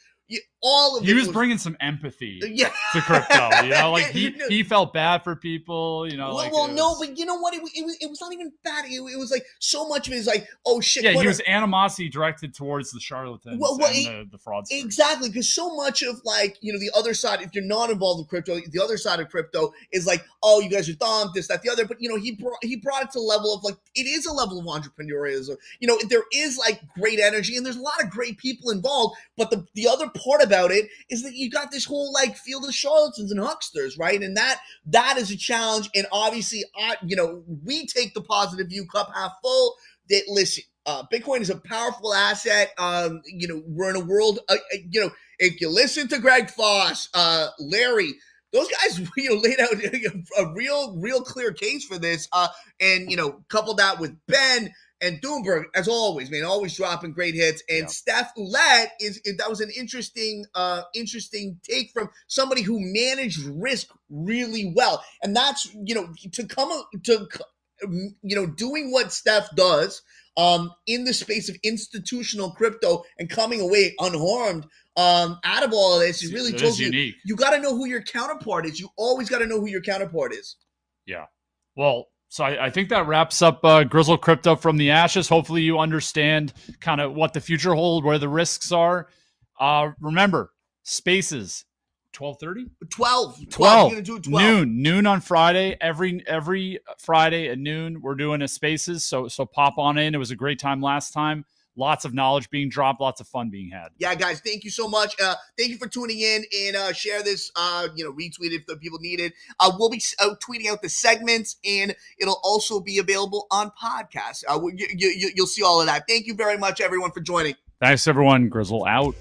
all of he it was bringing some empathy yeah. to crypto. You know, like he, he felt bad for people. You know, well, like well it no, but you know what? It, it, was, it was not even bad. It, it was like so much of it is like, oh shit. yeah, he what was animosity directed towards the charlatans Well, well, and the, the fraudsters. Exactly, because so much of like you know the other side, if you're not involved in crypto, the other side of crypto is like, oh, you guys are dumb, this, that, the other. But you know, he brought he brought it to level of like it is a level of entrepreneurism. You know, there is like great energy and there's a lot of great people involved. But the the other part about it is that you got this whole like field of charlatans and hucksters, right? And that that is a challenge. And obviously, I you know we take the positive view, cup half full. That listen, uh, Bitcoin is a powerful asset. Um, you know, we're in a world. Uh, uh, you know, if you listen to Greg Foss, uh, Larry, those guys, you know, laid out a real, real clear case for this. Uh, and you know, couple that with Ben and Doomberg, as always, man, always dropping great hits. And Yeah. Steph Ouellette is that was an interesting, uh, interesting take from somebody who managed risk really well. And that's you know to come to you know doing what Steph does um, in the space of institutional crypto and coming away unharmed um, out of all of this, it really tells you unique. you got to know who your counterpart is. You always got to know who your counterpart is. Yeah. Well, so I, I think that wraps up uh, Grizzle Crypto from the ashes. Hopefully, you understand kind of what the future hold, where the risks are. Uh, remember, spaces, twelve thirty. 12. 12. 12 going to do 12. noon noon on friday every every friday at noon we're doing a spaces so so pop on in it was a great time last time lots of knowledge being dropped lots of fun being had Yeah, guys, thank you so much. Uh, thank you for tuning in and uh, share this. Uh, you know, retweet if the people need it. Uh, we'll be uh, tweeting out the segments, and it'll also be available on podcast. Uh, you, you, you'll see all of that. Thank you very much, everyone, for joining. thanks everyone grizzle out